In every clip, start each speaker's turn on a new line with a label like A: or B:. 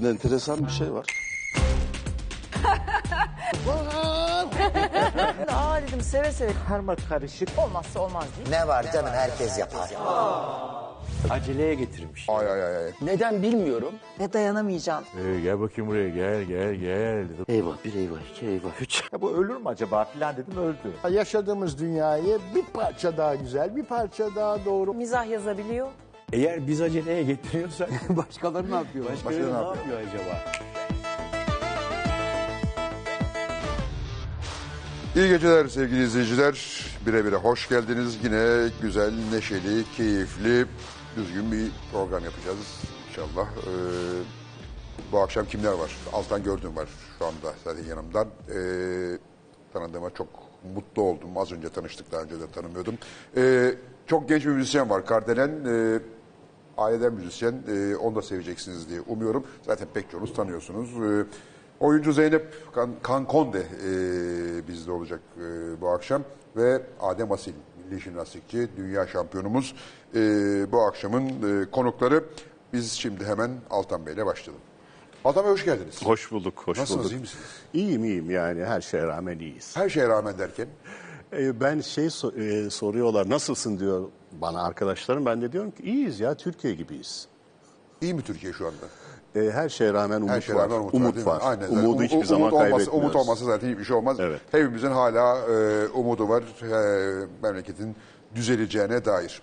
A: Şimdi enteresan bir şey var.
B: Aa dedim seve seve
C: Karma karışık
B: olmazsa olmaz değil.
D: Ne var canım herkes yapar.
C: aceleye getirmiş.
E: Ay ay ay. ay.
A: Neden bilmiyorum.
B: Ve dayanamayacağım.
F: Ee, gel bakayım buraya gel gel gel.
A: Eyvah bir eyvah iki eyvah üç.
C: Ya bu ölür mü acaba filan dedim öldü.
E: Yaşadığımız dünyayı bir parça daha güzel, bir parça daha doğru.
B: Mizah yazabiliyor.
C: Eğer biz aceleye getiriyorsak
A: Başkaları ne yapıyor?
C: başkaları ne yapıyor acaba?
G: İyi geceler sevgili izleyiciler. Bire bire hoş geldiniz. Yine güzel, neşeli, keyifli, düzgün bir program yapacağız inşallah. Ee, bu akşam kimler var? Altan gördüğüm var şu anda zaten yanımdan. Ee, tanıdığıma çok mutlu oldum. Az önce tanıştık, daha önce de tanımıyordum. Ee, çok genç bir müzisyen var, Kardelen. Ee, aileden müzisyen. Ee, onu da seveceksiniz diye umuyorum. Zaten pek çoğunuz tanıyorsunuz. Ee, oyuncu Zeynep Kan Kankonde e, bizde olacak e, bu akşam. Ve Adem Asil, milli jimnastikçi, dünya şampiyonumuz. E, bu akşamın e, konukları. Biz şimdi hemen Altan Bey'le başlayalım. Altan Bey hoş geldiniz.
H: Hoş bulduk, hoş
G: Nasılsınız,
H: bulduk.
G: iyi misiniz?
H: İyiyim, iyiyim yani her şeye rağmen iyiyiz.
G: Her şeye rağmen derken
H: Ee, ben şey so- e, soruyorlar, nasılsın diyor bana arkadaşlarım. Ben de diyorum ki iyiyiz ya, Türkiye gibiyiz.
G: iyi mi Türkiye şu anda?
H: Ee, her şeye rağmen umut
G: Her şeye
H: var.
G: rağmen umut,
H: umut
G: var.
H: var.
G: Aynen.
H: Umudu
G: Umut-
H: hiçbir
G: umut
H: zaman
G: olmasa,
H: kaybetmiyoruz.
G: Umut olmasa zaten hiçbir şey olmaz.
H: Evet.
G: Hepimizin hala e, umudu var e, memleketin düzeleceğine dair.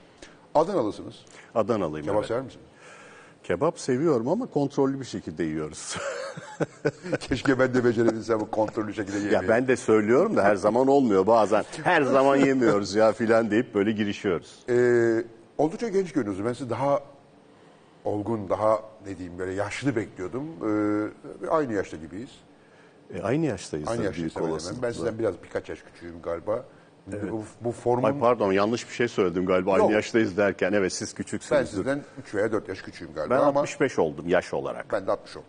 G: Adanalısınız.
H: Adanalıyım.
G: Kebap
H: evet.
G: sever misiniz?
H: Kebap seviyorum ama kontrollü bir şekilde yiyoruz.
G: Keşke ben de becerebilsem bu kontrollü şekilde yemeği.
H: ya ben de söylüyorum da her zaman olmuyor bazen. Her zaman yemiyoruz ya filan deyip böyle girişiyoruz.
G: Ee, oldukça genç görünüyorsunuz. Ben sizi daha olgun, daha ne diyeyim böyle yaşlı bekliyordum. Ee, aynı yaşta gibiyiz.
H: E, aynı yaştayız.
G: Aynı yaştayız hemen. Ben sizden biraz birkaç yaş küçüğüm galiba. Bu, bu formun
H: Ay pardon yanlış bir şey söyledim galiba aynı
G: Yok.
H: yaştayız derken. Evet siz
G: ben
H: küçüksünüz.
G: sizden 3 veya 4 yaş küçüğüm galiba
H: Ben
G: ama
H: 65 oldum yaş olarak.
G: ben de 60 oldum.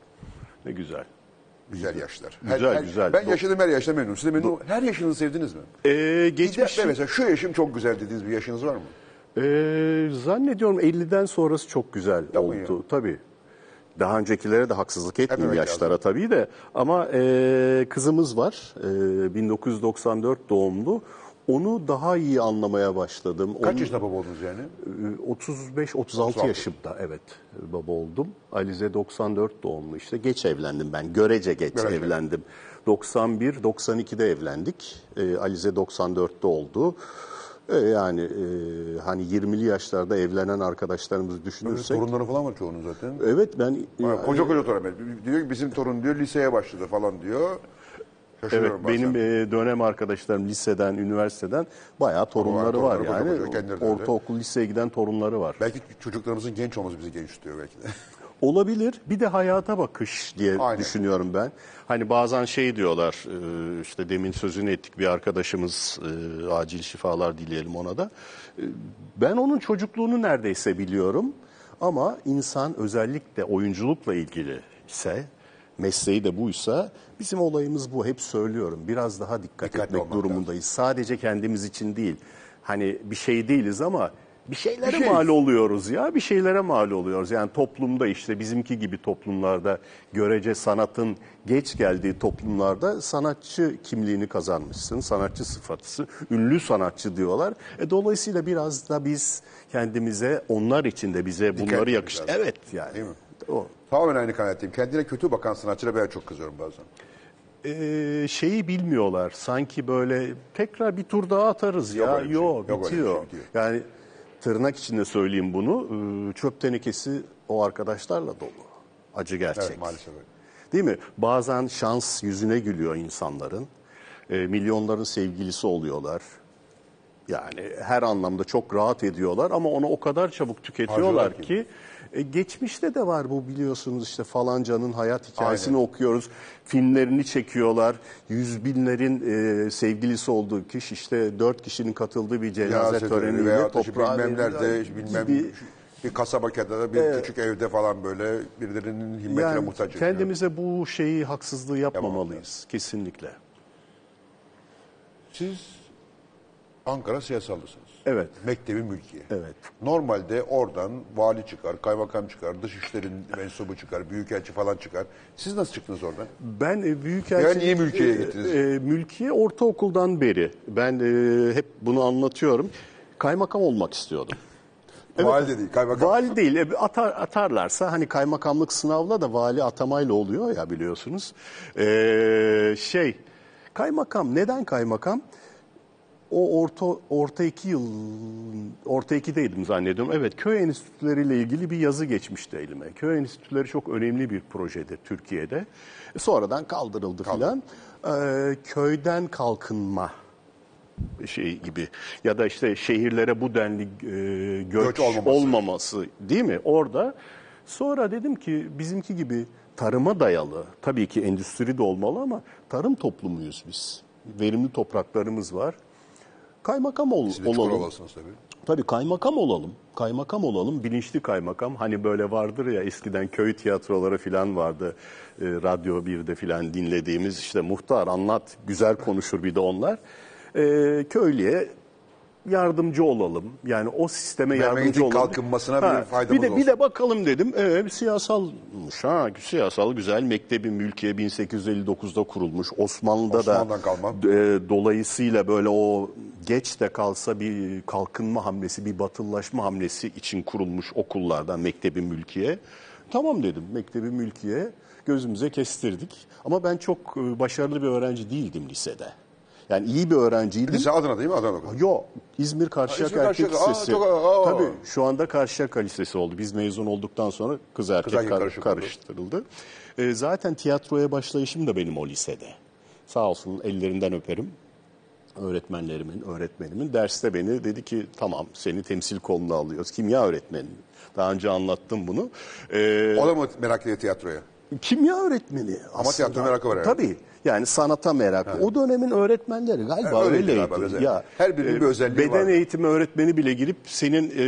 H: Ne güzel.
G: Güzel yaşlar.
H: Güzel, güzel.
G: Ben yaşadığım her yaşta memnunum. Siz de memnun Her yaşınızı sevdiniz mi?
H: Ee, geçmiş
G: mesela şu yaşım çok güzel dediğiniz bir yaşınız var mı?
H: Ee, zannediyorum 50'den sonrası çok güzel
G: Tamam
H: oldu.
G: ya.
H: Tabii. Daha öncekilere de haksızlık etmeyeyim
G: Etmemek
H: yaşlara
G: lazım.
H: tabii de. Ama e, kızımız var. E, 1994 doğumlu. Onu daha iyi anlamaya başladım.
G: Kaç
H: Onu-
G: yaşında baba oldunuz yani?
H: 35-36
G: 36.
H: yaşımda evet baba oldum. Alize 94 doğumlu işte geç evlendim ben görece geç
G: Görece.
H: evlendim. 91-92'de evlendik. Ee, Alize 94'te oldu. Ee, yani e, hani 20'li yaşlarda evlenen arkadaşlarımızı düşünürsek.
G: torunları falan var çoğunun zaten.
H: Evet ben
G: Ha, koca koca torun. Diyor ki bizim torun diyor liseye başladı falan diyor.
H: Evet
G: Şaşırıyorum
H: benim
G: bazen.
H: e, dönem arkadaşlarım liseden, üniversiteden bayağı torunları var,
G: torunları koca
H: yani.
G: koca, kendileri de öyle.
H: Ortaokul, liseye giden torunları var.
G: Belki çocuklarımızın genç olması bizi genç tutuyor belki de.
H: Olabilir. Bir de hayata bakış diye
G: Aynen.
H: düşünüyorum ben. Hani bazen şey diyorlar, e, işte demin sözünü ettik bir arkadaşımız, e, acil şifalar dileyelim ona da. E, Ben onun çocukluğunu neredeyse biliyorum. Ama insan özellikle oyunculukla ilgili ise, mesleği de buysa, bizim olayımız bu. Hep söylüyorum. Biraz daha dikkat
G: Dikkatli
H: etmek durumundayız. Sadece kendimiz için değil. Hani bir şey değiliz ama bir şeylere
G: Bir
H: mal oluyoruz ya bir şeylere mal oluyoruz. Yani toplumda işte bizimki gibi toplumlarda görece sanatın geç geldiği toplumlarda sanatçı kimliğini kazanmışsın. Sanatçı sıfatısı, ünlü sanatçı diyorlar. E, dolayısıyla biraz da biz kendimize onlar için de bize bunları yakıştı.
G: lazım.
H: Evet yani.
G: Değil mi?
H: O.
G: Tamamen aynı kanaatteyim. Kendine kötü bakan sanatçılara ben çok kızıyorum bazen.
H: Ee, şeyi bilmiyorlar. Sanki böyle tekrar bir tur daha atarız
G: Yok
H: ya.
G: öyle bir şey.
H: Yok,
G: Yok öyle bir
H: bitiyor.
G: şey, bitiyor.
H: Yani tırnak içinde söyleyeyim bunu. ee, Çöp tenekesi o arkadaşlarla dolu. Acı gerçek.
G: Evet maalesef öyle.
H: Değil mi? Bazen şans yüzüne gülüyor insanların. Ee, milyonların sevgilisi oluyorlar. Yani her anlamda çok rahat ediyorlar ama onu o kadar çabuk tüketiyorlar
G: Harcıyorlar
H: ki. E, geçmişte de var bu biliyorsunuz işte falancanın hayat hikayesini
G: Aynen.
H: okuyoruz. Filmlerini çekiyorlar. Yüz binlerin e, sevgilisi olduğu kişi işte dört kişinin katıldığı bir cenaze
G: Cenaze töreni
H: töreniyle toprağa
G: bilmem nerede,
H: veriliyor
G: bilmem
H: gibi.
G: bir kasaba kenarında bir
H: Evet.
G: küçük evde falan böyle birilerinin himmetine
H: Yani
G: muhtaç ediyor.
H: kendimize bu şeyi haksızlığı yapmamalıyız kesinlikle.
G: Siz Ankara siyasallısınız.
H: Evet.
G: Mektebi mülkiye.
H: Evet.
G: Normalde oradan vali çıkar, kaymakam çıkar, dışişlerin mensubu çıkar, büyükelçi falan çıkar. Siz nasıl çıktınız oradan?
H: Ben e, büyükelçilik...
G: Ya niye mülkiye gittiniz?
H: E, e, mülkiye ortaokuldan beri. Ben e, hep bunu anlatıyorum. Kaymakam olmak istiyordum.
G: Vali de değil, kaymakam.
H: Vali değil. e, Atar, atarlarsa hani kaymakamlık sınavla da vali atamayla oluyor ya biliyorsunuz. Ee, şey kaymakam neden kaymakam? O orta orta iki yıl orta ikideydim zannediyorum. Evet köy enstitüleriyle ilgili bir yazı geçmişti elime. Köy enstitüleri çok önemli bir projede Türkiye'de. Sonradan kaldırıldı filan. Ee, köyden kalkınma şey gibi ya da işte şehirlere bu denli e, göç,
G: Göç olmaması.
H: olmaması değil mi? Orada sonra dedim ki bizimki gibi tarıma dayalı tabii ki endüstri de olmalı ama tarım toplumuyuz biz. Verimli topraklarımız var. Kaymakam ol,
G: Siz
H: olalım.
G: Tabii.
H: Tabii kaymakam olalım. Kaymakam olalım, bilinçli kaymakam. Hani böyle vardır ya eskiden köy tiyatroları falan vardı. E, Radyo 1'de falan dinlediğimiz işte muhtar anlat, güzel konuşur bir de onlar. E, köylüye yardımcı olalım. Yani o sisteme yardımcı olalım.
G: kalkınmasına bir faydamız
H: bir de, Bir
G: olsun.
H: de bakalım dedim. Evet siyasalmış ha. Siyasal güzel. Mektebi Mülkiye 1859'da kurulmuş. Osmanlı'da
G: Osmanlı'dan
H: da
G: kalma.
H: e, dolayısıyla böyle o geç de kalsa bir kalkınma hamlesi, bir batıllaşma hamlesi için kurulmuş okullardan Mektebi Mülkiye. Tamam dedim Mektebi Mülkiye gözümüze kestirdik. Ama ben çok e, başarılı bir öğrenci değildim lisede. Yani iyi bir öğrenciydim.
G: Lise Adana değil mi? Adana.
H: Yok. İzmir Karşıyaka Erkek
G: Karşıyaka. Aa,
H: Lisesi.
G: çok- aa.
H: Tabii şu anda Karşıyaka Lisesi oldu. Biz mezun olduktan sonra kız erkek,
G: erkek
H: kar- karıştırıldı. Ee, zaten tiyatroya başlayışım da benim o lisede. Sağ olsun ellerinden öperim. Öğretmenlerimin, öğretmenimin derste beni dedi ki tamam seni temsil koluna alıyoruz. Kimya öğretmeni. Daha önce anlattım bunu. Ee,
G: O da mı merak ediyor tiyatroya?
H: kimya öğretmeni aslında.
G: tiyatro merakı var herhalde.
H: Tabii. Yani sanata merakı. O dönemin öğretmenleri galiba
G: Ha, öyleydi galiba,
H: ya,
G: Her birinin
H: e,
G: bir özelliği
H: Beden
G: vardı.
H: eğitimi öğretmeni bile girip senin e,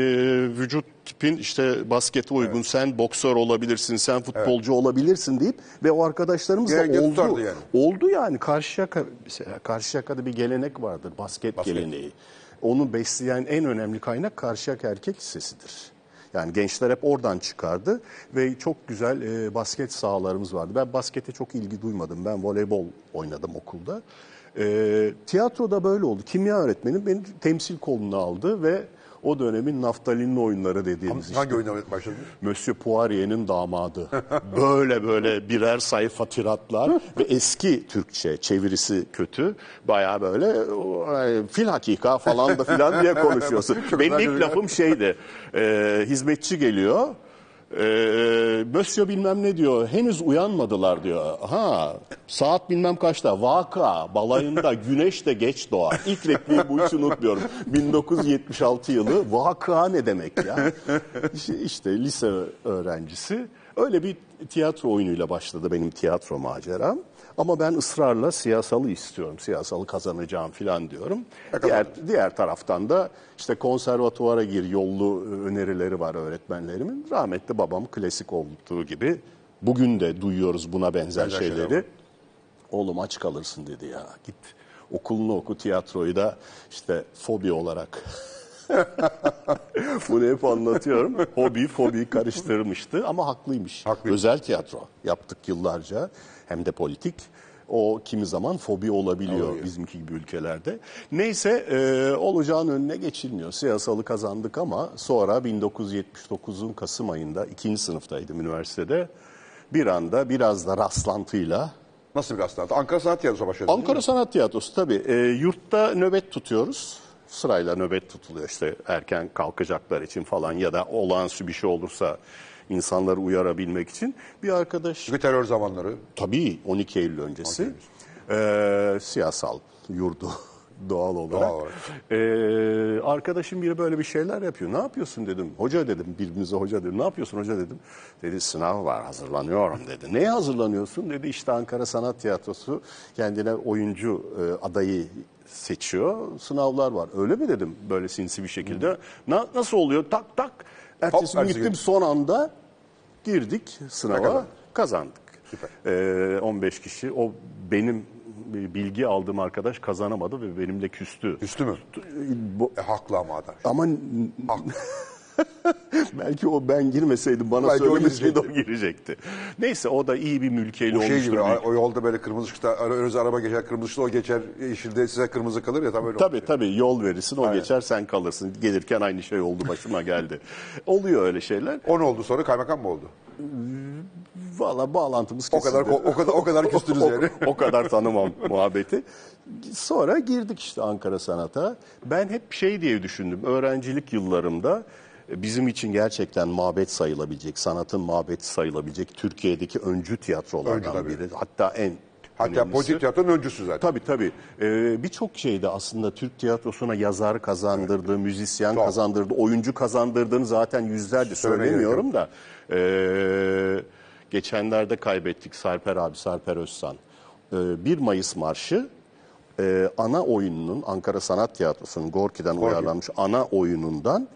H: vücut tipin işte baskete uygun, sen boksör olabilirsin, sen futbolcu olabilirsin deyip ve o arkadaşlarımız da oldu.
G: yani.
H: Oldu yani. Karşıyaka, mesela Karşıyaka'da bir gelenek vardır. Basket,
G: Basket.
H: geleneği. Onu besleyen en önemli kaynak Karşıyaka Erkek Lisesi'dir. Yani gençler hep oradan çıkardı ve çok güzel e, basket sahalarımız vardı. Ben baskete çok ilgi duymadım. Ben voleybol oynadım okulda. E, tiyatroda böyle oldu. Kimya öğretmenim beni temsil koluna aldı ve o dönemin naftalinli oyunları dediğimiz işte.
G: Hangi oyunda başladınız?
H: Monsieur Poirier'in damadı. Böyle böyle birer sayfa tiratlar ve eski Türkçe çevirisi kötü. Baya böyle fil hakika falan da filan diye konuşuyorsun. Benim ilk lafım şeydi. e, hizmetçi geliyor. E, Monsieur bilmem ne diyor. Henüz uyanmadılar diyor. Ha saat bilmem kaçta. Vaka balayında güneş de geç doğar. İlk repliği bu hiç unutmuyorum. 1976 yılı. Vaka ne demek ya? İşte, işte lise öğrencisi. Öyle bir tiyatro oyunuyla başladı benim tiyatro maceram. Ama ben ısrarla siyasalı istiyorum. Siyasalı kazanacağım falan diyorum. Diğer, diğer taraftan da işte konservatuvara gir yollu önerileri var öğretmenlerimin. Rahmetli babam klasik olduğu gibi bugün de duyuyoruz buna benzer,
G: Benzer şeyler
H: şeyleri.
G: var.
H: Oğlum aç kalırsın dedi ya. Git okulunu oku tiyatroyu da işte fobi olarak. Bunu hep anlatıyorum. Hobi, fobi karıştırmıştı ama haklıymış.
G: Haklıymış.
H: Özel tiyatro yaptık yıllarca hem de politik. O kimi zaman fobi olabiliyor bizimki gibi ülkelerde. Neyse e, olacağın önüne geçilmiyor. Siyasalı kazandık ama sonra 1979'un Kasım ayında ikinci sınıftaydım üniversitede. Bir anda biraz da rastlantıyla
G: Nasıl bir rastlantı? Ankara Sanat Tiyatrosu'na başladınız değil
H: Ankara? Sanat Tiyatrosu tabii. E, yurtta nöbet tutuyoruz. Sırayla nöbet tutuluyor işte erken kalkacaklar için falan ya da olağanüstü bir şey olursa insanları uyarabilmek için. Bir arkadaş
G: Çünkü terör zamanları.
H: tabii 12 Eylül öncesi e, siyasal yurdu doğal olarak.
G: Doğal olarak.
H: E, arkadaşım biri böyle bir şeyler yapıyor. Ne yapıyorsun dedim. Hoca dedim birbirimize hoca dedim. Ne yapıyorsun hoca dedim. Dedi sınav var hazırlanıyorum dedi. Neye hazırlanıyorsun dedi. İşte Ankara Sanat Tiyatrosu kendine oyuncu e, adayı seçiyor. Sınavlar var. Öyle mi dedim böyle sinsi bir şekilde. Na- nasıl oluyor? Tak tak. Ertesi gün gittim son anda girdik sınava
G: kazandın?
H: kazandık.
G: Süper.
H: Ee, 15 kişi o benim bilgi aldığım arkadaş kazanamadı ve benimle küstü.
G: Üstü mü?
H: Bu-
G: E, haklı ama adam.
H: ama
G: Haklı.
H: belki o ben girmeseydim bana
G: Belki o
H: söylemeseydi o
G: girecekti.
H: girecekti. Neyse o da iyi bir mülkeli
G: O şey
H: olmuştur.
G: gibi
H: büyük-
G: o yolda böyle kırmızı ışıkta önünüze araba geçer kırmızı ışıkta o geçer yeşilde size kırmızı kalır ya tam öyle
H: Tabii
G: olmuş.
H: tabii yol verirsin o geçer sen kalırsın. Gelirken aynı şey oldu başıma geldi. Oluyor öyle şeyler.
G: O ne oldu sonra kaymakam mı oldu?
H: Valla bağlantımız
G: O
H: kesildi.
G: kadar o kadar o kadar küstünüz
H: o,
G: yani.
H: o kadar tanımam muhabbeti. Sonra girdik işte Ankara Sanat'a. Ben hep şey diye düşündüm. Öğrencilik yıllarımda bizim için gerçekten mabet sayılabilecek, sanatın mabeti sayılabilecek Türkiye'deki öncü tiyatrolardan
G: Öncü
H: biri. Hatta en
G: Hatta
H: önemlisi.
G: politik tiyatronun öncüsü zaten.
H: Tabii tabii. Ee, Birçok şeyde aslında Türk tiyatrosuna yazar kazandırdı, müzisyen
G: Çok.
H: kazandırdı, oyuncu kazandırdığını zaten yüzlerce söylemiyorum da. Ee, geçenlerde kaybettik Sarper abi, Sarper Özsan. Ee, 1 Mayıs Marşı e, ana oyununun Ankara Sanat Tiyatrosu'nun Gorki'den uyarlanmış ana oyunundan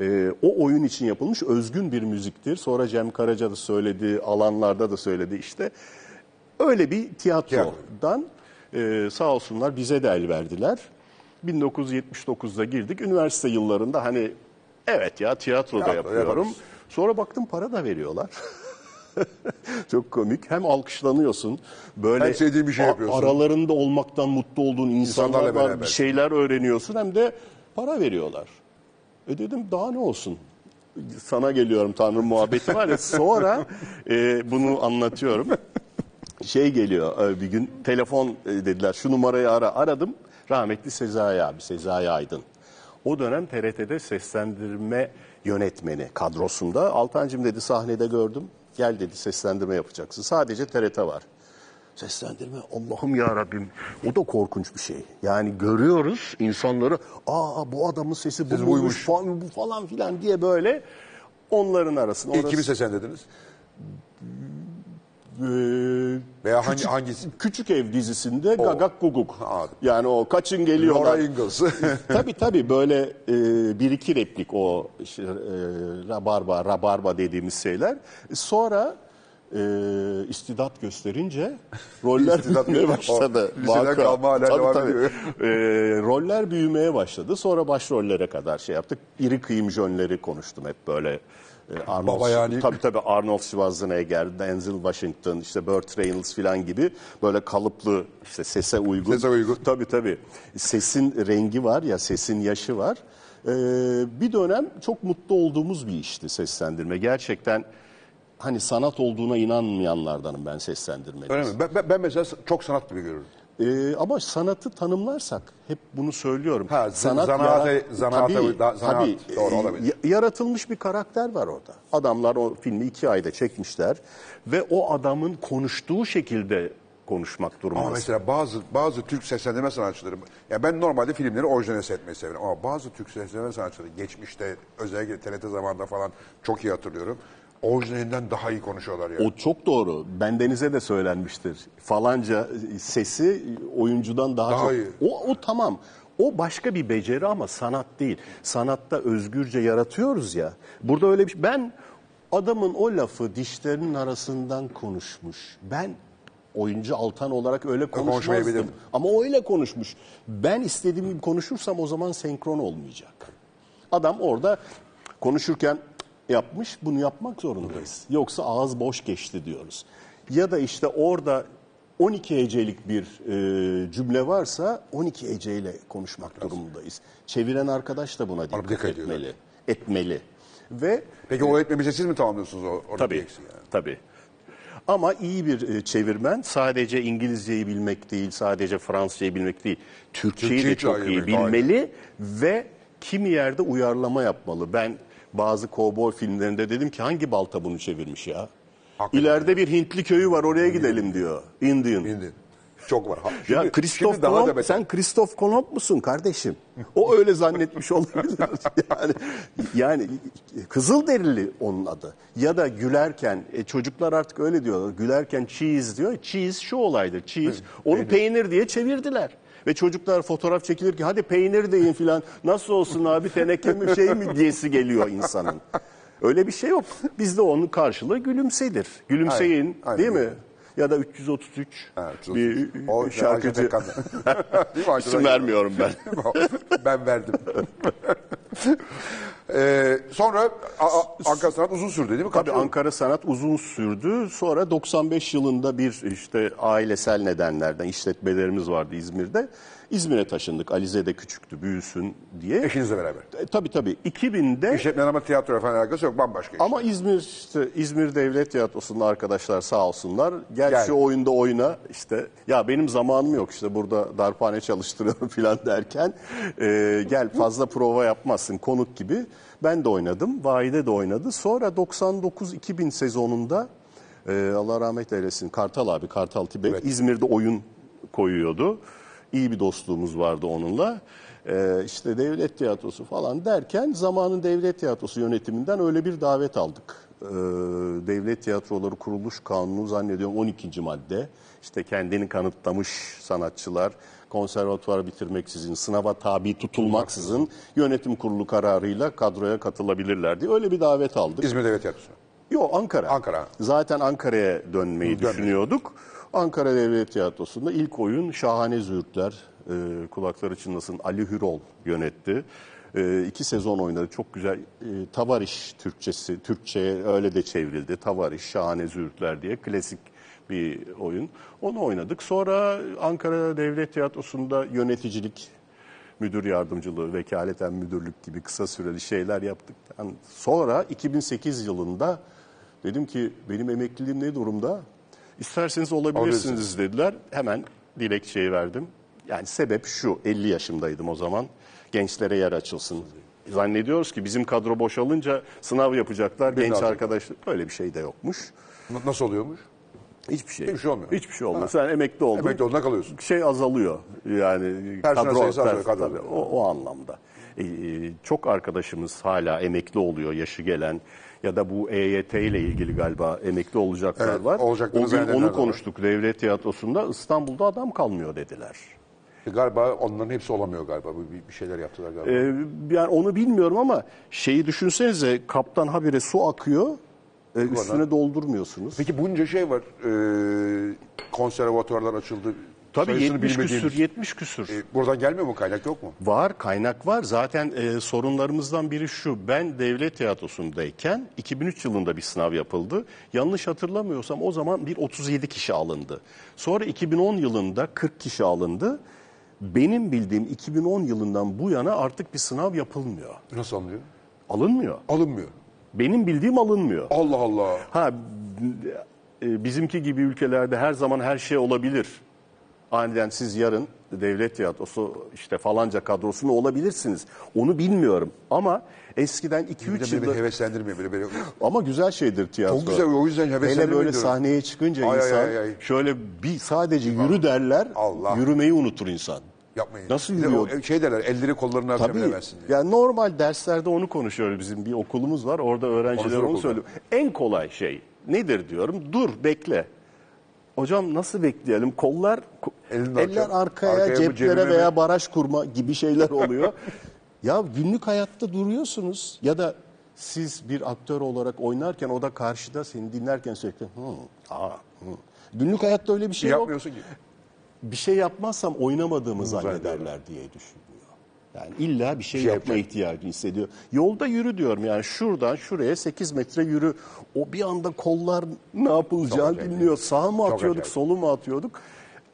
H: e, o oyun için yapılmış özgün bir müziktir. Sonra Cem Karaca da söyledi, alanlarda da söyledi işte. Öyle bir tiyatrodan e, sağ olsunlar bize de el verdiler. 1979'da girdik. Üniversite yıllarında hani evet ya tiyatroda
G: Tiyatro
H: yapıyorum.
G: yaparız.
H: Sonra baktım para da veriyorlar. Çok komik. Hem alkışlanıyorsun. Böyle
G: Hem sevdiğin bir şey yapıyorsun.
H: Aralarında olmaktan mutlu olduğun insanlar
G: İnsanlarla
H: var.
G: beraber.
H: Bir şeyler öğreniyorsun hem de para veriyorlar. E dedim daha ne olsun? Sana geliyorum Tanrı muhabbeti var ya. Sonra e, bunu anlatıyorum. Şey geliyor e, bir gün telefon e, dediler şu numarayı ara. Aradım rahmetli Sezai abi Sezai Aydın. O dönem TRT'de seslendirme yönetmeni kadrosunda. Altancım dedi sahnede gördüm. Gel dedi seslendirme yapacaksın. Sadece TRT var. Seslendirme Allah'ım ya Rabbim. O da korkunç bir şey. Yani görüyoruz insanları. Aa bu adamın sesi bu buymuş, falan, bu falan filan diye böyle onların arasında.
G: İlk
H: Orası-
G: kimi seslendirdiniz?
H: Ee,
G: Veya hangi
H: küçük,
G: hangisi?
H: Küçük Ev dizisinde Gagak Guguk.
G: Anladım.
H: Yani o kaçın geliyorlar.
G: Laura Ingalls.
H: tabii tabii böyle e, bir iki replik o işte, e, rabarba, rabarba dediğimiz şeyler. Sonra e, istidat gösterince roller büyümeye başladı.
G: liseden kalma hala
H: Tabii,
G: devam
H: tabii.
G: ediyor.
H: E, roller büyümeye başladı. Sonra başrollere kadar şey yaptık. İri kıyım jönleri konuştum hep böyle. E, Arnold,
G: Baba yani.
H: Tabii tabii Arnold Schwarzenegger, Denzel Washington, işte Burt Reynolds falan gibi böyle kalıplı işte sese uygun.
G: Sese uygun.
H: Tabii tabii. Sesin rengi var ya, sesin yaşı var. Ee, bir dönem çok mutlu olduğumuz bir işti seslendirme. Gerçekten hani sanat olduğuna inanmayanlardanım ben seslendirmede.
G: Öyle mi? Ben, ben- ben mesela çok sanat gibi görürüm.
H: Ee, ama sanatı tanımlarsak hep bunu söylüyorum.
G: Ha, z- zanaate- zanaate-
H: tabii,
G: da- zanaat,
H: tabii,
G: doğru,
H: e,
G: olabilir.
H: ya- yaratılmış bir karakter var orada. Adamlar o filmi iki ayda çekmişler ve o adamın konuştuğu şekilde konuşmak durumundasın.
G: Ama mesela bazı bazı Türk seslendirme sanatçıları, ya ben normalde filmleri orijinal seyretmeyi severim ama bazı Türk seslendirme sanatçıları geçmişte özellikle TRT zamanında falan çok iyi hatırlıyorum. Orijinalinden daha iyi konuşuyorlar yani.
H: O çok doğru. Bendenize de söylenmiştir. Falanca sesi oyuncudan daha,
G: Daha
H: çok.
G: iyi.
H: O, o tamam. O başka bir beceri ama sanat değil. Sanatta özgürce yaratıyoruz ya. Burada öyle bir şey. Ben adamın o lafı dişlerinin arasından konuşmuş. Ben oyuncu Altan olarak öyle konuşmazdım.
G: konuşmayabilirdim.
H: Ama o öyle konuşmuş. Ben istediğim gibi konuşursam o zaman senkron olmayacak. Adam orada konuşurken yapmış, bunu yapmak zorundayız. Yoksa ağız boş geçti diyoruz. Ya da işte orada 12 hecelik bir e, cümle varsa 12 heceyle konuşmak durumundayız. Çeviren arkadaş da buna dikkat,
G: dikkat ediyor
H: etmeli. Etmeli. Ve
G: Peki o etmemize siz mi tamamlıyorsunuz o, oradaki
H: Tabii,
G: eksiği yani?
H: tabii. Ama iyi bir e, çevirmen sadece İngilizceyi bilmek değil, sadece Fransızcayı bilmek değil. Türkçeyi de
G: Türkçeyi
H: çok iyi bilmeli ve kimi yerde uyarlama yapmalı. Ben bazı kovboy filmlerinde dedim ki hangi balta bunu çevirmiş ya?
G: Hakikaten.
H: İleride bir Hintli köyü var oraya gidelim diyor. Indian.
G: Bildin. Çok var. Ha,
H: Ya
G: şimdi-
H: Christoph
G: şimdi daha da
H: Kolomb,
G: beter.
H: sen Christoph Kolomb musun kardeşim? O öyle zannetmiş olabilir. Yani, yani Kızılderili onun adı. Ya da gülerken, e, çocuklar artık öyle diyorlar. Gülerken cheese diyor. Cheese şu olaydır. Cheese. Onu peynir diye çevirdiler. Ve çocuklar fotoğraf çekilir ki hadi peynir deyin filan. Nasıl olsun abi teneke mi şey mi diyesi geliyor insanın. Öyle bir şey yok. Bizde onun karşılığı gülümsedir. Gülümseyin
G: Aynen, aynen
H: değil mi? ya da 333
G: Ha,
H: bir
G: o
H: şarkıcı. İsim vermiyorum ben.
G: ben verdim. Ee, sonra A- A- Ankara Sanat uzun sürdü değil mi? Kaç
H: Tabii
G: yıl?
H: Ankara Sanat uzun sürdü. Sonra 95 yılında bir işte ailesel nedenlerden işletmelerimiz vardı İzmir'de. İzmir'e taşındık. Alize de küçüktü, büyüsün diye.
G: Eşinizle beraber.
H: E, tabii tabii. 2000'de
G: İşletmen ama tiyatro falan alakası yok. Bambaşka iş.
H: ama İzmir işte İzmir Devlet Tiyatrosu'nda arkadaşlar sağ olsunlar. Gel,
G: Gel.
H: şu oyunda oyna işte ya benim zamanım yok işte burada darphane çalıştırıyorum falan derken e, gel fazla prova yapmazsın konuk gibi. Ben de oynadım. Vahide de oynadı. Sonra 99-2000 sezonunda e, Allah rahmet eylesin Kartal abi Kartal Tibet
G: Evet.
H: İzmir'de oyun koyuyordu. İyi bir dostluğumuz vardı onunla. Ee, işte devlet tiyatrosu falan derken zamanın devlet tiyatrosu yönetiminden öyle bir davet aldık. Ee, devlet tiyatroları kuruluş kanunu zannediyorum 12. madde. İşte kendini kanıtlamış sanatçılar konservatuvar bitirmeksizin, sınava tabi tutulmaksızın yönetim kurulu kararıyla kadroya katılabilirler diye öyle bir davet aldık.
G: İzmir Devlet Tiyatrosu.
H: Yok Ankara.
G: Ankara.
H: Zaten Ankara'ya dönmeyi
G: Dönmeyi.
H: düşünüyorduk. Ankara Devlet Tiyatrosu'nda ilk oyun Şahane Züğürtler. E, kulakları çınlasın Ali Hürol yönetti. E, iki sezon oynadı. Çok güzel. E, Tavariş Türkçesi, Türkçe'ye öyle de çevrildi. Tavariş, Şahane Züğürtler diye klasik bir oyun. Onu oynadık. Sonra Ankara Devlet Tiyatrosu'nda yöneticilik müdür yardımcılığı, vekaleten müdürlük gibi kısa süreli şeyler yaptıktan sonra 2008 yılında dedim ki benim emekliliğim ne durumda? İsterseniz olabilirsiniz dediler. Hemen dilekçeyi verdim. Yani sebep şu 50 yaşımdaydım o zaman. Gençlere yer açılsın. Zannediyoruz ki bizim kadro boşalınca sınav yapacaklar.
G: Birini
H: genç
G: alacak.
H: arkadaşlar öyle bir şey de yokmuş.
G: Nasıl oluyormuş?
H: Hiçbir şey.
G: Hiçbir şey olmuyor.
H: Hiçbir şey olmuyor. Sen emekli oldun.
G: Emekli olduğunda kalıyorsun.
H: Şey azalıyor. Yani
G: Personel sayısı azalıyor, kadro.
H: tabii, o, o anlamda. Ee, çok arkadaşımız hala emekli oluyor yaşı gelen ya da bu EYT ile ilgili galiba emekli olacaklar
G: Evet,
H: var. o gün onu
G: var.
H: konuştuk devlet tiyatrosunda İstanbul'da adam kalmıyor dediler.
G: E, Galiba onların hepsi olamıyor galiba. Bir, şeyler yaptılar galiba.
H: Ee, yani onu bilmiyorum ama şeyi düşünsenize kaptan habire su akıyor. e, üstüne doldurmuyorsunuz.
G: Peki bunca şey var. Ee, konservatuvarlar açıldı.
H: Tabii
G: Sayısını
H: 70
G: bilmediğimiz.
H: küsür, 70 küsür.
G: E, buradan gelmiyor mu kaynak yok mu?
H: Var, kaynak var. Zaten e, sorunlarımızdan biri şu. Ben devlet tiyatrosundayken 2003 yılında bir sınav yapıldı. Yanlış hatırlamıyorsam o zaman bir 37 kişi alındı. Sonra 2010 yılında 40 kişi alındı. Benim bildiğim 2010 yılından bu yana artık bir sınav yapılmıyor.
G: Nasıl anlıyor?
H: Alınmıyor.
G: Alınmıyor.
H: Benim bildiğim alınmıyor.
G: Allah Allah.
H: Ha e, bizimki gibi ülkelerde her zaman her şey olabilir. Aniden siz yarın devlet tiyatrosu işte falanca kadrosunu olabilirsiniz. Onu bilmiyorum ama eskiden
G: Bir
H: 2-3
G: de beni
H: yılda
G: heveslendirmiyor. Böyle, böyle.
H: ama güzel şeydir tiyatro.
G: Çok güzel, o yüzden
H: Hele
G: heveslendirme
H: böyle
G: diyorum.
H: sahneye çıkınca
G: Ay, ay,
H: insan
G: ay, ay.
H: şöyle bir sadece yürü derler.
G: Allah.
H: Yürümeyi unutur insan.
G: Yapmayın.
H: Nasıl yürüyor?
G: o Şey derler elleri kollarını
H: Tabii.
G: açabilemezsin diye.
H: Yani normal derslerde onu konuşuyoruz. Bizim bir okulumuz var. Orada öğrenciler onu söylüyor. En kolay şey nedir diyorum. Dur bekle. Hocam nasıl bekleyelim? Kollar ko-
G: Elini
H: eller arkaya,
G: Arkaya
H: ceplere
G: cebine mi?
H: veya baraj kurma gibi şeyler oluyor. ya günlük hayatta duruyorsunuz ya da siz bir aktör olarak oynarken o da karşıda seni dinlerken sürekli hı, aa, hı. Günlük hayatta öyle bir şey yok
G: Yapmıyorsun ki.
H: bir şey yapmazsam oynamadığımı zannederler diye düşünüyor. Yani illa bir şey,
G: şey
H: yapma
G: yapacak.
H: ihtiyacı hissediyor. Yolda yürü diyorum yani şuradan şuraya 8 metre yürü. O bir anda kollar ne yapılacağını bilmiyor. Sağ mı atıyorduk, solu mu atıyorduk?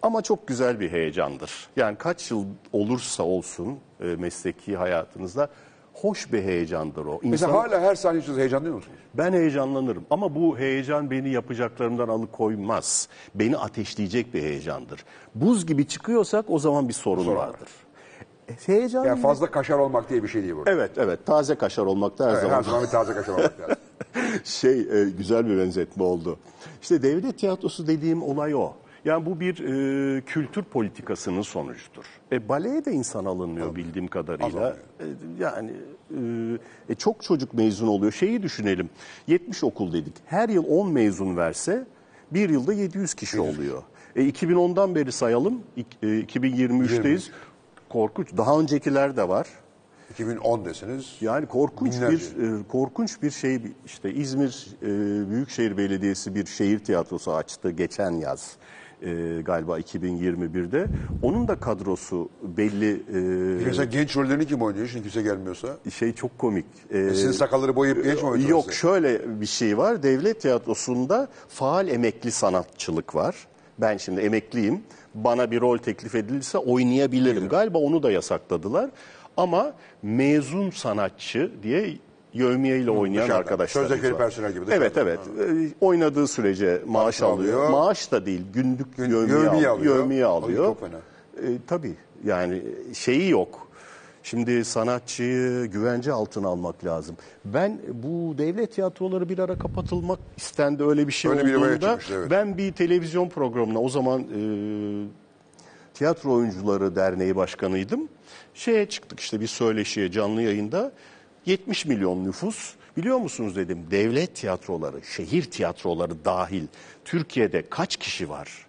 H: Ama çok güzel bir heyecandır. Yani kaç yıl olursa olsun e, mesleki hayatınızda hoş bir heyecandır o.
G: Mesela
H: İnsan-
G: hala her sahne için heyecanlıyor musunuz?
H: ben heyecanlanırım ama bu heyecan beni yapacaklarımdan alıkoymaz. Beni ateşleyecek bir heyecandır. Buz gibi çıkıyorsak o zaman bir sorun,
G: Sorun
H: vardır. E, Heyecan
G: Yani fazla kaşar olmak diye bir şey değil burada.
H: Evet evet taze kaşar olmakta her
G: Evet,
H: zaman
G: her zaman bir taze kaşar olmak lazım.
H: şey e, güzel bir benzetme oldu. İşte devlet tiyatrosu dediğim olay o. Yani bu bir e, kültür politikasının sonucudur. E, baleye de insan alınmıyor bildiğim kadarıyla. E, yani e, e, çok çocuk mezun oluyor. Şeyi düşünelim. 70 okul dedik. Her yıl 10 mezun verse bir yılda 700 kişi oluyor. E, 2010'dan beri sayalım. E, 2023'teyiz. Korkunç. Daha öncekiler de var.
G: 2010 desiniz.
H: Yani korkunç
G: Binlerce.
H: bir e, korkunç bir şey işte İzmir e, Büyükşehir Belediyesi bir şehir tiyatrosu açtı geçen yaz. e, galiba 2021'de. Onun da kadrosu belli e,
G: Mesela genç rollerini kim oynuyor? Şimdi kimse gelmiyorsa.
H: şey çok komik. E,
G: Sizin sakalları boyayıp genç mi oynuyorsunuz?
H: Yok şöyle bir şey var. Devlet tiyatrosunda faal emekli sanatçılık var. Ben şimdi emekliyim. Bana bir rol teklif edilirse oynayabilirim. Galiba onu da yasakladılar. Ama mezun sanatçı diye yövmiye ile oynayan arkadaşlarımız
G: Sözleşmeli personel gibi
H: Evet
G: dışarıdan.
H: evet. Ee, Oynadığı sürece maaş
G: alıyor.
H: alıyor. Maaş da değil günlük
G: Gün-
H: yövmiye,
G: yövmiye
H: al-
G: alıyor.
H: yövmiye
G: Ay,
H: alıyor.
G: çok fena.
H: E, tabii yani şeyi yok. Şimdi sanatçıyı güvence altına almak lazım. Ben bu devlet tiyatroları bir ara kapatılmak istendi öyle bir şey
G: Öyle bir
H: olduğunda
G: çıkmıştı, evet.
H: ben bir televizyon programına o zaman e, Tiyatro Oyuncuları Derneği Başkanıydım. Şeye çıktık işte bir söyleşiye canlı yayında 70 milyon nüfus biliyor musunuz dedim devlet tiyatroları, şehir tiyatroları dahil Türkiye'de kaç kişi var?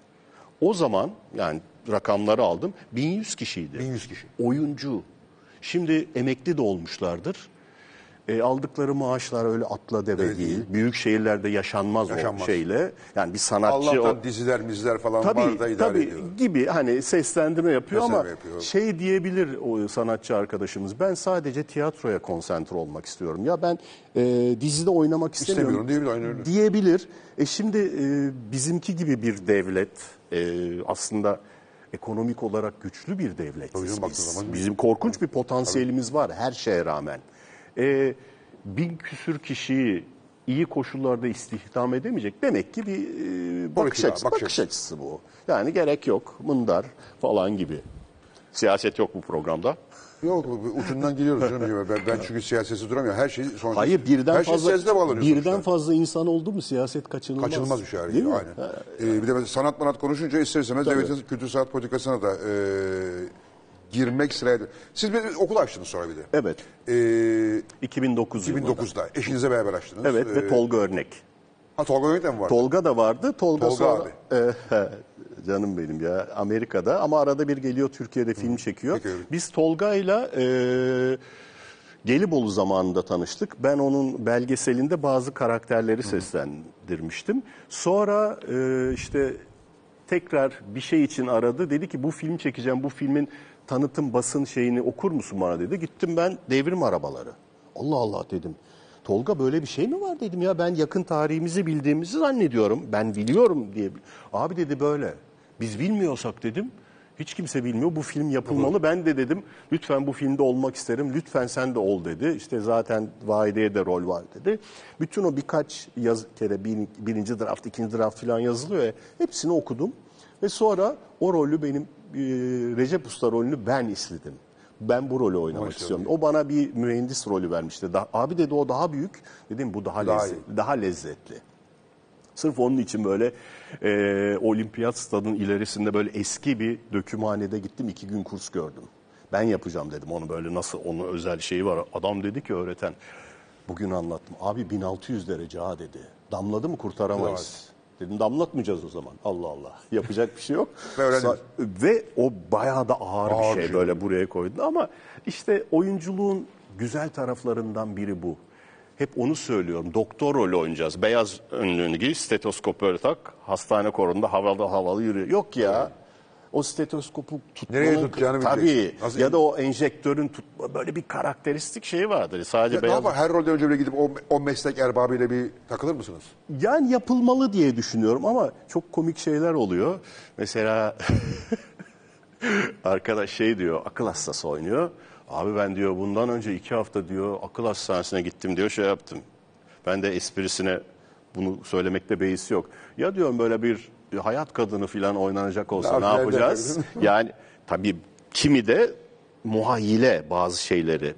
H: O zaman yani rakamları aldım 1100 kişiydi.
G: 1100 kişi.
H: Oyuncu. Şimdi emekli de olmuşlardır. E, aldıkları maaşlar öyle atla deve
G: Evet,
H: değil.
G: değil.
H: Büyük şehirlerde yaşanmaz,
G: Yaşanmaz.
H: o şeyle. Yani bir sanatçı
G: Allah'tan
H: o-
G: diziler, miziler falan
H: Tabii,
G: var da idare
H: tabii
G: ediyorlar.
H: gibi hani seslendirme yapıyor ama
G: Seslendirme yapıyor.
H: şey diyebilir o sanatçı arkadaşımız. Ben sadece tiyatroya konsantre olmak istiyorum. Ya ben e, dizide oynamak istemiyorum.
G: İstemiyorum diyebilir, aynen öyle.
H: Diyebilir. E şimdi e, bizimki gibi bir devlet e, aslında ekonomik olarak güçlü bir devlet.
G: Tabii canım, baktığı zaman-
H: Bizim korkunç bir potansiyelimiz var her şeye rağmen. E, bin küsür kişiyi iyi koşullarda istihdam edemeyecek. Demek ki bir e, bakış, açısı,
G: bakış
H: bakış açısı bu. Yani gerek yok, mındar falan gibi. Siyaset yok bu programda.
G: Yok ucundan geliyoruz canım. Ben, ben çünkü siyaseti duramıyorum. Her şey sonuçta.
H: Hayır birden
G: her şey
H: fazla
G: siyasete
H: birden
G: sonuçta.
H: fazla insan oldu mu siyaset kaçınılmaz.
G: Kaçınılmaz bir şey
H: Değil mi?
G: Aynen. Ee, bir de sanat manat konuşunca ister istemez devletin kültür sanat politikasına da e, girmek sırayla. Siz bir okul açtınız sonra bir de.
H: Evet.
G: Ee,
H: 2009 yılında.
G: 2009'da eşinizle beraber açtınız.
H: Evet ve
G: Ee,
H: Tolga Örnek.
G: Ha Tolga Örnek de mi vardı?
H: Tolga da vardı. Tolga,
G: Tolga
H: sonra,
G: abi.
H: E, canım benim ya Amerika'da ama arada bir geliyor Türkiye'de film çekiyor.
G: Çekiyor.
H: Biz Tolga'yla e, Gelibolu zamanında tanıştık. Ben onun belgeselinde bazı karakterleri seslendirmiştim. Sonra e, işte tekrar bir şey için aradı. Dedi ki bu film çekeceğim. Bu filmin tanıtım basın şeyini okur musun bana dedi. Gittim ben devrim arabaları. Allah Allah dedim. Tolga böyle bir şey mi var dedim ya ben yakın tarihimizi bildiğimizi zannediyorum. Ben biliyorum diye. Abi dedi böyle. Biz bilmiyorsak dedim. Hiç kimse bilmiyor. Bu film yapılmalı. Ben de dedim lütfen bu filmde olmak isterim. Lütfen sen de ol dedi. İşte zaten Vahide'ye de rol var dedi. Bütün o birkaç yaz kere bir, birinci draft, ikinci draft falan yazılıyor ya. Hepsini okudum. Ve sonra o rolü benim e, Recep Usta rolünü ben istedim. Ben bu rolü oynamak istiyorum. O bana bir mühendis rolü vermişti. Daha, abi dedi o daha büyük. Dedim bu daha,
G: Daha
H: lezzet- daha lezzetli. Sırf onun için böyle e, olimpiyat stadının ilerisinde böyle eski bir dökümhanede gittim. iki gün kurs gördüm. Ben yapacağım dedim onu böyle nasıl onun özel şeyi var. Adam dedi ki öğreten bugün anlattım. Abi 1600 derece ha dedi. Damladı mı kurtaramayız. Dedim damlatmayacağız o zaman. Allah Allah. Yapacak bir şey yok. Sa- ve o bayağı da ağır,
G: Ağır
H: bir
G: bir
H: şey
G: şey.
H: böyle buraya koydun. Ama işte oyunculuğun güzel taraflarından biri bu. Hep onu söylüyorum. Doktor rolü oynayacağız. Beyaz önlüğünü giy, stetoskop böyle tak. Hastane korunda havalı havalı yürüyor. Yok ya. O stetoskopu tutmanın...
G: Nereye tutacağını
H: Tabii.
G: bileceksin. Nasıl-
H: ya da o enjektörün tutma böyle bir karakteristik şeyi vardır. Sadece
G: Ya
H: beyaz...
G: yapar? Her rolden önce böyle gidip o, o meslek erbabıyla bir takılır mısınız?
H: Yani yapılmalı diye düşünüyorum ama çok komik şeyler oluyor. Mesela arkadaş şey diyor, akıl hastası oynuyor. Abi ben diyor bundan önce iki hafta diyor akıl hastanesine gittim diyor şey yaptım. Ben de esprisine bunu söylemekte beis yok. Ya diyorum böyle bir hayat kadını falan oynanacak olsa
G: Ne
H: ne,
G: yapacağız
H: yani tabii kimi de muhayyile bazı şeyleri.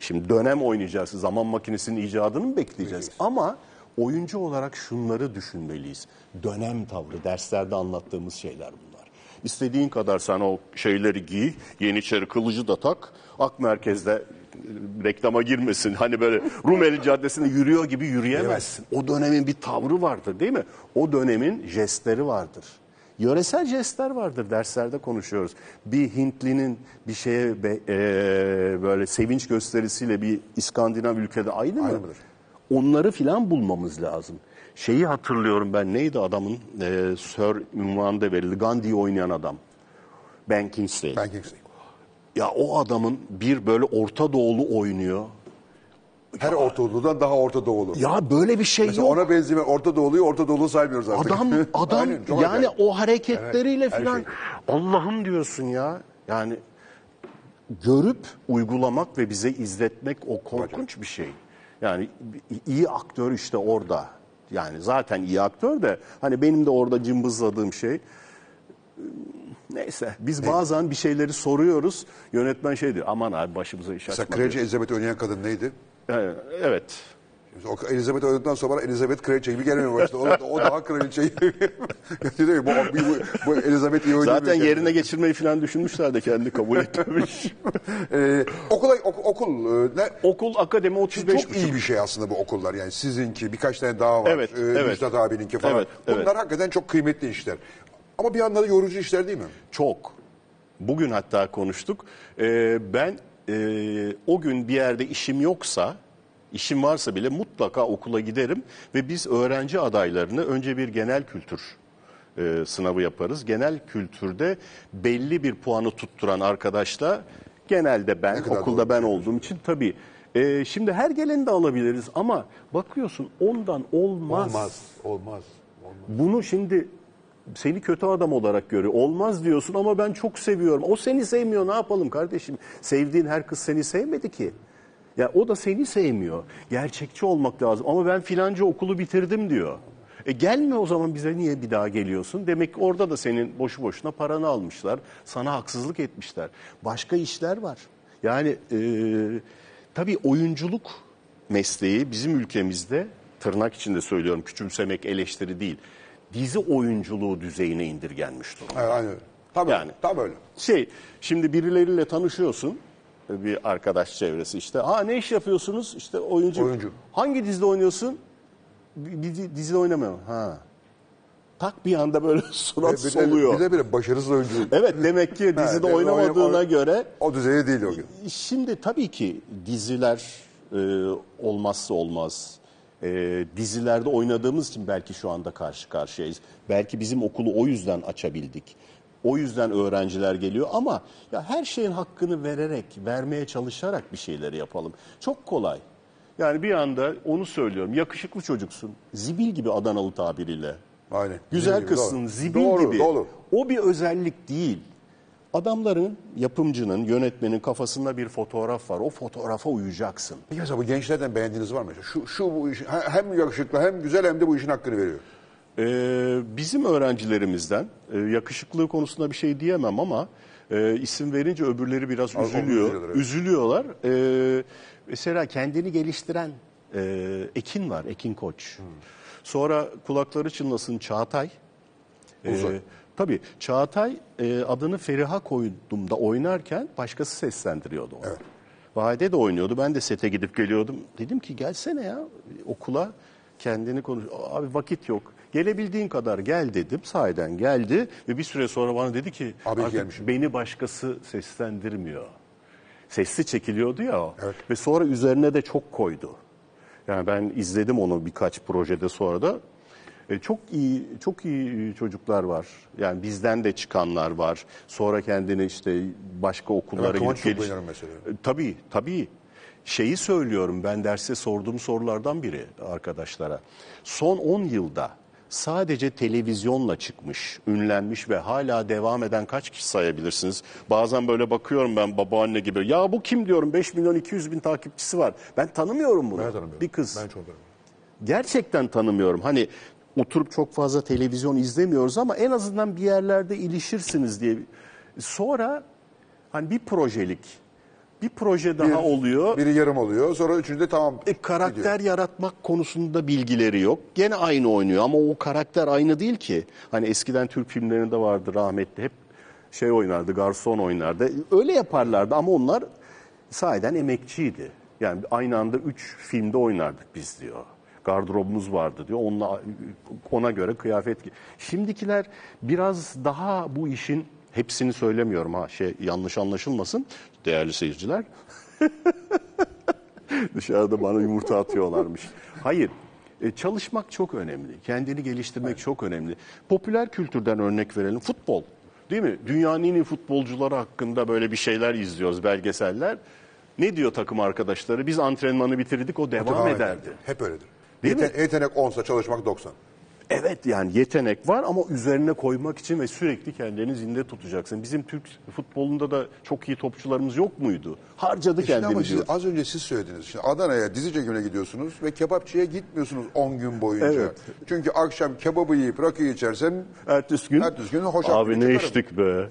H: Şimdi dönem oynayacağız. Zaman makinesinin icadını mı bekleyeceğiz? Ama oyuncu olarak şunları düşünmeliyiz. Dönem tavrı, derslerde anlattığımız şeyler bunlar. İstediğin kadar sen o şeyleri giy, Yeniçeri kılıcı da tak, Ak Merkez'de reklama girmesin. Hani böyle Rumeli Caddesi'nde yürüyor gibi yürüyemezsin. O dönemin bir tavrı vardır değil mi? O dönemin jestleri vardır. Yöresel jestler vardır derslerde konuşuyoruz. Bir Hintlinin bir şeye be- e, böyle sevinç gösterisiyle bir İskandinav ülkede aynı mı?
G: Aynı mıdır?
H: Onları filan bulmamız lazım. Şeyi hatırlıyorum ben neydi adamın e, Sir ünvanı da verildi. Gandhi'yi oynayan adam. Ben Kingsley.
G: Ben Kingsley.
H: Ya o adamın bir böyle Orta Doğulu oynuyor.
G: Her Orta Doğulu'dan daha Orta Doğulu.
H: Ya böyle bir şey
G: Mesela
H: yok.
G: ona benzeme Orta Doğulu'yu Orta Doğulu saymıyoruz artık.
H: Adam adam
G: Aynen, çok
H: yani
G: acayip.
H: o hareketleriyle
G: Evet, her
H: falan
G: şey.
H: Allah'ım diyorsun ya. Yani görüp uygulamak ve bize izletmek o korkunç bir şey. Yani iyi aktör işte orada. Yani zaten iyi aktör de hani benim de orada cımbızladığım şey neyse biz bazen bir şeyleri soruyoruz. Yönetmen şey diyor aman abi başımıza iş
G: Mesela
H: açma.
G: Kraliçe
H: diyor.
G: Elizabeth oynayan kadın neydi?
H: Evet, evet.
G: O Elizabeth oynadıktan sonra Elizabeth kraliçe gibi gelmeye başladı. O, o daha kraliçe. Değil mi? Bu, bu, bu Elizabeth iyi oynamıyor.
H: Zaten yerine geçirmeyi falan düşünmüşler de kendi kabul etmemiş.
G: Ee, okula, ok- okul e, ne?
H: Okul akademi 35
G: Çok iyi bir şey aslında bu okullar. Yani sizinki birkaç tane daha var.
H: Evet,
G: Ee,
H: evet.
G: Müjdat abininki falan.
H: Evet, evet.
G: Bunlar hakikaten çok kıymetli işler. Ama bir yandan da yorucu işler değil mi?
H: Çok. Bugün hatta konuştuk. Ee, ben e, o gün bir yerde işim yoksa, işim varsa bile mutlaka okula giderim ve biz öğrenci adaylarını önce bir genel kültür e, sınavı yaparız. Genel kültürde belli bir puanı tutturan arkadaşla genelde ben okulda ben olduğum için tabii. e, şimdi her geleni de alabiliriz ama bakıyorsun ondan olmaz.
G: Olmaz. Olmaz.
H: Bunu şimdi seni kötü adam olarak görüyor. Olmaz diyorsun ama ben çok seviyorum. O seni sevmiyor ne yapalım kardeşim? Sevdiğin her kız seni sevmedi ki. Ya o da seni sevmiyor. Gerçekçi olmak lazım. Ama ben filanca okulu bitirdim diyor. E gelme o zaman bize niye bir daha geliyorsun? Demek ki orada da senin boşu boşuna paranı almışlar. Sana haksızlık etmişler. Başka işler var. Yani e, tabii oyunculuk mesleği bizim ülkemizde tırnak içinde söylüyorum küçümsemek eleştiri değil. Dizi oyunculuğu düzeyine indirgenmiş durumda.
G: Evet, aynen. Tam öyle.
H: Yani.
G: Tam öyle.
H: Şey, şimdi birileriyle tanışıyorsun. Bir arkadaş çevresi işte. Ha ne iş yapıyorsunuz? İşte oyuncu.
G: Oyuncu.
H: Hangi dizide oynuyorsun? Bir, bir dizide oynamıyorum. Ha. Tak bir anda böyle surat
G: Bir de,
H: soluyor.
G: bir de bir başarısız oyuncu.
H: Evet demek ki
G: Ha,
H: dizide
G: de-
H: oynamadığına
G: o-
H: göre
G: O düzeyde değil o gün.
H: Şimdi tabii ki diziler e, olmazsa olmaz. E, dizilerde oynadığımız için belki şu anda karşı karşıyayız. Belki bizim okulu o yüzden açabildik. O yüzden öğrenciler geliyor ama ya her şeyin hakkını vererek, vermeye çalışarak bir şeyleri yapalım. Çok kolay. Yani bir anda onu söylüyorum. Yakışıklı çocuksun. Zibil gibi Adanalı tabiriyle.
G: Aynen.
H: Güzel kızsın, zibil
G: Doğru,
H: gibi.
G: doğru.
H: O bir özellik değil. Adamların, yapımcının, yönetmenin kafasında bir fotoğraf var. O fotoğrafa uyacaksın.
G: Peki mesela bu gençlerden beğendiğiniz var mı? Şu, şu bu işi hem yakışıklı hem güzel hem de bu işin hakkını veriyor.
H: Ee, bizim öğrencilerimizden e, yakışıklığı konusunda bir şey diyemem ama e, isim verince öbürleri biraz
G: Az-
H: üzülüyor.
G: üzülüyorlar, evet.
H: Üzülüyorlar. Ee, mesela kendini geliştiren e, Ekin var, Ekin Koç.
G: Hmm.
H: Sonra kulakları çınlasın Çağatay.
G: Uzak.
H: Ee, tabii Çağatay e, adını Feriha koyduğumda oynarken başkası seslendiriyordu onu. Vahide de oynuyordu. Ben de sete gidip geliyordum. Dedim ki gelsene ya okula kendini konuş. Abi vakit yok. Gelebildiğin kadar gel dedim. Sahiden geldi ve bir süre sonra bana dedi ki
G: Abi
H: artık
G: gelmişim.
H: beni başkası seslendirmiyor. Sesli çekiliyordu ya o.
G: Evet.
H: Ve sonra üzerine de çok koydu. Yani ben izledim onu birkaç projede sonra da. E, çok iyi çok iyi çocuklar var. Yani bizden de çıkanlar var. Sonra kendini işte başka okullara
G: Kıvanç
H: gidip geliş-
G: mesela.
H: E, Tabii tabii. Şeyi söylüyorum ben derste sorduğum sorulardan biri arkadaşlara. Son 10 yılda sadece televizyonla çıkmış, ünlenmiş ve hala devam eden kaç kişi sayabilirsiniz? Bazen böyle bakıyorum ben babaanne gibi. Ya bu kim diyorum 5 milyon 200 bin takipçisi var. Ben tanımıyorum bunu.
G: Ben tanımıyorum.
H: Bir kız
G: Ben çok tanımıyorum.
H: gerçekten tanımıyorum. Hani oturup çok fazla televizyon izlemiyoruz ama en azından bir yerlerde ilişirsiniz diye. Sonra hani bir projelik bir proje daha
G: Bir-
H: oluyor.
G: Biri yarım oluyor. Sonra üçüncüde tamam.
H: E, karakter yaratmak konusunda bilgileri yok. Gene aynı oynuyor ama o karakter aynı değil ki. Hani eskiden Türk filmlerinde vardı rahmetli hep şey oynardı, garson oynardı. Öyle yaparlardı ama onlar sahiden emekçiydi. Yani aynı anda üç filmde oynardık biz diyor. Gardırobumuz vardı diyor. Onunla, ona göre kıyafet. Şimdikiler biraz daha bu işin hepsini söylemiyorum ha şey yanlış anlaşılmasın değerli seyirciler. Dışarıda bana yumurta atıyorlarmış. Hayır. e, Çalışmak çok önemli. Kendini geliştirmek çok önemli. Popüler kültürden örnek verelim. Futbol. Değil mi? Dünyanın en iyi futbolcuları hakkında böyle bir şeyler izliyoruz, belgeseller. Ne diyor takım arkadaşları? Biz antrenmanı bitirdik, o devam
G: Devam
H: ederdi.
G: eder. Hep öyledir.
H: Değil mi?
G: Yete- yetenek 10'sa çalışmak 90.
H: Evet yani yetenek var ama üzerine koymak için ve sürekli kendini zinde tutacaksın. Bizim Türk futbolunda da çok iyi topçularımız yok muydu? Harcadı
G: Şimdi ama
H: kendini
G: siz,
H: diyor.
G: az önce siz söylediniz. Şimdi Adana'ya dizi çekimine gidiyorsunuz ve kebapçıya gitmiyorsunuz 10 gün boyunca.
H: Evet.
G: Çünkü akşam kebabı yiyip rakı içersen
H: Ertesi gün,
G: Ertesi gün hoşaf
H: abi ne
G: çıkarım."
H: içtik be.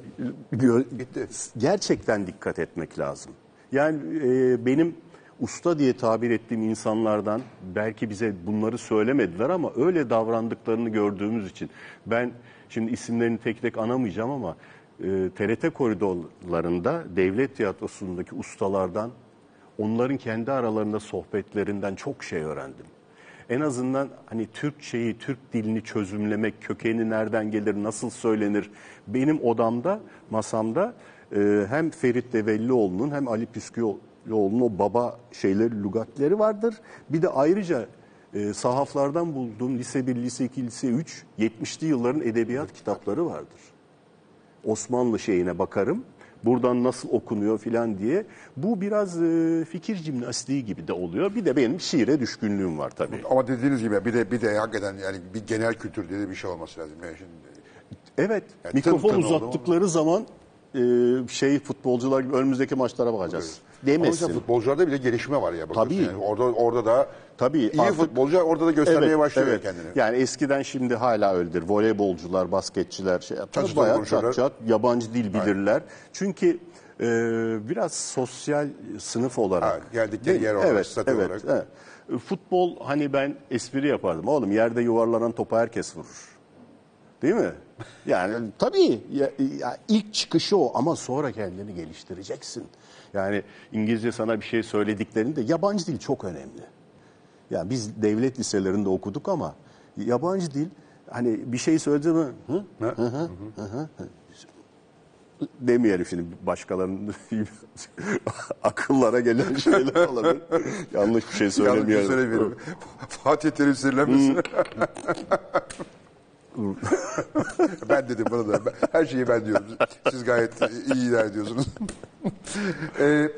H: Gö-
G: Gitti.
H: Gerçekten dikkat etmek lazım. Yani e, benim usta diye tabir ettiğim insanlardan belki bize bunları söylemediler ama öyle davrandıklarını gördüğümüz için ben şimdi isimlerini tek tek anamayacağım ama e, TRT koridorlarında devlet tiyatrosundaki ustalardan onların kendi aralarında sohbetlerinden çok şey öğrendim. En azından hani Türkçeyi, Türk dilini çözümlemek, kökeni nereden gelir, nasıl söylenir? Benim odamda, masamda e, hem Ferit Devellioğlu'nun hem Ali Püsküoğlu'nun o baba şeyleri, lügatleri vardır. Bir de ayrıca e, sahaflardan bulduğum lise 1, lise 2, lise 3, 70'li yılların edebiyat kitapları vardır. Osmanlı şeyine bakarım. Buradan nasıl okunuyor filan diye. Bu biraz e, fikir jimnastiği gibi de oluyor. Bir de benim şiire düşkünlüğüm var tabii.
G: ama dediğiniz gibi bir de bir de hakikaten yani bir genel kültür diye bir şey olması lazım. Yani şimdi
H: Evet.
G: Yani
H: mikrofon
G: tın tın
H: uzattıkları zaman e, şey futbolcular gibi önümüzdeki maçlara bakacağız.
G: Ama
H: Demesin.
G: futbolcularda bile gelişme var ya. bakıyorsun
H: Tabii.
G: Yani orada orada da
H: Tabii,
G: iyi
H: artık-
G: futbolcu orada da göstermeye başlıyor
H: evet.
G: kendini.
H: Yani eskiden şimdi hala öyledir. Voleybolcular, basketçiler şey yapar.
G: Çat
H: Bayağı çat çat yabancı dil bilirler. Çünkü e, biraz sosyal sınıf olarak.
G: Ha, geldikleri yer olarak,
H: evet,
G: statü
H: evet,
G: olarak.
H: evet. Futbol hani ben espri yapardım. Oğlum yerde yuvarlanan topu herkes vurur. Değil mi? Yani tabii ya, ya ilk çıkışı o ama sonra kendini geliştireceksin. Yani İngilizce sana bir şey söylediklerinde yabancı dil çok önemli. Yani biz devlet liselerinde okuduk ama yabancı dil hani bir şey söyledi mi? Hı? Hı hı, hı hı. Demeyelim şimdi başkalarının akıllara gelen şeyler olabilir. Yanlış bir şey
G: Yanlış bir şey
H: söylemiyorum.
G: söylemiyorum. Fatih Terim sinirlenmesin. ben dedim bunu da. Ben- her şeyi ben diyorum. Siz gayet iyi idare ediyorsunuz. ee,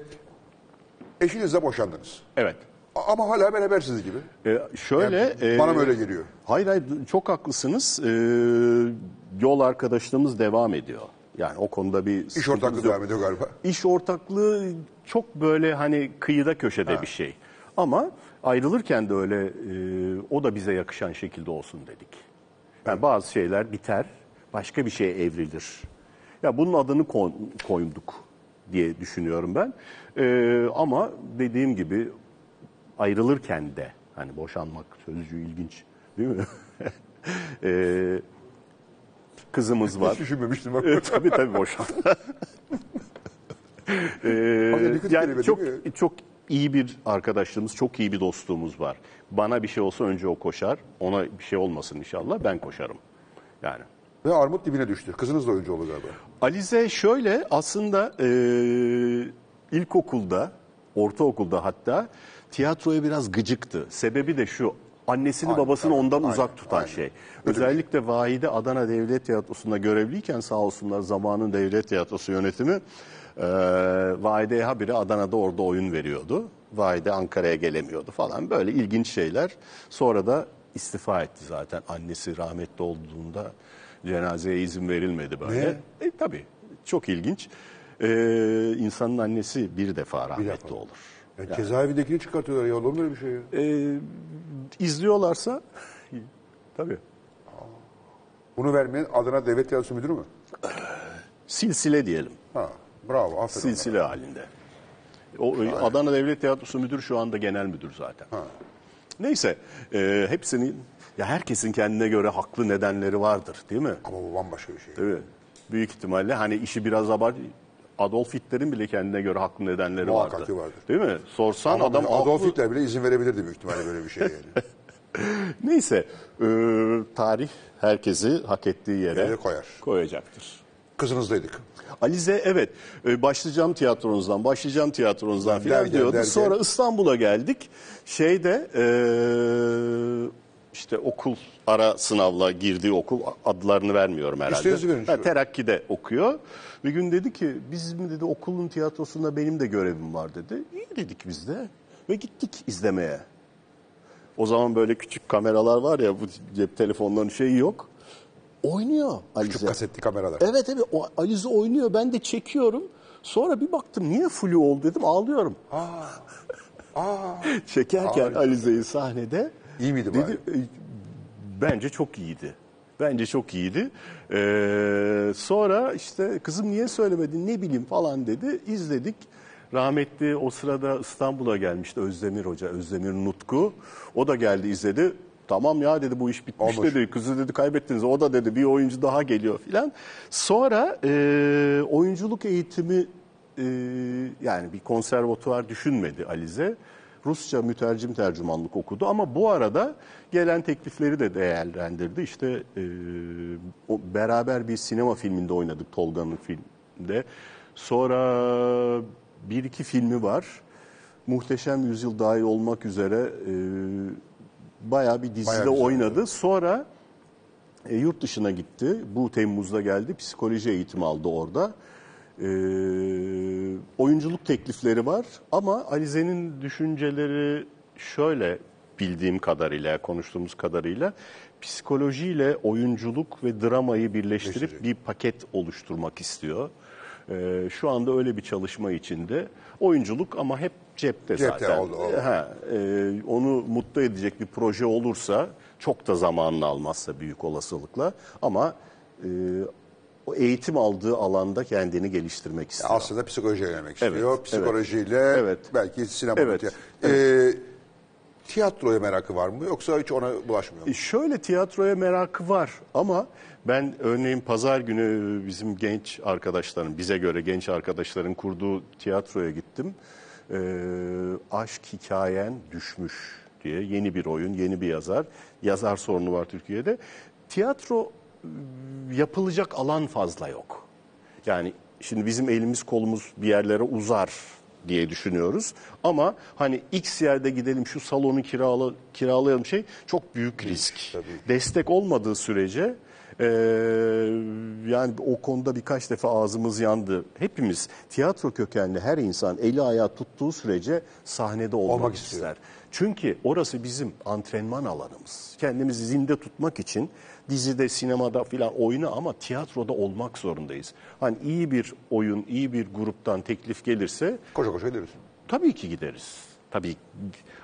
G: eşinizle boşandınız.
H: Evet.
G: Ama hala berabersiniz gibi.
H: Ee, şöyle
G: Yani bana mı öyle geliyor?
H: Hayır hayır çok haklısınız. Ee, yol arkadaşlığımız devam ediyor. Yani o konuda bir
G: İş ortaklığı devam ediyor galiba.
H: İş ortaklığı çok böyle hani kıyıda köşede bir şey. Ama ayrılırken de öyle e, o da bize yakışan şekilde olsun dedik. Yani bazı şeyler biter, başka bir şeye evrilir. Ya bunun adını kon- koyduk diye düşünüyorum ben. E, ama dediğim gibi ayrılırken de hani boşanmak sözcüğü ilginç değil mi? e, kızımız var.
G: Hiç düşünmemiştim. bak.
H: E, tabii tabii boşan. Ee, yani çok çok iyi bir arkadaşlığımız, çok iyi bir dostluğumuz var. Bana bir şey olsa önce o koşar. Ona bir şey olmasın inşallah ben koşarım. Yani.
G: Ve armut dibine düştü. Kızınız da oyuncu oldu galiba.
H: Alize şöyle aslında e, ilkokulda, ortaokulda hatta tiyatroya biraz gıcıktı. Sebebi de şu. Annesini
G: Aynen,
H: babasını
G: tabii,
H: ondan
G: aynen,
H: uzak tutan
G: aynen.
H: şey.
G: Öyle şey.
H: Özellikle Vahide Adana Devlet Tiyatrosu'nda görevliyken sağ olsunlar zamanın devlet tiyatrosu yönetimi e, Vahide'ye habire Adana'da orada oyun veriyordu. Vahide Ankara'ya gelemiyordu falan böyle ilginç şeyler. Sonra da istifa etti zaten annesi rahmetli olduğunda cenazeye izin verilmedi böyle. E, tabii çok ilginç. E, insanın annesi bir defa rahmetli
G: defa.
H: olur.
G: Ya cezaevindekini çıkartıyorlar ya. Olur mu öyle bir şey ya?
H: E, izliyorlarsa tabii.
G: Bunu vermeyen Adana Devlet Tiyatrosu Müdürü mü?
H: Silsile diyelim.
G: Ha, bravo. Aferin.
H: Silsile halinde. O Adana Devlet Tiyatrosu müdür şu anda genel müdür zaten. Neyse, e, hepsinin ya herkesin kendine göre haklı nedenleri vardır, değil mi?
G: Ama bu bambaşka bir şey.
H: Değil mi? Büyük ihtimalle hani işi biraz abart Adolf Hitler'in bile kendine göre haklı nedenleri
G: Muhakkak
H: vardır.
G: ki vardır.
H: Değil mi? Sorsan
G: Ama
H: adam
G: Adolf
H: haklı.
G: Hitler bile izin verebilirdi büyük ihtimalle böyle bir şeye yani.
H: Neyse e, tarih herkesi hak ettiği yere
G: Yere koyar.
H: koyacaktır.
G: Kızınızdaydık.
H: Alize evet e, başlayacağım tiyatronuzdan başlayacağım tiyatronuzdan filan
G: Derken,
H: diyordu.
G: derken.
H: Sonra İstanbul'a geldik. Şeyde e, işte okul ara sınavla girdiği okul adlarını vermiyorum herhalde.
G: Verin.
H: Ha, Terakki'de okuyor. Bir gün dedi ki bizim dedi okulun tiyatrosunda benim de görevim var dedi. İyi dedik biz de ve gittik izlemeye. O zaman böyle küçük kameralar var ya bu cep telefonlarının şeyi yok. Oynuyor Alize.
G: Küçük kasetli kameralar.
H: Evet evet o Alize oynuyor ben de çekiyorum. Sonra bir baktım niye flu oldu dedim ağlıyorum. Çekerken
G: Aa,
H: Alize'yi sahnede.
G: İyi miydi
H: dedi, "E, Bence çok iyiydi. Bence çok iyiydi. Ee, sonra işte kızım niye söylemedin ne bileyim falan dedi. İzledik. Rahmetli o sırada İstanbul'a gelmişti Özdemir Hoca, Özdemir Nutku. O da geldi izledi. Tamam ya dedi bu iş bitmiş
G: Olmuş.
H: dedi. Kızı dedi kaybettiniz. O da dedi bir oyuncu daha geliyor filan. Sonra e, oyunculuk eğitimi e, yani bir konservatuvar düşünmedi Alize. Rusça mütercim tercümanlık okudu ama bu arada gelen teklifleri de değerlendirdi. İşte e, o beraber bir sinema filminde oynadık Tolga'nın filminde. Sonra bir iki filmi var. Muhteşem Yüzyıl dahil olmak üzere e, bayağı bir dizide
G: Bayağı güzel.
H: oynadı. Sonra e, yurt dışına gitti. Bu Temmuz'da geldi. Psikoloji eğitimi aldı orada. E, oyunculuk teklifleri var ama Alize'nin düşünceleri şöyle bildiğim kadarıyla, konuştuğumuz kadarıyla psikolojiyle oyunculuk ve dramayı birleştirip
G: Birleştirecek.
H: bir paket oluşturmak istiyor. E, şu anda öyle bir çalışma içinde. Oyunculuk ama hep cepte,
G: Cepte
H: zaten.
G: oldu, oldu.
H: Ha, e, onu mutlu edecek bir proje olursa çok da zamanını almazsa büyük olasılıkla ama e, o eğitim aldığı alanda kendini geliştirmek istiyor.
G: Aslında psikolojiye yönelmek istiyor.
H: Evet,
G: Psikolojiyle
H: evet.
G: belki sinema.
H: Evet,
G: Ee, tiyatroya merakı var mı yoksa hiç ona bulaşmıyor mu?
H: E, Şöyle tiyatroya merakı var ama ben örneğin pazar günü bizim genç arkadaşların, bize göre genç arkadaşların kurduğu tiyatroya gittim. Ee, Aşk Hikayen Düşmüş diye yeni bir oyun, yeni bir yazar. Yazar sorunu var Türkiye'de. Tiyatro e, yapılacak alan fazla yok. Yani şimdi bizim elimiz kolumuz bir yerlere uzar diye düşünüyoruz. Ama hani X yerde gidelim şu salonu kirala, kiralayalım şey çok büyük risk. Destek olmadığı sürece eee, yani o konuda birkaç defa ağzımız yandı. Hepimiz tiyatro kökenli her insan eli ayağı tuttuğu sürece sahnede olmak,
G: Olmak istiyor.
H: ister. Çünkü orası bizim antrenman alanımız. Kendimizi zinde tutmak için dizide, sinemada filan oyna ama tiyatroda olmak zorundayız. Hani iyi bir oyun, iyi bir gruptan teklif gelirse
G: Koşa koşa gideriz.
H: tabii ki gideriz. Tabii.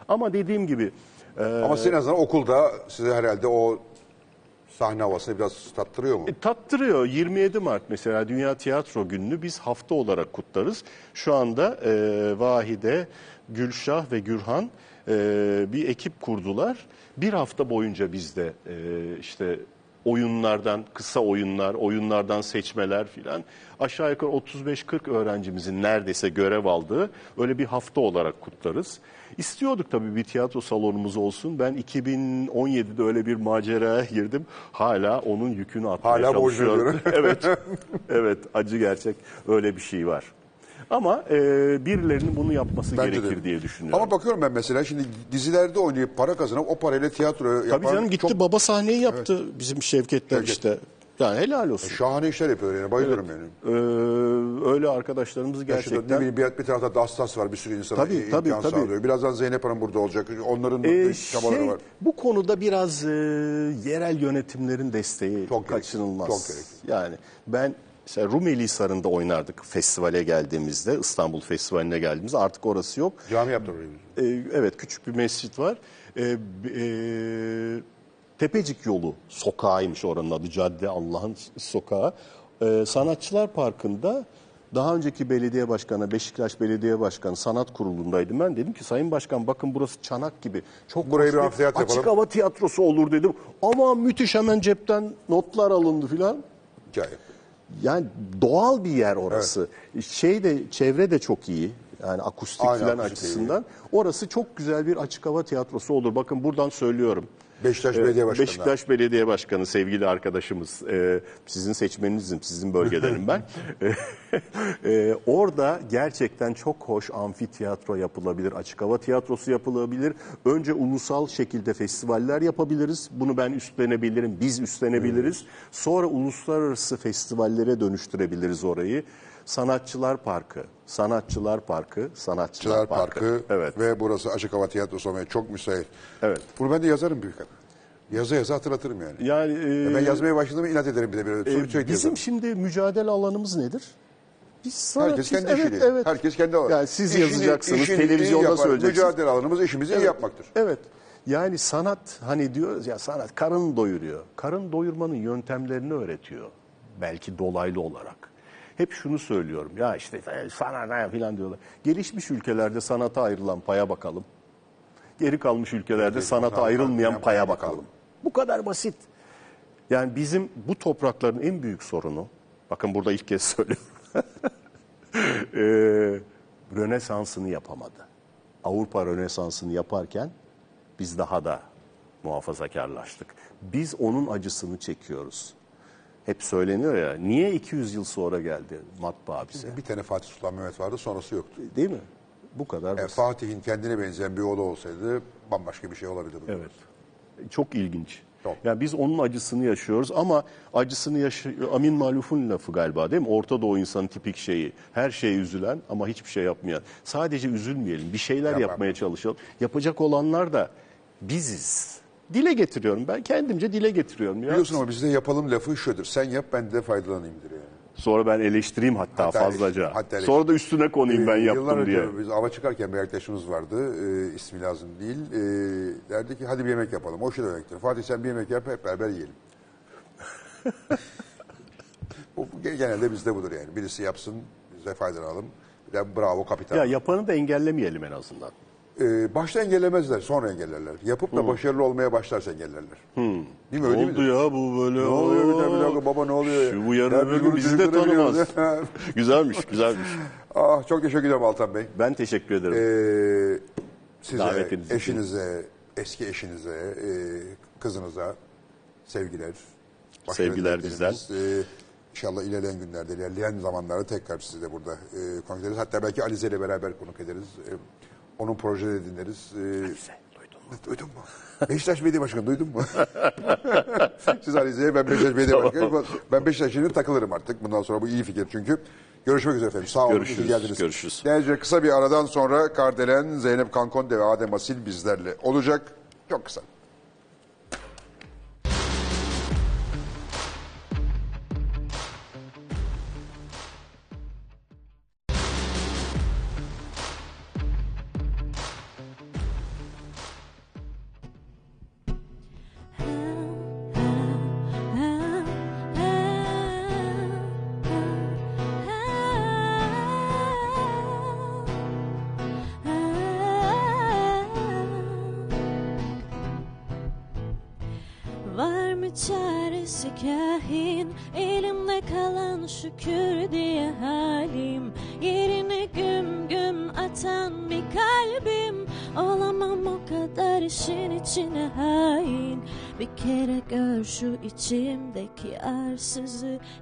H: Ama dediğim gibi e,
G: Ama sizin en azından okulda size herhalde o sahne havasını biraz tattırıyor mu?
H: E, tattırıyor. 27 Mart mesela Dünya Tiyatro Günü'nü biz hafta olarak kutlarız. Şu anda e, Vahide, Gülşah ve Gürhan e, bir ekip kurdular. Bir hafta boyunca bizde e, işte oyunlardan, kısa oyunlar, oyunlardan seçmeler filan aşağı yukarı 35-40 öğrencimizin neredeyse görev aldığı öyle bir hafta olarak kutlarız. İstiyorduk tabii bir tiyatro salonumuz olsun. Ben 2017'de öyle bir maceraya girdim. Hala onun yükünü atmaya
G: Hala
H: çalışıyorum. evet, evet acı gerçek öyle bir şey var. Ama e, birilerinin bunu yapması
G: Bence
H: gerekir
G: de.
H: diye düşünüyorum.
G: Ama bakıyorum ben mesela şimdi dizilerde oynayıp para kazanıp o parayla tiyatro yapan
H: Tabii canım gitti
G: çok
H: baba sahneyi yaptı bizim Şevketler
G: Şevket.
H: işte. Yani helal olsun.
G: şahane işler yapıyor yani bayılıyorum yani.
H: Ee, öyle arkadaşlarımız
G: Gerçekten. Ne
H: gerçekten.
G: bileyim bir, bir tarafta Dastas var bir sürü insana
H: Tabii,
G: imkan
H: tabii, tabii.
G: sağlıyor. Birazdan Zeynep Hanım burada olacak. Onların da
H: Ee,
G: çabaları
H: şey,
G: var.
H: bu konuda biraz e, yerel yönetimlerin desteği
G: Çok gerekli,
H: kaçınılmaz.
G: çok gerekli.
H: Yani ben mesela Rumeli Hisarı'nda oynardık festivale geldiğimizde, İstanbul Festivali'ne geldiğimizde artık orası yok.
G: Cami yaptılar orayı.
H: Ee, evet küçük bir mescit var. Ee, b- e, Tepecik yolu sokağıymış oranın adı. Cadde Allah'ın sokağı. Ee, Sanatçılar Parkı'nda daha önceki belediye başkanı, Beşiktaş Belediye Başkanı sanat kurulundaydım ben. Dedim ki Sayın Başkan bakın burası çanak gibi. Çok
G: Burayı bir amfiteyatro
H: açık
G: yapalım."
H: hava tiyatrosu olur dedim. Ama müthiş hemen cepten notlar alındı filan.
G: Hikaye.
H: Yani doğal bir yer orası. Şey de çevre de çok iyi. Yani akustik
G: Aynen,
H: falan
G: akustik
H: açısından. Orası çok güzel bir açık hava tiyatrosu olur. Bakın buradan söylüyorum.
G: Beşiktaş Belediye Başkanı.
H: Beşiktaş Belediye Başkanı sevgili arkadaşımız. Ee, sizin seçmeninizim, sizin bölgedenim ben. Ee, orada gerçekten çok hoş amfiteyatro yapılabilir, açık hava tiyatrosu yapılabilir. Önce ulusal şekilde festivaller yapabiliriz. Bunu ben üstlenebilirim, biz üstlenebiliriz. Sonra uluslararası festivallere dönüştürebiliriz orayı. Sanatçılar Parkı, Sanatçılar Parkı, Sanatçılar, Parkı.
G: Parkı
H: Evet.
G: ve burası açık hava tiyatrosu olmaya çok müsait.
H: Evet.
G: Bunu ben de yazarım büyük adam. Yazı yazı hatırlatırım yani.
H: Yani e,
G: ben yazmaya başladığımda inat ederim bir de böyle.
H: e, bizim
G: yazarım.
H: şimdi mücadele alanımız nedir? Biz sanat-
G: Herkes
H: biz-
G: kendi
H: evet,
G: işiyle.
H: evet.
G: Herkes kendi alanı.
H: Yani siz
G: İşini-
H: yazacaksınız,
G: işini
H: televizyonda
G: yapar.
H: söyleyeceksiniz.
G: Mücadele alanımız işimizi iyi yapmaktır.
H: Evet. Yani sanat hani diyoruz ya sanat karın doyuruyor. Karın doyurmanın yöntemlerini öğretiyor. Belki dolaylı olarak. Hep şunu söylüyorum. Ya işte e, sanat ha falan diyorlar. Gelişmiş ülkelerde sanata ayrılan paya bakalım. Geri kalmış ülkelerde sanata
G: sanata
H: ayrılmayan paya bakalım. Bu kadar basit. Yani bizim bu toprakların en büyük sorunu, bakın burada ilk kez söylüyorum. Eee Rönesans'ını yapamadı. Avrupa Rönesans'ını yaparken biz daha da muhafazakarlaştık. Biz onun acısını çekiyoruz. Hep söyleniyor ya, niye 200 yıl sonra geldi matbaa bize?
G: Bir tane Fatih Sultan Mehmet vardı sonrası yoktu.
H: Değil mi? Bu kadar basit.
G: Fatih'in kendine benzeyen bir oğlu olsaydı bambaşka bir şey olabilirdi.
H: Evet. Çok ilginç.
G: Çok.
H: Yani biz onun acısını yaşıyoruz ama acısını yaşı Amin Maluf'un lafı galiba değil mi? Orta Doğu insanı tipik şeyi. Her şeye üzülen ama hiçbir şey yapmayan. Sadece üzülmeyelim. Bir şeyler
G: Yapalım.
H: yapmaya çalışalım. Yapacak olanlar da biziz. Dile getiriyorum ben. Kendimce dile getiriyorum. Ya.
G: Biliyorsun ama bizde yapalım lafı şudur. Sen yap ben de faydalanayımdır yani.
H: Sonra ben eleştireyim hatta,
G: Hatta
H: fazlaca.
G: eleştireyim, hatta eleştireyim.
H: Sonra da üstüne konayım ben
G: Ee,
H: yaptım
G: Yıllar
H: diye.
G: önce biz ava çıkarken bir arkadaşımız vardı. E, ismi lazım değil. E, derdi ki hadi bir yemek yapalım. O şu demektir. Fatih sen bir yemek yap hep beraber yiyelim. bu, bu genelde bizde budur yani. Birisi yapsın biz de faydalanalım. Bir de bravo kapitan.
H: Ya yapanı da engellemeyelim en azından.
G: Ee, başta engellemezler, sonra engellerler. Yapıp da başarılı olmaya başlarsa engellerler. Değil mi? Öyle
H: oldu
G: midir?
H: ya bu böyle?
G: Ne oluyor bir dakika, bir dakika baba ne oluyor?
H: Şu bu yarın
G: Ya
H: öbür gün bizi de tanımaz. güzelmiş, güzelmiş.
G: ah, çok teşekkür ederim Altan Bey.
H: Ben teşekkür ederim.
G: Ee, size,
H: Davetiniz için.
G: eşinize, eski eşinize, e, kızınıza sevgiler.
H: Sevgiler
G: dileklerimiz. Ee, İnşallah ilerleyen günlerde, ilerleyen zamanlarda tekrar sizi de burada e, konuk ederiz. Hatta belki Alize ile beraber konuk ederiz. E, onun projeleri dinleriz. E,
H: duydun mu?
G: Duydun mu? Beşiktaş Belediye Başkanı duydun mu? Siz Alize'ye ben Beşiktaş Belediye Başkanı. Ben Beşiktaş'ın takılırım artık. Bundan sonra bu iyi fikir çünkü. Görüşmek üzere efendim. Sağ olun. iyi
H: Görüşürüz,
G: geldiniz.
H: görüşürüz.
G: Değerli kısa bir aradan sonra Kardelen, Zeynep Kankonde ve Adem Asil bizlerle olacak. Çok kısa.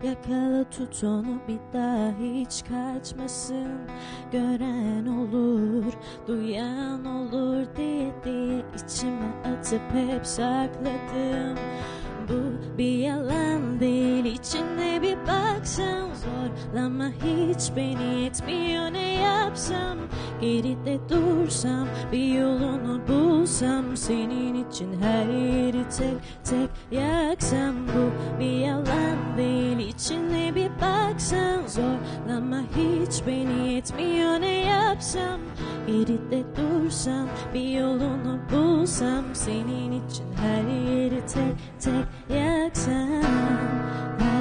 D: Yakala tut onu bir daha hiç kaçmasın. Gören olur, duyan olur diye diye içime atıp hep sakladım bu bir yalan değil. İçinde bir baksan Zorlama hiç beni yetmiyor ne yapsam. Geride dursam bir yolunu bulsam Senin için her yeri tek tek yaksam. Bu bir yalan değil. İçinde bir baksan Zorlama hiç beni yetmiyor ne yapsam. Geride dursam bir yolunu bulsam Senin için her yeri tek tek yaksam Ah,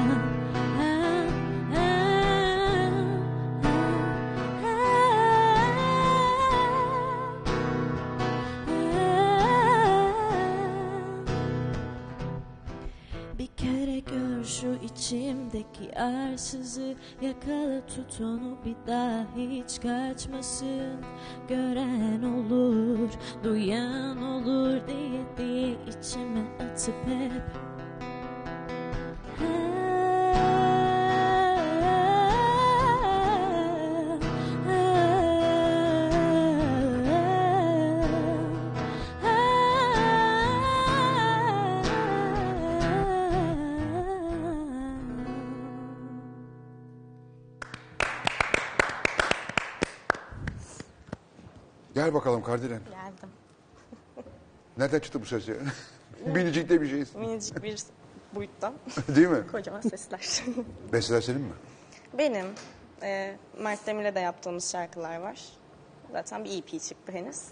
D: arsızı yakala tut onu bir daha hiç kaçmasın. Gören olur, duyan olur diye diye içime atıp hep
G: Gel bakalım Kardelen.
I: Geldim.
G: Nereden çıktı bu ses ya? Minicik de bir şeyiz.
I: Minicik bir boyutta.
G: Değil mi?
I: Kocaman sesler.
G: Besteler senin mi?
I: Benim e, Mert Demir'le de yaptığımız şarkılar var. Zaten bir EP çıktı henüz.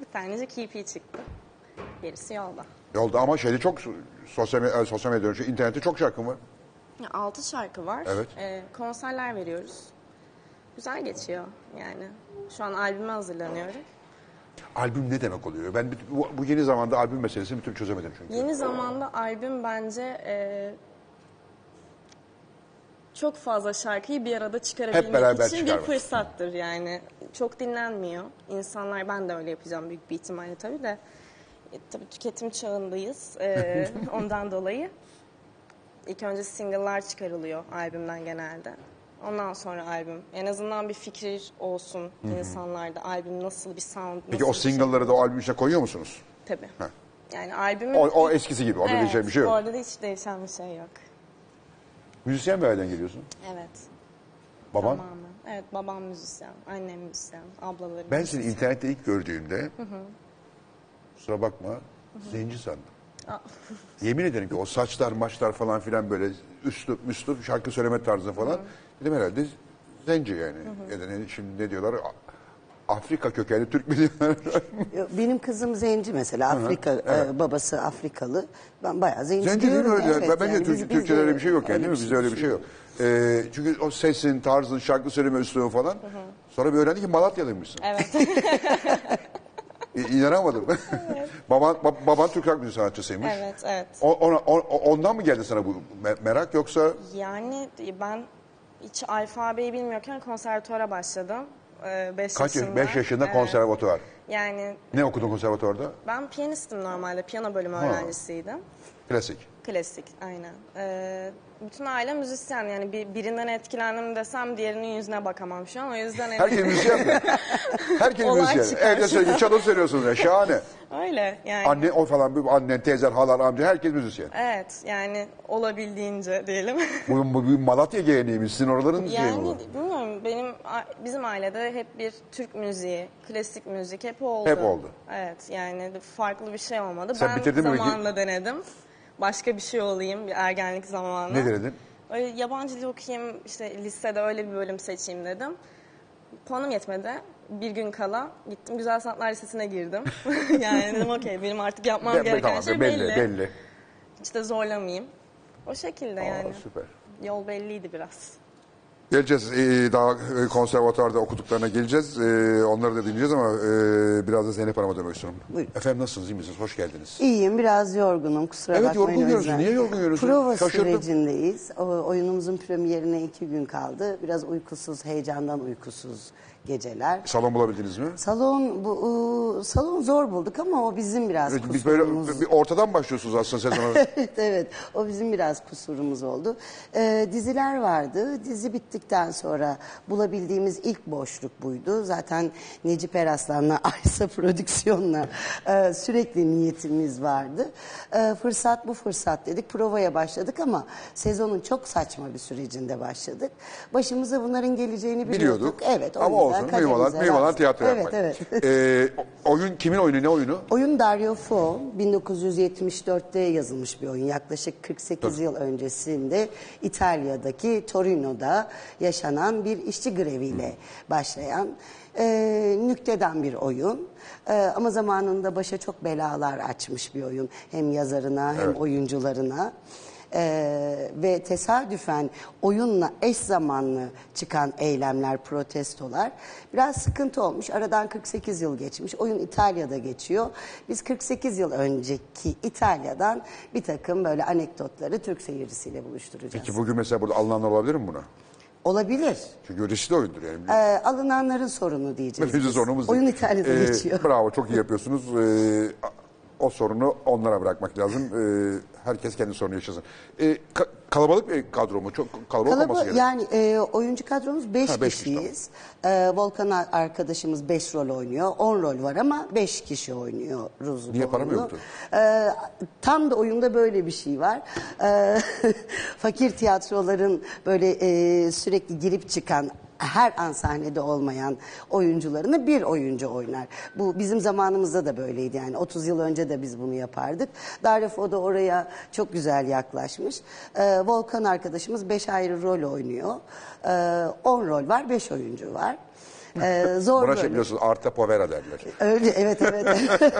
I: Bir tanecik EP çıktı. Gerisi yolda.
G: Yolda ama şeyde çok sosyal, e, sosyal medya, şu internette çok şarkın var.
I: Altı şarkı var.
G: Evet.
I: E, konserler veriyoruz. Güzel geçiyor yani. Şu an albüme hazırlanıyorum.
G: Albüm ne demek oluyor? Ben bu, bu yeni zamanda albüm meselesini bir türlü çözemedim çünkü.
I: Yeni zamanda albüm bence e, çok fazla şarkıyı bir arada çıkarabilmek
G: Hep beraber
I: için bir
G: çıkarmak.
I: fırsattır yani. Çok dinlenmiyor. İnsanlar ben de öyle yapacağım büyük bir ihtimalle tabii de. E, tabii tüketim çağındayız. E, ondan dolayı ilk önce single'lar çıkarılıyor albümden genelde. Ondan sonra albüm. En azından bir fikir olsun insanlarda. Albüm nasıl bir sound,
G: Peki
I: nasıl
G: o
I: bir şey.
G: single'ları da o albüm içine koyuyor musunuz?
I: Tabii.
G: Ha.
I: Yani albümün...
G: O, o eskisi gibi, orada değişen bir şey yok.
I: Orada da hiç değişen bir şey yok.
G: Müzisyen bir aileden geliyorsun.
I: Evet.
G: Baban.
I: Tamamen. Evet babam müzisyen, annem müzisyen, ablalarım
G: Ben seni internette ilk gördüğümde, kusura bakma, zenci sandım. Yemin ederim ki o saçlar, maçlar falan filan böyle üslup, müslup, şarkı söyleme tarzı falan. Dedim herhalde zenci yani. Ya da ne, şimdi ne diyorlar? Afrika kökenli Türk mü diyorlar?
J: Benim kızım zenci mesela Afrika e, babası Afrikalı. Ben bayağı zenci,
G: zenci değil mi
J: diyorum.
G: öyle?
J: Evet,
G: ben bence
J: yani
G: Türk,
J: biz- biz
G: Türkçe'de
J: de
G: öyle bir şey yok yani değil mi? Bizde öyle bir şey yok. Ee, çünkü o sesin, tarzın, şarkı söyleme üslubu falan. Sonra bir öğrendik ki Malatyalıymışsın.
I: Evet.
G: İ- İnanamadım. baban, ba- baban Türk halk müziği sanatçısıymış.
I: evet, evet.
G: O, ona- o- o- ondan mı geldi sana bu me- merak yoksa
I: Yani ben hiç alfabeyi bilmiyorken konservatuara başladım. 5
G: kaç yaş,
I: yaşında.
G: 5 yaşında
I: Evet.
G: konservatuvar.
I: Yani
G: Ne okudun konservatuvarda?
I: ben piyanistim normalde. Piyano bölümü öğrencisiydim.
G: Klasik.
I: Klasik, aynen. Ee, bütün aile müzisyen. Yani bir, birinden etkilendim desem diğerinin yüzüne bakamam şu an. O yüzden evet.
G: Herkes müzisyen mi? Herkes
I: Olay
G: müzisyen.
I: çıkar.
G: Evde söylüyor, çalo söylüyorsunuz ya. Şahane.
I: Öyle yani.
G: Anne o falan, bir annen, teyzen, halan, amca herkes müzisyen.
I: Evet yani olabildiğince diyelim.
G: Bu, bu bir Malatya geleneği Sizin oraların
I: yani
G: bu.
I: bilmiyorum benim a- bizim ailede hep bir Türk müziği, klasik müzik hep oldu.
G: Hep oldu.
I: Evet yani farklı bir şey olmadı.
G: Sen
I: ben
G: bitirdin mi
I: zamanında denedim. Başka bir şey olayım bir ergenlik zamanı.
G: Ne denedin?
I: Öyle yabancı dil okuyayım işte lisede öyle bir bölüm seçeyim dedim. Puanım yetmedi. Bir gün kala gittim Güzel Sanatlar Lisesi'ne girdim. yani dedim okey benim artık yapmam
G: Be-
I: gereken
G: tamam,
I: şey
G: belli,
I: belli.
G: belli.
I: Hiç de zorlamayayım. O şekilde
G: Aa,
I: yani.
G: süper.
I: Yol belliydi biraz.
G: Geleceğiz. Ee, daha e, konservatuarda okuduklarına geleceğiz. Ee, onları da dinleyeceğiz ama e, biraz da Zeynep Hanım'a dönmek istiyorum.
J: Buyurun.
G: Efendim nasılsınız? iyi misiniz? Hoş geldiniz.
J: İyiyim biraz yorgunum kusura
G: Evet,
J: bakmayın.
G: yorgun
J: o yüzden.
G: Niye yorgun görüyorsun?
J: Prova
G: Şaşırdım.
J: sürecindeyiz. O, oyunumuzun premierine iki gün kaldı. Biraz uykusuz, heyecandan uykusuz geceler.
G: Salon bulabildiniz mi?
J: Salon bu ıı, salon zor bulduk ama o bizim biraz
G: Evet, biz böyle
J: kusurumuz.
G: bir ortadan başlıyorsunuz aslında sezona.
J: evet evet o bizim biraz kusurumuz oldu. Ee, diziler vardı. Dizi bittikten sonra bulabildiğimiz ilk boşluk buydu. Zaten Necip Eraslan'la Aysa Prodüksiyon'la e, sürekli niyetimiz vardı. E, fırsat bu fırsat dedik. Provaya başladık ama sezonun çok saçma bir sürecinde başladık. Başımıza bunların geleceğini biliyorduk.
G: Biliyorduk.
J: Evet. o
G: Ama
J: yüzden
G: mühim olan
J: razı.
G: tiyatro
J: evet,
G: yapmak.
J: Evet
G: Ee, o- oyun kimin oyunu? Ne oyunu?
J: Oyun Dario Fo 1974'te yazılmış bir oyun. Yaklaşık 48 yıl öncesinde İtalya'daki Torino'da yaşanan bir işçi greviyle başlayan e, nükteden bir oyun. E, ama zamanında başa çok belalar açmış bir oyun. Hem yazarına hem
G: Evet.
J: oyuncularına. Ee, ve tesadüfen oyunla eş zamanlı çıkan eylemler, protestolar biraz sıkıntı olmuş. Aradan 48 yıl geçmiş. Oyun İtalya'da geçiyor. Biz 48 yıl önceki İtalya'dan bir takım böyle anekdotları Türk seyircisiyle buluşturacağız.
G: Peki bugün mesela burada alınanlar olabilir mi buna?
J: Olabilir.
G: Çünkü riskli oyundur yani.
J: Ee, alınanların sorunu diyeceğiz.
G: Bizim
J: biz.
G: sorunumuz
J: Oyun. İtalya'da
G: Ee,
J: geçiyor.
G: Bravo çok iyi yapıyorsunuz. Ee, o sorunu onlara bırakmak lazım. Ee, herkes kendi sorunu yaşasın. Ee, ka- kalabalık bir kadro mu? Çok kalabalık olması
J: Kalıbı,
G: gerekiyor.
J: yani e, oyuncu kadromuz 5
G: Ha, beş kişi,
J: kişiyiz. E, Volkan ar- arkadaşımız 5 rol oynuyor. 10 rol var ama 5 kişi oynuyoruz.
G: Niye para mı
J: oyunu.
G: yoktu?
J: E, tam da oyunda böyle bir şey var. E, fakir tiyatroların böyle e, sürekli girip çıkan her an sahnede olmayan oyuncularını bir oyuncu oynar. Bu bizim zamanımızda da böyleydi yani 30 yıl önce de biz bunu yapardık. Darifo da oraya çok güzel yaklaşmış. Ee, Volkan arkadaşımız 5 ayrı rol oynuyor. 10 rol var 5 oyuncu var. Ee, zor
G: Buna şey biliyorsunuz Arte Povera derler.
J: Öyle evet evet.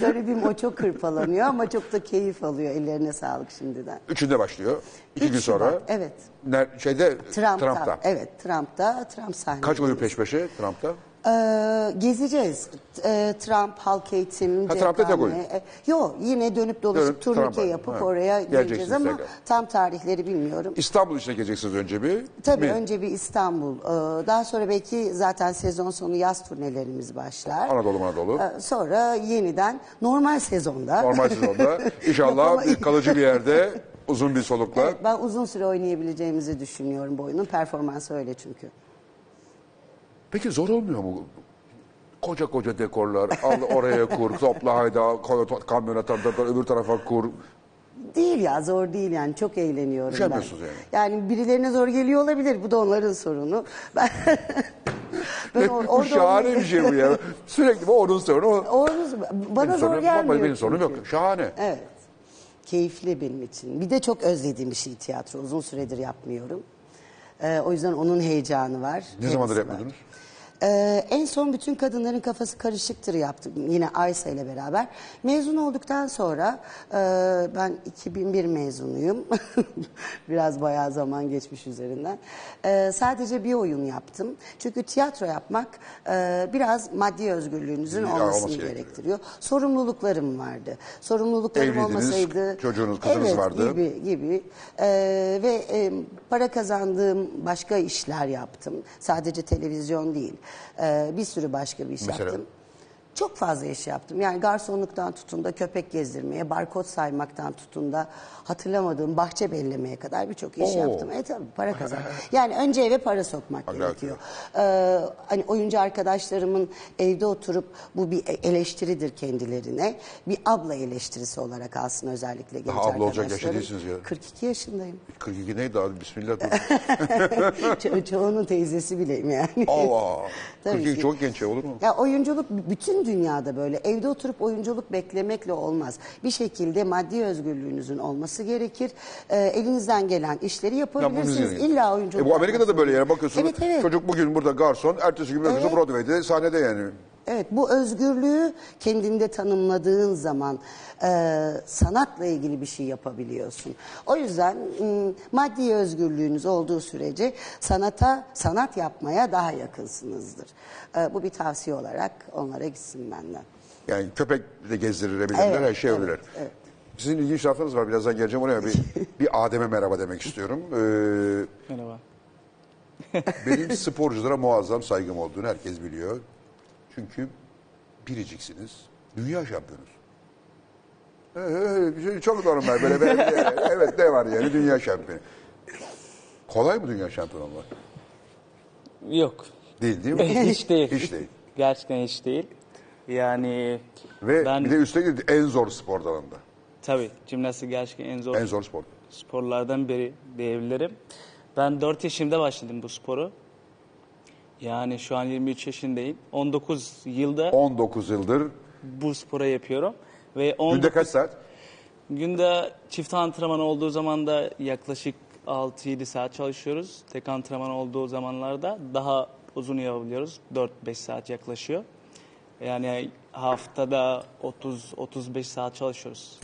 J: Garibim o çok hırpalanıyor ama çok da keyif alıyor. Ellerine sağlık şimdiden.
G: Üçünde başlıyor. İki
J: Üç
G: gün sonra.
J: Şubat, evet.
G: ner- şeyde
J: Trump'ta.
G: Trump'ta.
J: Evet Trump'ta. Trump sahnesi.
G: Kaç oyun peş peşe Trump'ta?
J: Ee, gezeceğiz. Ee, Trump, halk eğitim,
G: Ha, Trump'ta tek oyun.
J: E, Yok yine dönüp dolaşıp
G: Dönüp
J: turnike
G: Trump'a.
J: yapıp
G: Ha.
J: oraya
G: Geleceksiniz
J: ama
G: tekrar.
J: tam tarihleri bilmiyorum.
G: İstanbul içine geleceksiniz önce bir.
J: Tabii
G: mi?
J: önce bir İstanbul. ee, Daha sonra belki zaten sezon sonu yaz turnelerimiz başlar.
G: Anadolu Anadolu.
J: Ee, Sonra yeniden normal sezonda.
G: Normal sezonda. İnşallah bir kalıcı bir yerde uzun bir solukla.
J: Ben uzun süre oynayabileceğimizi düşünüyorum bu oyunun. Performansı öyle çünkü.
G: Peki zor olmuyor mu? Koca koca dekorlar, al oraya kur, topla hayda, kamyona tar- tar- tar- öbür tarafa kur.
J: Değil ya zor değil yani çok eğleniyorum ben.
G: Üşenmiyorsunuz yani.
J: Yani birilerine zor geliyor olabilir bu da onların sorunu. Ben, ben or-
G: bu
J: orada
G: şahane
J: olmayı-
G: bir şey bu ya. Sürekli bu onun sorunu. O,
J: Orası- bana zor
G: sorunum-
J: gelmiyor.
G: Benim sorunum yok. Şahane.
J: Evet. Keyifli benim için. Bir de çok özlediğim bir şey tiyatro. Uzun süredir yapmıyorum. Ee, o yüzden onun heyecanı var.
G: Ne zamandır
J: var. Ee, en son bütün kadınların kafası karışıktır yaptım yine Aysa ile beraber. Mezun olduktan sonra e, ben 2001 mezunuyum. Biraz bayağı zaman geçmiş üzerinden. Ee, sadece bir oyun yaptım. Çünkü tiyatro yapmak e, biraz maddi özgürlüğünüzün
G: Ya,
J: olmasını
G: olması gerekiyor.
J: gerektiriyor. Sorumluluklarım vardı. Sorumluluklarım
G: Evliydiniz,
J: olmasaydı...
G: çocuğunuz, kızınız
J: evet,
G: vardı.
J: gibi gibi. Ee, ve e, para kazandığım başka işler yaptım. Sadece televizyon değil. Ee, bir sürü başka bir iş
G: Mesela?
J: yaptım. Çok fazla iş yaptım. Yani garsonluktan tutun da köpek gezdirmeye, barkod saymaktan tutun da hatırlamadığım bahçe bellemeye kadar birçok iş
G: Oo.
J: yaptım. E tabii para kazan. Yani önce eve para sokmak
G: Acayip
J: gerekiyor. Ee, hani oyuncu arkadaşlarımın evde oturup bu bir eleştiridir kendilerine. Bir abla eleştirisi olarak alsın özellikle genç
G: Daha abla olacak
J: arkadaşlarım.
G: değilsiniz ya.
J: 42 yaşındayım.
G: 42 neydi abi? Bismillah.
J: Ço- çoğunun teyzesi bileyim yani.
G: Allah.
J: Tabii
G: 42
J: ki.
G: çok genç olur mu?
J: Ya oyunculuk bütün dünyada böyle. Evde oturup oyunculuk beklemekle olmaz. Bir şekilde maddi özgürlüğünüzün olması gerekir. Ee, elinizden gelen işleri yapabilirsiniz. İlla oyunculuk.
G: E bu Amerika'da da böyle yani bakıyorsunuz.
J: Evet evet.
G: Çocuk bugün burada garson, ertesi gün
J: Evet.
G: Broadway'de sahnede yani.
J: Evet bu özgürlüğü kendinde tanımladığın zaman e, sanatla ilgili bir şey yapabiliyorsun. O yüzden m, maddi özgürlüğünüz olduğu sürece sanata sanat yapmaya daha yakınsınızdır. E, bu bir tavsiye olarak onlara gitsin benden.
G: Yani köpek de gezdirilebilirler,
J: Evet,
G: her şey
J: evet,
G: öyleler.
J: evet.
G: Sizin ilginç lafınız var. Birazdan geleceğim oraya. Bir, bir Adem'e merhaba demek istiyorum. Ee,
K: Merhaba.
G: benim sporculara muazzam saygım olduğunu herkes biliyor. Çünkü biriciksiniz. Dünya şampiyonuz. Ee, şey çok normal böyle. Ben, evet ne var yani dünya şampiyonu. Kolay mı dünya şampiyonu olmak?
K: Yok.
G: Değil değil mi?
K: hiç değil.
G: Hiç değil.
K: Gerçekten hiç değil. Yani
G: Ve
K: ben
G: bir de üstelik en zor spor dalında.
K: tabii jimnastik gerçekten en zor
G: En zor spor.
K: sporlardan biri diyebilirim. Ben 4 yaşımda başladım bu sporu. Yani şu an 23 yaşındayım. 19 yılda
G: 19 yıldır.
K: bu spora yapıyorum. Ve 19,
G: Günde kaç saat?
K: Günde çift antrenman olduğu zaman da yaklaşık 6-7 saat çalışıyoruz. Tek antrenman olduğu zamanlarda daha uzun yapabiliyoruz. 4-5 saat yaklaşıyor. Yani haftada 30-35 saat çalışıyoruz.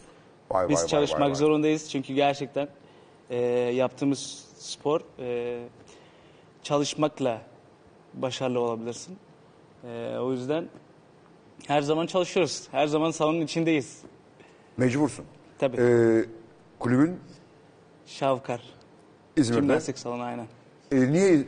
G: Vay,
K: Biz
G: vay, vay,
K: çalışmak
G: vay, vay.
K: zorundayız çünkü gerçekten e, yaptığımız spor e, çalışmakla başarılı olabilirsin. E, o yüzden her zaman çalışıyoruz. Her zaman salonun içindeyiz.
G: Mecbursun.
K: Tabii.
G: Ee, kulübün
K: Şavkar.
G: İzmir'de.
K: Jimnastik salonu aynen.
G: E, niye?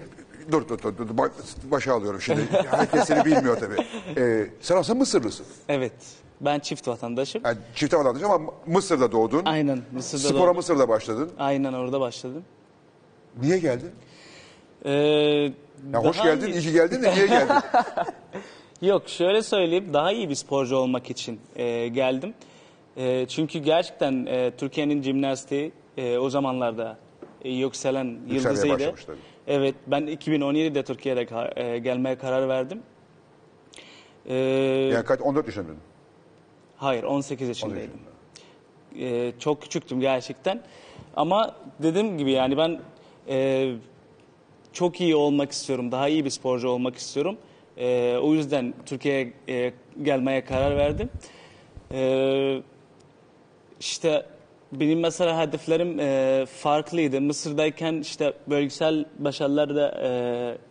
G: Dur dur dur. dur. Ba- Başa alıyorum şimdi. Herkes seni bilmiyor tabii. Ee, sen aslında Mısırlısın.
K: Evet. Ben çift vatandaşım.
G: Yani çifte vatandaş ama Mısır'da doğdun.
K: Aynen. Mısır'da
G: Spora
K: doğdum.
G: Mısır'da başladın.
K: Aynen orada başladım.
G: Niye geldin?
K: Ee,
G: Ya hoş geldin,
K: iyi-
G: iyi ki geldin de niye geldin?
K: Yok şöyle söyleyeyim daha iyi bir sporcu olmak için e, geldim. E, çünkü gerçekten e, Türkiye'nin jimnastiği e, o zamanlarda e, yükselen yıldızıydı.
G: başlamış tabii.
K: Evet ben 2017'de Türkiye'de ka- e, gelmeye karar verdim. E,
G: yani kaç, 14 yaşındın.
K: Hayır 18 yaşındaydım. Ee, çok küçüktüm gerçekten. Ama dediğim gibi yani ben e, çok iyi olmak istiyorum. Daha iyi bir sporcu olmak istiyorum. E, o yüzden Türkiye'ye e, gelmeye karar verdim. E, işte benim mesela hedeflerim e, farklıydı. Mısır'dayken işte bölgesel başarılar da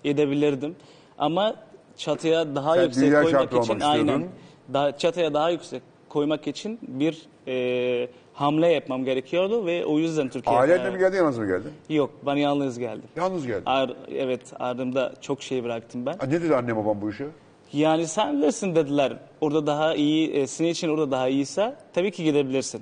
K: e, edebilirdim. Ama çatıya daha
G: Sen
K: yüksek
G: dünya
K: koymak için
G: olmak istiyordun.
K: aynen daha, çatıya daha yüksek koymak için bir e, hamle yapmam gerekiyordu ve o yüzden Türkiye'ye
G: Ailenle mi geldin, yalnız mı geldin?
K: Yok ben yalnız geldim.
G: Yalnız geldin.
K: Ar, evet ardımda çok şey bıraktım ben.
G: Ha, Ne dedi annem babam bu işe?
K: Yani sen bilirsin dediler. Orada daha iyi, e, senin için orada daha iyiyse tabii ki gidebilirsin.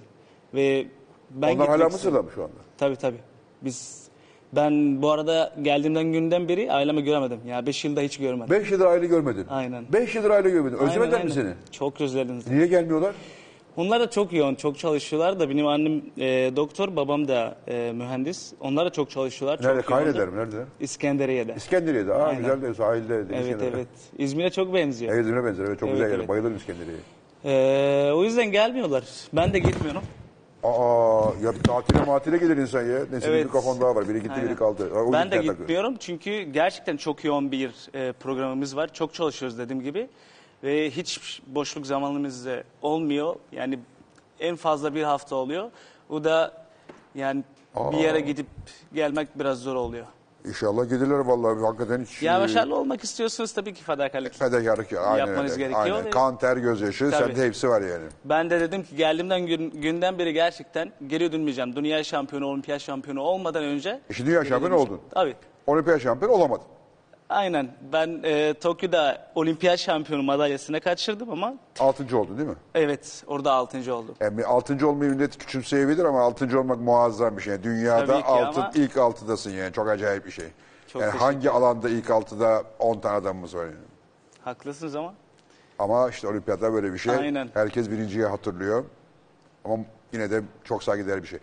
K: Ve ben
G: Onlar hala Mısır'da mı şu anda?
K: Tabii tabii. Biz ben bu arada geldiğimden günden beri ailemi göremedim. Ya 5 yılda hiç görmedim.
G: 5 yıldır aile görmedin.
K: Aynen.
G: 5 yıldır aile görmedin. Özlemediler mi seni?
K: Çok özlediniz.
G: Niye gelmiyorlar?
K: Onlar da çok yoğun, çok çalışıyorlar da benim annem e, doktor, babam da e, mühendis. Onlar da çok çalışıyorlar.
G: Nerede?
K: çok
G: mi? Nerede?
K: İskenderiye'de.
G: İskenderiye'de. Aa
K: Aynen.
G: güzel de sahilde. de
K: Evet
G: İskenderiye.
K: evet. İzmir'e çok benziyor.
G: Evet İzmir'e benzer. Evet çok
K: Evet,
G: güzel yer.
K: evet.
G: Bayılırım İskenderiye'ye.
K: E, o yüzden gelmiyorlar. Ben de gitmiyorum.
G: Aa ya tatile matile gelir insan ya. Neyse
K: Evet.
G: bir mikrofon daha var. Biri gitti
K: Aynen.
G: biri kaldı. O
K: Ben de
G: gitti, takılıyor.
K: gitmiyorum çünkü gerçekten çok yoğun bir e, programımız var. Çok çalışıyoruz dediğim gibi. Ve hiç boşluk zamanımız e, olmuyor. Yani en fazla bir hafta oluyor. O da yani bir yere gidip gelmek biraz zor oluyor.
G: İnşallah gelirler vallahi. Hakikaten hiç...
K: Ya
G: e,
K: başarılı olmak istiyorsunuz tabii ki fedakarlık.
G: Fedakarlık. Aynen
K: Yapmanız
G: öyle.
K: gerekiyor
G: Aynen. Kan, ter, gözyaşı.
K: Tabii.
G: Sende hepsi var yani.
K: Ben de dedim ki geldiğimden gün, günden beri gerçekten geri dönmeyeceğim. Dünya şampiyonu, olimpiyat şampiyonu olmadan önce.
G: İşte dünya şampiyonu oldun.
K: Tabii.
G: Olimpiyat şampiyonu olamadın.
K: Aynen. Ben e, Tokyo'da olimpiyat şampiyonu madalyasını kaçırdım ama
G: Altıncı oldun değil mi?
K: evet orada altıncı oldum.
G: Yani altıncı olmayı millet küçümseyebilir ama altıncı olmak muazzam bir şey. Dünyada
K: Tabii ki
G: altın,
K: ama-
G: ilk altıdasın yani. Çok acayip bir şey.
K: Çok
G: yani
K: teşekkür
G: hangi alanda ilk altıda 10 tane adamımız var yani.
K: Haklısınız ama.
G: Ama işte olimpiyatta böyle bir şey.
K: Aynen.
G: Herkes birinciyi hatırlıyor. Ama yine de çok saygıdeğer bir şey.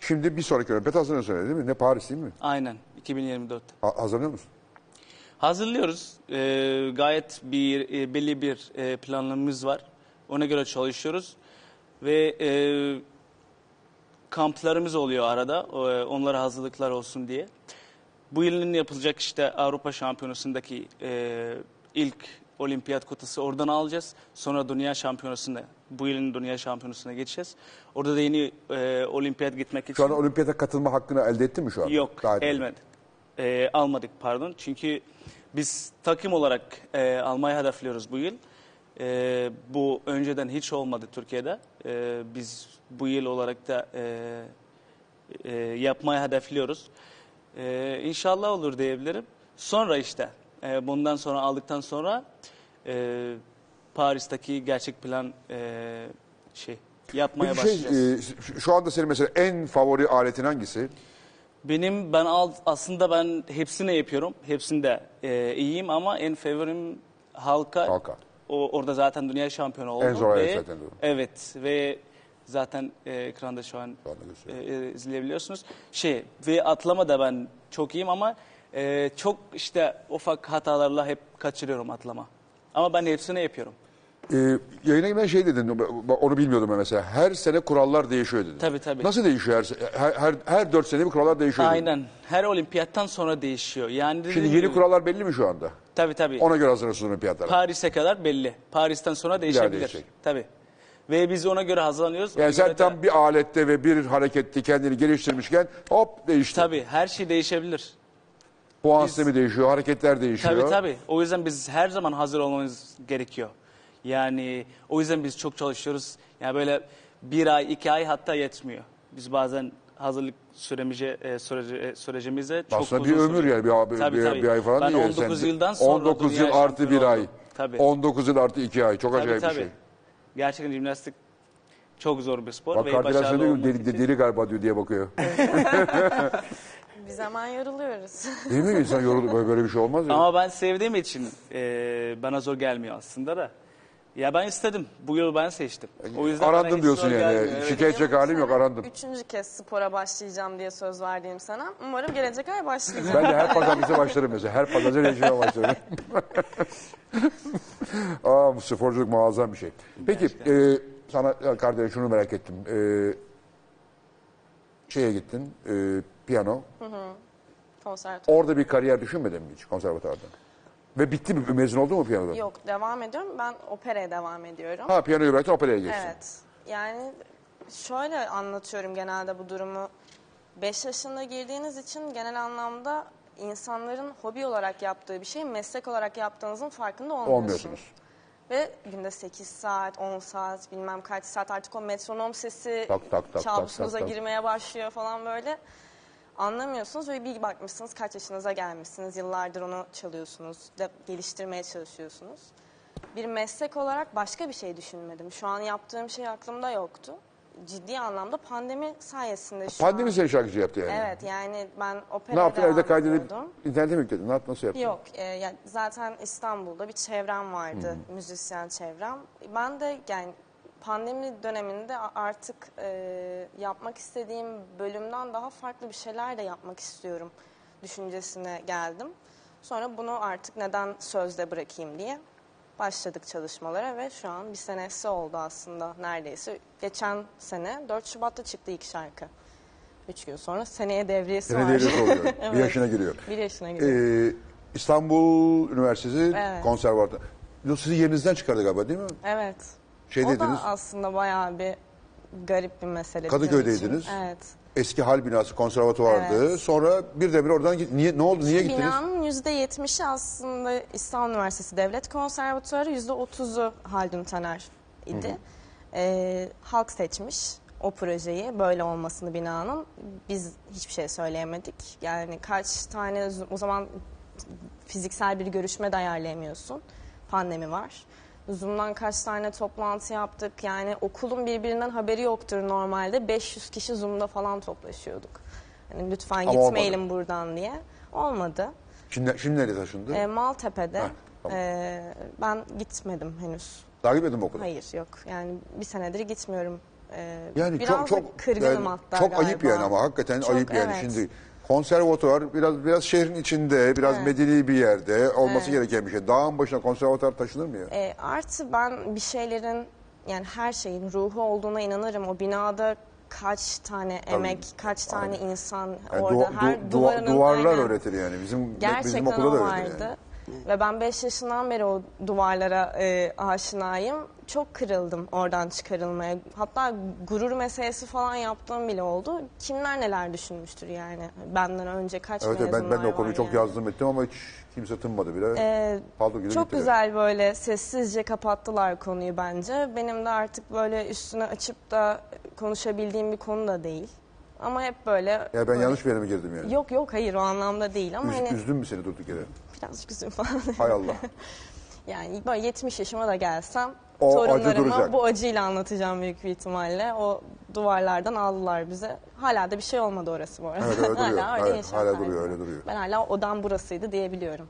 G: Şimdi bir sonraki olimpiyat hazırlanıyor değil mi? Ne Paris değil mi?
K: Aynen 2024.
G: Ha- hazırlanıyor musun?
K: Hazırlıyoruz. Ee, gayet bir e, belli bir e, planlamamız var. Ona göre çalışıyoruz ve e, kamplarımız oluyor arada. E, onlara hazırlıklar olsun diye. Bu yılın yapılacak işte Avrupa Şampiyonası'ndaki e, ilk olimpiyat kotası oradan alacağız. Sonra Dünya Şampiyonası'na, bu yılın Dünya Şampiyonası'na geçeceğiz. Orada da yeni e, olimpiyat gitmek için.
G: Şu anda olimpiyata katılma hakkını elde ettin mi şu anda?
K: Yok,
G: Daha
K: elmedi. Ee, almadık pardon. Çünkü biz takım olarak e, almayı hedefliyoruz bu yıl. E, bu önceden hiç olmadı Türkiye'de. E, biz bu yıl olarak da e, e, yapmayı hedefliyoruz. E, inşallah olur diyebilirim. Sonra işte e, bundan sonra aldıktan sonra e, Paris'teki gerçek plan e, şey yapmaya
G: Peki şey,
K: başlayacağız.
G: e, şu- şu anda senin mesela en favori aletin hangisi?
K: Benim ben al, aslında ben hepsini yapıyorum. Hepsinde e, iyiyim ama en favorim halka.
G: Halka.
K: O orada zaten dünya şampiyonu oldu.
G: En zor
K: ve-
G: zaten, doğru.
K: Evet ve zaten e, ekranda şu an e, e, izleyebiliyorsunuz. Şey ve atlama da ben çok iyiyim ama e, çok işte ufak hatalarla hep kaçırıyorum atlama. Ama ben hepsini yapıyorum.
G: Ee, yayına girmeden şey dedin, onu bilmiyordum ben mesela. Her sene kurallar değişiyor dedin.
K: Tabii, tabii.
G: Nasıl değişiyor her, her, her, her dört sene bir kurallar değişiyor dedin.
K: Aynen. Her olimpiyattan sonra değişiyor. Yani
G: Şimdi yeni
K: gibi-
G: kurallar belli mi şu anda?
K: Tabii tabii.
G: Ona göre hazırlıyorsunuz olimpiyatlara.
K: Paris'e kadar belli. Paris'ten sonra değişebilir. Tabii. Ve biz ona göre hazırlanıyoruz.
G: Yani sen
K: göre de-
G: tam bir alette ve bir harekette kendini geliştirmişken hop değişti.
K: Tabii her şey değişebilir.
G: Puan sistemi değişiyor, hareketler değişiyor.
K: Tabii tabii. O yüzden biz her zaman hazır olmamız gerekiyor. Yani o yüzden biz çok çalışıyoruz. Yani böyle bir ay, iki ay hatta yetmiyor. Biz bazen hazırlık süremize, e, sürece, e, sürecimize çok
G: Aslında
K: uzun
G: bir ömür
K: sürüyor.
G: yani bir, bir,
K: Tabii,
G: bir,
K: tabii.
G: bir ay falan
K: ben
G: değil.
K: 19
G: Sen-
K: yıldan sonra
G: 19
K: dünya
G: yıl artı bir
K: şampiyonu
G: ay.
K: oldum. Tabii.
G: 19 yıl artı 2 ay. Çok
K: tabii,
G: acayip
K: tabii.
G: bir şey.
K: Gerçekten jimnastik çok zor bir spor
G: Bak
K: ve başarılı
G: diyor
K: olmak
G: deli,
K: için-
G: deli galiba diyor diye bakıyor.
I: Biz hemen yoruluyoruz.
G: Değil mi? İnsan yorulur. Böyle, böyle bir şey olmaz ya.
K: Ama ben sevdiğim için e, bana zor gelmiyor aslında da. Ya ben istedim. Bu yıl ben seçtim. O yüzden bana
G: Arandım
K: hiç
G: diyorsun
K: zor
G: yani.
K: gelmiyor, evet.
G: Şikayet edecek halim yok arandım.
I: Üçüncü kez spora başlayacağım diye söz verdiğim sana. Umarım gelecek ay başlayacağım.
G: Ben de her pazartesi başlarım mesela. Her pazartesi rejime başlarım. Aa, bu sporculuk muazzam bir şey. Peki e, sana ya kardeşim şunu merak ettim. E, şeye gittin, e, piyano.
I: Konservatuvar.
G: Orada bir kariyer düşünmedin mi hiç konservatuvarda? Ve bitti mi? Mezun oldun mu piyanoda?
I: Yok devam ediyorum. Ben operaya devam ediyorum.
G: Ha piyanoyu bıraktın operaya geçtin.
I: Evet. Yani şöyle anlatıyorum genelde bu durumu. 5 yaşında girdiğiniz için genel anlamda insanların hobi olarak yaptığı bir şeyi meslek olarak yaptığınızın farkında olmuyorsunuz.
G: Olmuyorsunuz.
I: Ve günde 8 saat, 10 saat, bilmem kaç saat artık o metronom sesi
G: Tak, tak, tak,
I: kabusunuza
G: tak, tak.
I: girmeye başlıyor falan böyle. Anlamıyorsunuz ve bir bakmışsınız kaç yaşınıza gelmişsiniz. Yıllardır onu çalıyorsunuz, de, geliştirmeye çalışıyorsunuz. Bir meslek olarak başka bir şey düşünmedim. Şu an yaptığım şey aklımda yoktu. Ciddi anlamda pandemi sayesinde şu
G: Pandemi
I: an...
G: seni şarkıcı yaptı yani.
I: Evet yani ben
G: Ne
I: operaya
G: yaptın
I: devam
G: evde kaydedip
I: ediyordum.
G: internete mi yükledin? Ne yaptın? Nasıl yaptın?
I: Yok, e, yani zaten İstanbul'da bir çevrem vardı, müzisyen çevrem. Ben de yani pandemi döneminde artık e, yapmak istediğim bölümden daha farklı bir şeyler de yapmak istiyorum düşüncesine geldim. Sonra bunu artık neden sözde bırakayım diye başladık çalışmalara ve şu an bir senesi oldu aslında neredeyse. Geçen sene 4 Şubat'ta çıktı ilk şarkı. Üç gün sonra seneye devriyesi
G: Sene
I: var.
G: devriyesi oluyor. Bir
I: Evet.
G: yaşına giriyor.
I: Bir yaşına giriyor.
G: Ee, İstanbul Üniversitesi
I: Evet.
G: konservatuarı. Yo, Sizi yerinizden çıkardı galiba değil mi?
I: Evet.
G: Şeydeydiniz.
I: O da aslında bayağı bir garip bir mesele. bizim
G: Kadıköy'deydiniz.
I: için. Evet.
G: Eski hal binası konservatuvardı.
I: Evet.
G: Sonra birdenbire oradan git. Niye, ne oldu? Niye gittiniz?
I: Binanın %70'i aslında İstanbul Üniversitesi Devlet Konservatuarı, %30'u Haldun Taner idi. Ee, halk seçmiş o projeyi, böyle olmasını binanın. Biz hiçbir şey söyleyemedik. Yani kaç tane o zaman fiziksel bir görüşme de ayarlayamıyorsun. Pandemi var. Zoom'dan kaç tane toplantı yaptık. Yani okulun birbirinden haberi yoktur normalde. 500 kişi Zoom'da falan toplaşıyorduk. Hani lütfen
G: Ama
I: gitmeyelim buradan diye. Olmadı.
G: Şimdi, şimdi nereye taşındı?
I: E, Maltepe'de.
G: Heh, tamam.
I: e, ben gitmedim henüz.
G: Daha gitmedin mi okula?
I: Hayır yok. Yani bir senedir gitmiyorum. E,
G: Yani
I: biraz
G: çok çok
I: kırgınım
G: yani
I: hatta
G: çok
I: galiba.
G: ayıp yani ama hakikaten
I: Çok,
G: ayıp yani
I: evet.
G: şimdi konservatuvar biraz biraz şehrin içinde biraz
I: Evet.
G: medeni bir yerde olması gereken bir şey. Dağın başına konservatuvar taşınır mı ya?
I: E, artı ben bir şeylerin yani her şeyin ruhu olduğuna inanırım. O binada kaç tane emek, kaç tane insan
G: Yani
I: orada
G: du-
I: her
G: du-
I: duvarının
G: duvarlar
I: aynen.
G: öğretir yani. Bizim
I: Gerçekten
G: bizim okulda da
I: vardı.
G: yani.
I: Ve ben 5 yaşından beri o duvarlara e, aşinayım. Çok kırıldım oradan çıkarılmaya. Hatta gurur meselesi falan yaptığım bile oldu. Kimler neler düşünmüştür yani. Benden önce kaç
G: Evet evet, ben, ben de o konuyu
I: var
G: çok
I: yani.
G: yazdım ettim ama hiç kimse tınmadı bile.
I: Ee,
G: Paldo gibi
I: çok
G: gittiler.
I: güzel böyle sessizce kapattılar konuyu bence. Benim de artık böyle üstüne açıp da konuşabildiğim bir konu da değil. Ama hep böyle...
G: Ya ben
I: böyle-
G: yanlış bir yere mi girdim yani?
I: Yok yok hayır o anlamda değil ama
G: Üz-
I: hani
G: Üzdüm mü seni durduk yere?
I: birazcık üzüm falan.
G: Hay Allah.
I: Yani böyle 70 yaşıma da gelsem
G: O acı
I: torunlarıma
G: duracak.
I: bu acıyla anlatacağım büyük bir ihtimalle. O duvarlardan aldılar bize. Hala da bir şey olmadı orası bu arada.
G: Evet, öyle duruyor.
I: hala öyle
G: Evet, hala duruyor, öyle duruyor.
I: Ben hala odam burasıydı diyebiliyorum.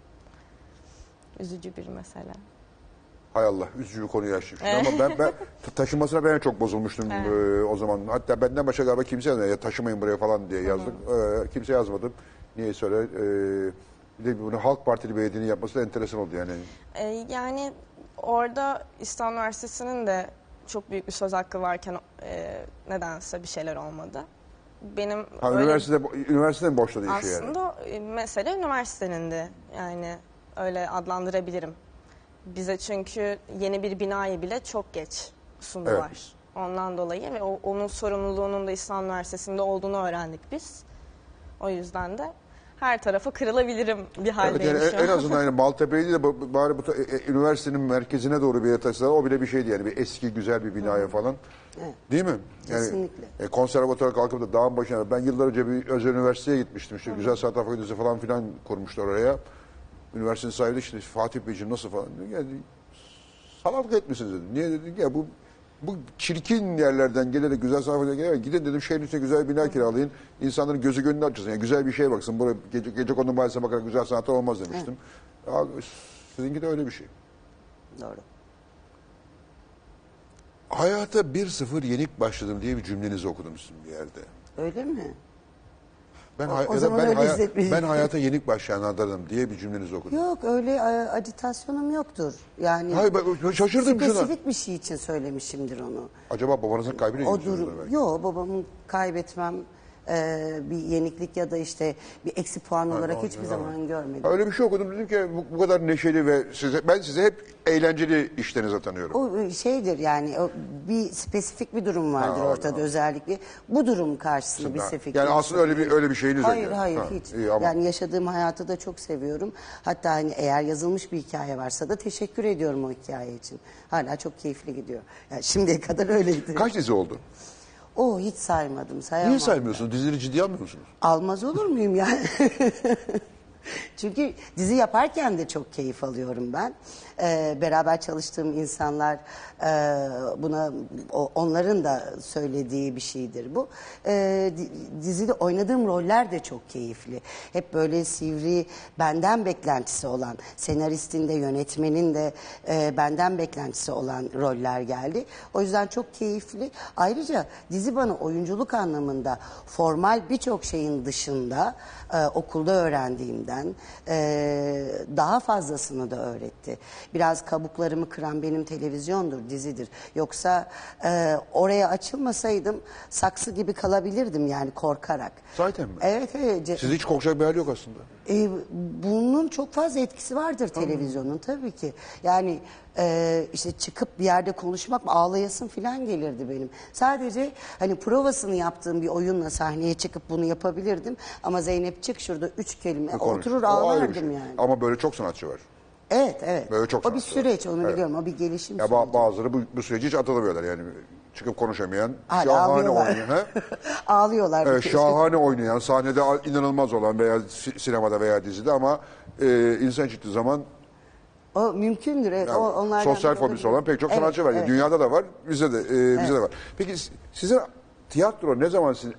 I: Üzücü bir mesele.
G: Hay Allah üzücü bir konuyu açtık. şimdi. Ama ben, ben ta- taşınmasına ben çok bozulmuştum
I: Evet.
G: e, o zaman. Hatta benden başka galiba kimse. Ya taşımayın buraya falan diye yazdık. E, kimse yazmadı. Niye söyle? E, bir de bunu Halk Partili belediyenin yapması da enteresan oldu yani.
I: Ee, yani orada İstanbul Üniversitesi'nin de çok büyük bir söz hakkı varken e, nedense bir şeyler olmadı. Benim
G: Ha,
I: öyle-
G: üniversitede, üniversiteden boşladı işi yani.
I: Aslında e, mesele üniversitenin de yani öyle adlandırabilirim. Bize çünkü yeni bir binayı bile çok geç var. Ondan dolayı ve o- onun sorumluluğunun da İslam Üniversitesi'nde olduğunu öğrendik biz. O yüzden de her tarafa kırılabilirim bir
G: Evet,
I: haldeyim
G: yani
I: şu
G: en
I: an.
G: azından yani Maltepe'yi de bari bu e, e, üniversitenin merkezine doğru bir yere taşısalar o bile bir şeydi yani bir eski güzel bir binaya falan.
J: Evet.
G: Değil mi? Yani,
J: Kesinlikle.
G: E, konservatuara kalkıp da dağın başına ben yıllar önce bir özel üniversiteye gitmiştim işte Güzel Sanat Fakültesi falan filan kurmuşlar oraya. Üniversitenin sahibi de işte Fatih Beyciğim nasıl falan. Yani, salaklık etmişsiniz dedi. Niye dedim ya bu bu çirkin yerlerden gelerek güzel fakültesine gelerek gidin dedim şehrin içine güzel bir bina kiralayın. İnsanların gözü gönlü açılsın. Yani güzel bir şeye baksın. Buraya gece, gece kondu mahallesine bakarak güzel sanatlar olmaz demiştim. Ya, sizinki de öyle bir şey.
J: Doğru.
G: Hayata 1-0 yenik başladım diye bir cümlenizi okudum sizin bir yerde.
J: Öyle mi?
G: Ben,
J: O- o zaman
G: ben,
J: öyle
G: haya- ben hayata yenik başlayanlardanım diye bir cümlenizi okudum.
J: Yok öyle e, agitasyonum yoktur. Yani
G: Hayır ben şaşırdım şuna.
J: spesifik bir şey için söylemişimdir onu.
G: Acaba babanızın kaybıyla
J: O durum. Yok babamın kaybetmem e, bir yeniklik ya da işte bir eksi puan olarak hiçbir zaman görmedim.
G: Öyle bir şey okudum dedim ki bu, bu kadar neşeli ve size ben size hep eğlenceli işlerinize tanıyorum.
J: O şeydir yani o bir spesifik bir durum vardır
G: Ha,
J: ortada
G: ha.
J: özellikle. Bu durum karşısında bir spesifik.
G: yani aslında öyle bir öyle bir şeyiniz yok
J: Hayır
G: yani.
J: hayır
G: Ha,
J: hiç.
G: iyi ama-
J: Yani yaşadığım hayatı da çok seviyorum. Hatta hani eğer yazılmış bir hikaye varsa da teşekkür ediyorum o hikaye için. Hala çok keyifli gidiyor. Yani şimdiye kadar öyleydi.
G: Kaç dizi oldu?
J: O hiç saymadım. Sayamam.
G: Niye saymıyorsunuz? Dizileri ciddiye almıyor musunuz?
J: Almaz olur muyum yani? Çünkü dizi yaparken de çok keyif alıyorum ben. Ee, beraber çalıştığım insanlar e, buna o- onların da söylediği bir şeydir bu. Di- dizide oynadığım roller de çok keyifli. Hep böyle sivri benden beklentisi olan senaristin de yönetmenin de e, benden beklentisi olan roller geldi. O yüzden çok keyifli. Ayrıca dizi bana oyunculuk anlamında formal birçok şeyin dışında e, okulda öğrendiğimden e, daha fazlasını da öğretti. Biraz kabuklarımı kıran benim televizyondur, dizidir. Yoksa e, oraya açılmasaydım saksı gibi kalabilirdim yani korkarak.
G: Zaten mi?
J: Evet evet.
G: Siz hiç korkacak bir hal yok aslında.
J: e, bunun çok fazla etkisi vardır televizyonun tabii ki. Yani e, işte çıkıp bir yerde konuşmak ağlayasın falan gelirdi benim. Sadece hani provasını yaptığım bir oyunla sahneye çıkıp bunu yapabilirdim. Ama Zeynep çık şurada üç kelime
G: Konuş.
J: oturur ağlardım
G: şey.
J: yani.
G: Ama böyle çok sanatçı var.
J: Evet evet.
G: Böyle çok
J: o bir
G: sanatçı var.
J: süreç onu
G: Evet.
J: biliyorum. O bir gelişim
G: Ya ba-
J: süreci.
G: bazıları bu, bu süreci hiç atılamıyorlar yani. Çıkıp konuşamayan,
J: Hala
G: şahane
J: ağlıyorlar.
G: oynayan. he?
J: Ağlıyorlar.
G: Evet,
J: keşke.
G: şahane oynayan, sahnede inanılmaz olan veya si- sinemada veya dizide ama e, insan çıktığı zaman
J: O mümkündür evet. o, onlardan
G: sosyal
J: biri
G: fobisi
J: olabilir.
G: olan pek çok
J: Evet,
G: sanatçı var. Yani
J: evet.
G: Dünyada da var, bizde de e, bizde de var. Peki s- sizin tiyatro ne zaman sizin,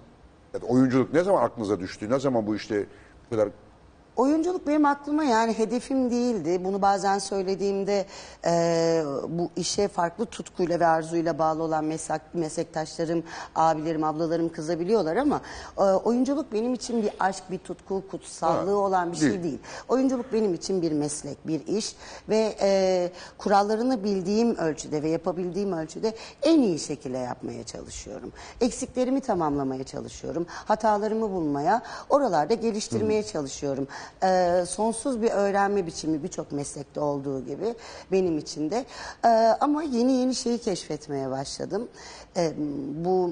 G: ya da oyunculuk ne zaman aklınıza düştü? Ne zaman bu işte bu kadar
J: Oyunculuk benim aklıma yani hedefim değildi. Bunu bazen söylediğimde e, bu işe farklı tutkuyla ve arzuyla bağlı olan meslek, meslektaşlarım, abilerim, ablalarım kızabiliyorlar ama e, oyunculuk benim için bir aşk, bir tutku, kutsallığı
G: Ha,
J: olan bir
G: değil.
J: şey değil. Oyunculuk benim için bir meslek, bir iş ve e, kurallarını bildiğim ölçüde ve yapabildiğim ölçüde en iyi şekilde yapmaya çalışıyorum. Eksiklerimi tamamlamaya çalışıyorum. Hatalarımı bulmaya, oralarda geliştirmeye çalışıyorum. E, sonsuz bir öğrenme biçimi birçok meslekte olduğu gibi benim için de. E, ama yeni yeni şeyi keşfetmeye başladım. E, bu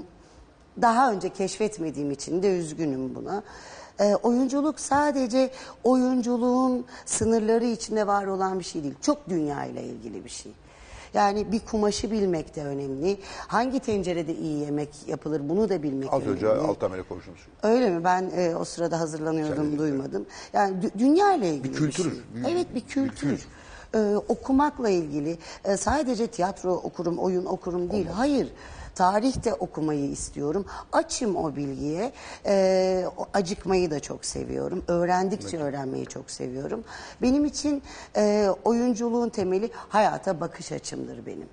J: daha önce keşfetmediğim için de üzgünüm buna. Ee, oyunculuk sadece oyunculuğun sınırları içinde var olan bir şey değil. Çok dünya ile ilgili bir şey. Yani bir kumaşı bilmek de önemli. Hangi tencerede iyi yemek yapılır bunu da bilmek
G: az
J: önemli.
G: önce Altamer'e konuştunuz.
J: Öyle mi? Ben e, o sırada hazırlanıyordum, duymadım. Yani dü- dünya ile ilgili
G: Bir kültür.
J: şey.
G: Bir-
J: Evet bir kültür. Ee, okumakla ilgili e, sadece tiyatro okurum, oyun okurum değil. Hayır. Tarih de okumayı istiyorum. Açım o bilgiye. O acıkmayı da çok seviyorum. Öğrendikçe öğrenmeyi çok seviyorum. Benim için e, oyunculuğun temeli hayata bakış açımdır benim.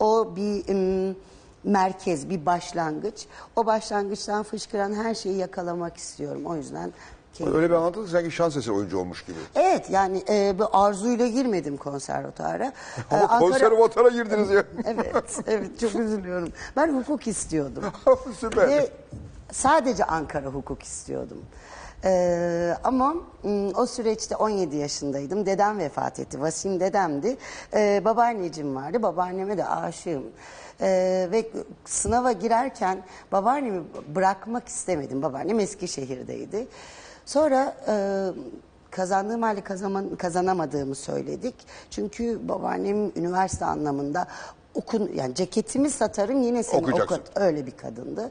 J: O bir ım, merkez, bir başlangıç. O başlangıçtan fışkıran her şeyi yakalamak istiyorum. O yüzden keyif-
G: Öyle bir anlattınız ki sanki şans eseri oyuncu olmuş gibi.
J: Evet yani e, bir arzuyla girmedim konservatuara. Ee,
G: Ama
J: Ankara-
G: konservatara girdiniz ya.
J: Evet, evet çok üzülüyorum. Ben hukuk istiyordum.
G: Süper.
J: Ve sadece Ankara hukuk istiyordum. Ee, ama o süreçte 17 yaşındaydım. Dedem vefat etti. Vasim dedemdi. Ee, babaanneciğim vardı. Babaanneme de aşığım. Ee, ve sınava girerken babaannemi bırakmak istemedim. Babaannem Eskişehir'deydi. Sonra e, kazandığım halde kazama- kazanamadığımı söyledik. Çünkü babaannem üniversite anlamında okun yani ceketimi satarım yine seni
G: Okuyacaksın.
J: oku öyle bir kadındı.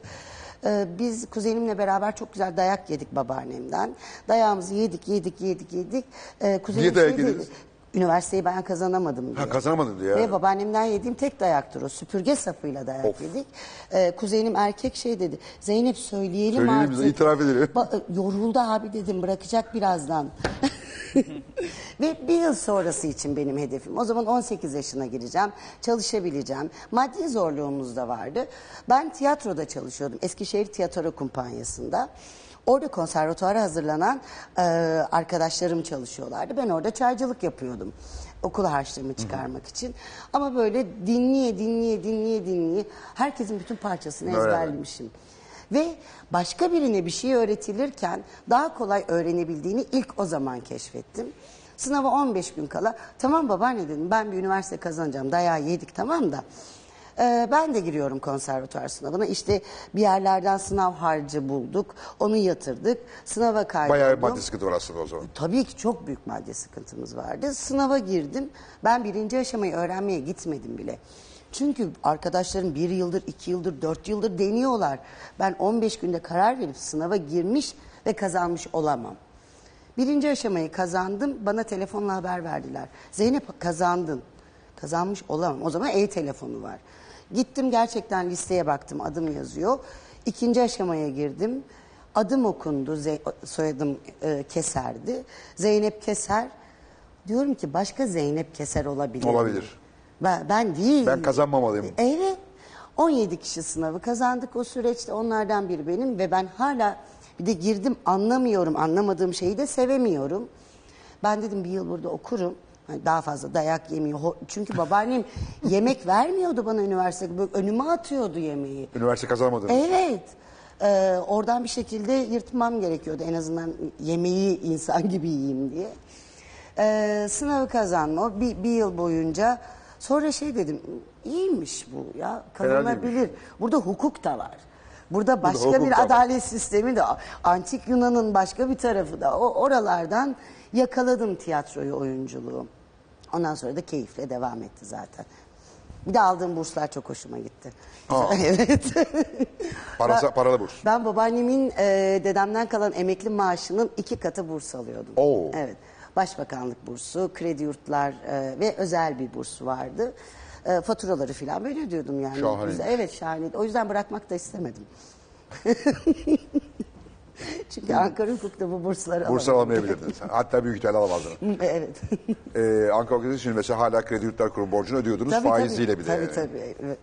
J: Ee, biz kuzenimle beraber çok güzel dayak yedik babaannemden. Dayağımızı yedik, yedik, yedik, yedik. Ee, kuzenim
G: Niye dayak yediniz?
J: Üniversiteyi ben kazanamadım diye.
G: Ha, kazanamadın diye.
J: Ve babaannemden yediğim tek dayaktır o. Süpürge sapıyla dayak
G: Of.
J: yedik. Ee, kuzenim erkek şey dedi. Zeynep söyleyelim,
G: Söyleyelim
J: artık.
G: itiraf edelim.
J: Ba- yoruldu abi dedim bırakacak birazdan. Ve bir yıl sonrası için benim hedefim. O zaman 18 yaşına gireceğim, çalışabileceğim. Maddi zorluğumuz da vardı. Ben tiyatroda çalışıyordum. Eskişehir Tiyatro Kumpanyası'nda. Orada konservatuara hazırlanan e, arkadaşlarım çalışıyorlardı. Ben orada çaycılık yapıyordum. Okul harçlığımı çıkarmak için. Ama böyle dinleye dinleye dinleye dinleye herkesin bütün parçasını
G: Öyle.
J: ezberlemişim. Ve başka birine bir şey öğretilirken daha kolay öğrenebildiğini ilk o zaman keşfettim. Sınava 15 gün kala tamam babaanne dedim ben bir üniversite kazanacağım dayağı yedik tamam da. Ee, ben de giriyorum konservatuar sınavına. İşte bir yerlerden sınav harcı bulduk. Onu yatırdık. Sınava kaydoldum.
G: Bayağı bir maddi sıkıntı var aslında o zaman.
J: Tabii ki çok büyük maddi sıkıntımız vardı. Sınava girdim. Ben birinci aşamayı öğrenmeye gitmedim bile. Çünkü arkadaşlarım bir yıldır, iki yıldır, dört yıldır deniyorlar. Ben 15 günde karar verip sınava girmiş ve kazanmış olamam. Birinci aşamayı kazandım. Bana telefonla haber verdiler. Zeynep kazandın. Kazanmış olamam. O zaman e-telefonu var. Gittim gerçekten listeye baktım. Adım yazıyor. İkinci aşamaya girdim. Adım okundu. Soyadım e, Keser'di. Zeynep Keser. Diyorum ki başka Zeynep Keser olabilir. mi?
G: Olabilir.
J: Ben, ben değil.
G: Ben kazanmamalıyım.
J: Evet. 17 kişi sınavı kazandık o süreçte. Onlardan biri benim ve ben hala bir de girdim anlamıyorum. Anlamadığım şeyi de sevemiyorum. Ben dedim bir yıl burada okurum. Hani daha fazla dayak yemiyor. Çünkü babaannem yemek vermiyordu bana üniversitede. Böyle önüme atıyordu yemeği.
G: Üniversite kazanamadınız.
J: Evet. Ee, oradan bir şekilde yırtmam gerekiyordu. En azından yemeği insan gibi yiyeyim diye. Ee, sınavı kazanma bir, bir yıl boyunca. Sonra şey dedim iyiymiş bu ya kazanabilir. Burada hukuk da var. Burada başka
G: hukuk
J: bir
G: da var.
J: adalet sistemi de antik Yunan'ın başka bir tarafı da o oralardan yakaladım tiyatroyu oyunculuğu. Ondan sonra da keyifle devam etti zaten. Bir de aldığım burslar çok hoşuma gitti.
G: Aa.
J: evet.
G: Parası,
J: Ben-
G: paralı burs.
J: Ben babaannemin e, dedemden kalan emekli maaşının iki katı burs alıyordum.
G: Oo.
J: Evet. Başbakanlık bursu, kredi yurtlar e, ve özel bir burs vardı. E, faturaları falan böyle ödüyordum yani. Güzel- Evet şahaneydi. O yüzden bırakmak da istemedim. Çünkü Ankara Hukuk'ta bu bursları
G: Burs
J: alamadım.
G: alamayabilirdin sen. Hatta büyük ihtimalle alamazdın.
J: evet.
G: Ee, Ankara Okulu için mesela hala Kredi Yurtlar Kurum borcunu ödüyordunuz faiziyle bir de.
J: Tabii tabii. Evet.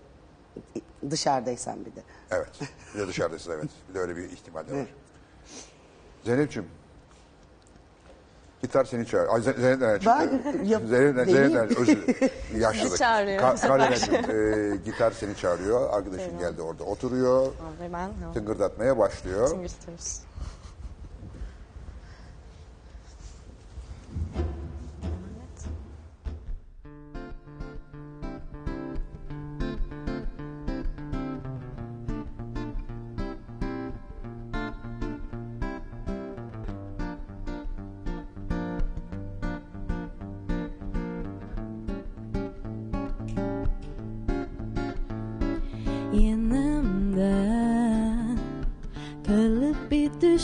J: Dışarıdaysan bir de.
G: Evet. Bir de dışarıdasın evet. Bir de öyle bir ihtimal de var. Zeynep'ciğim. Gitar seni çağırıyor. Ay, Ze- Zeynep çıktı?
J: Ben- yap-
G: Zeynep, Zeynep
J: Değil.
G: nereden? Özür dilerim. Yaşlılık.
I: Çağırıyor.
G: Ka- e, gitar seni çağırıyor. Arkadaşın geldi orada oturuyor.
I: Abi ben
G: Tıngırdatmaya başlıyor.
D: yanımda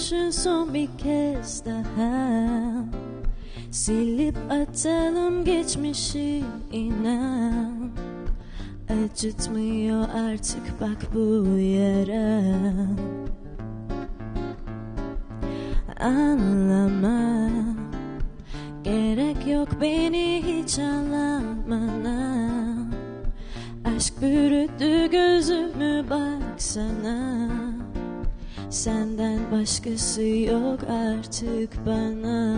D: bir düşün son bir kez daha. Silip atalım geçmişi inan. Acıtmıyor artık bak bu yara. Anlama Gerek yok beni hiç anlamana Aşk bürüdü gözümü baksana Senden başkası yok artık bana.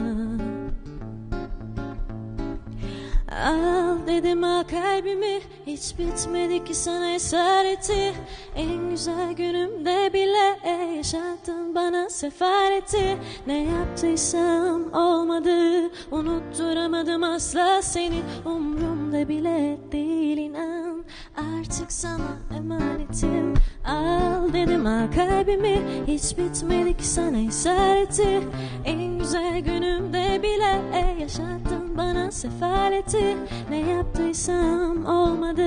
D: Al dedim al kalbimi Hiç bitmedi ki sana esareti En güzel günümde bile yaşattın bana sefaleti Ne yaptıysam olmadı Unutturamadım asla seni. Umrumda bile değil inan. Artık sana emanetim. Al dedim al kalbimi. Hiç bitmedi ki sana esareti En güzel günümde bile yaşattın bana sefaleti Ne yaptıysam olmadı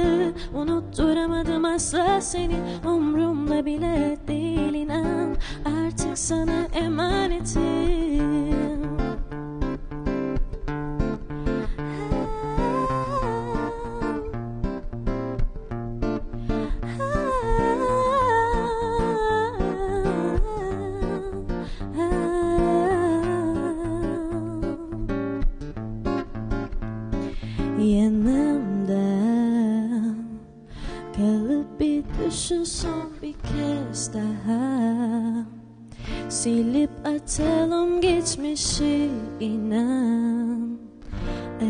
D: Unutturamadım asla seni. Umrumda bile değil inan. Artık sana emanetim atalım geçmişi inan.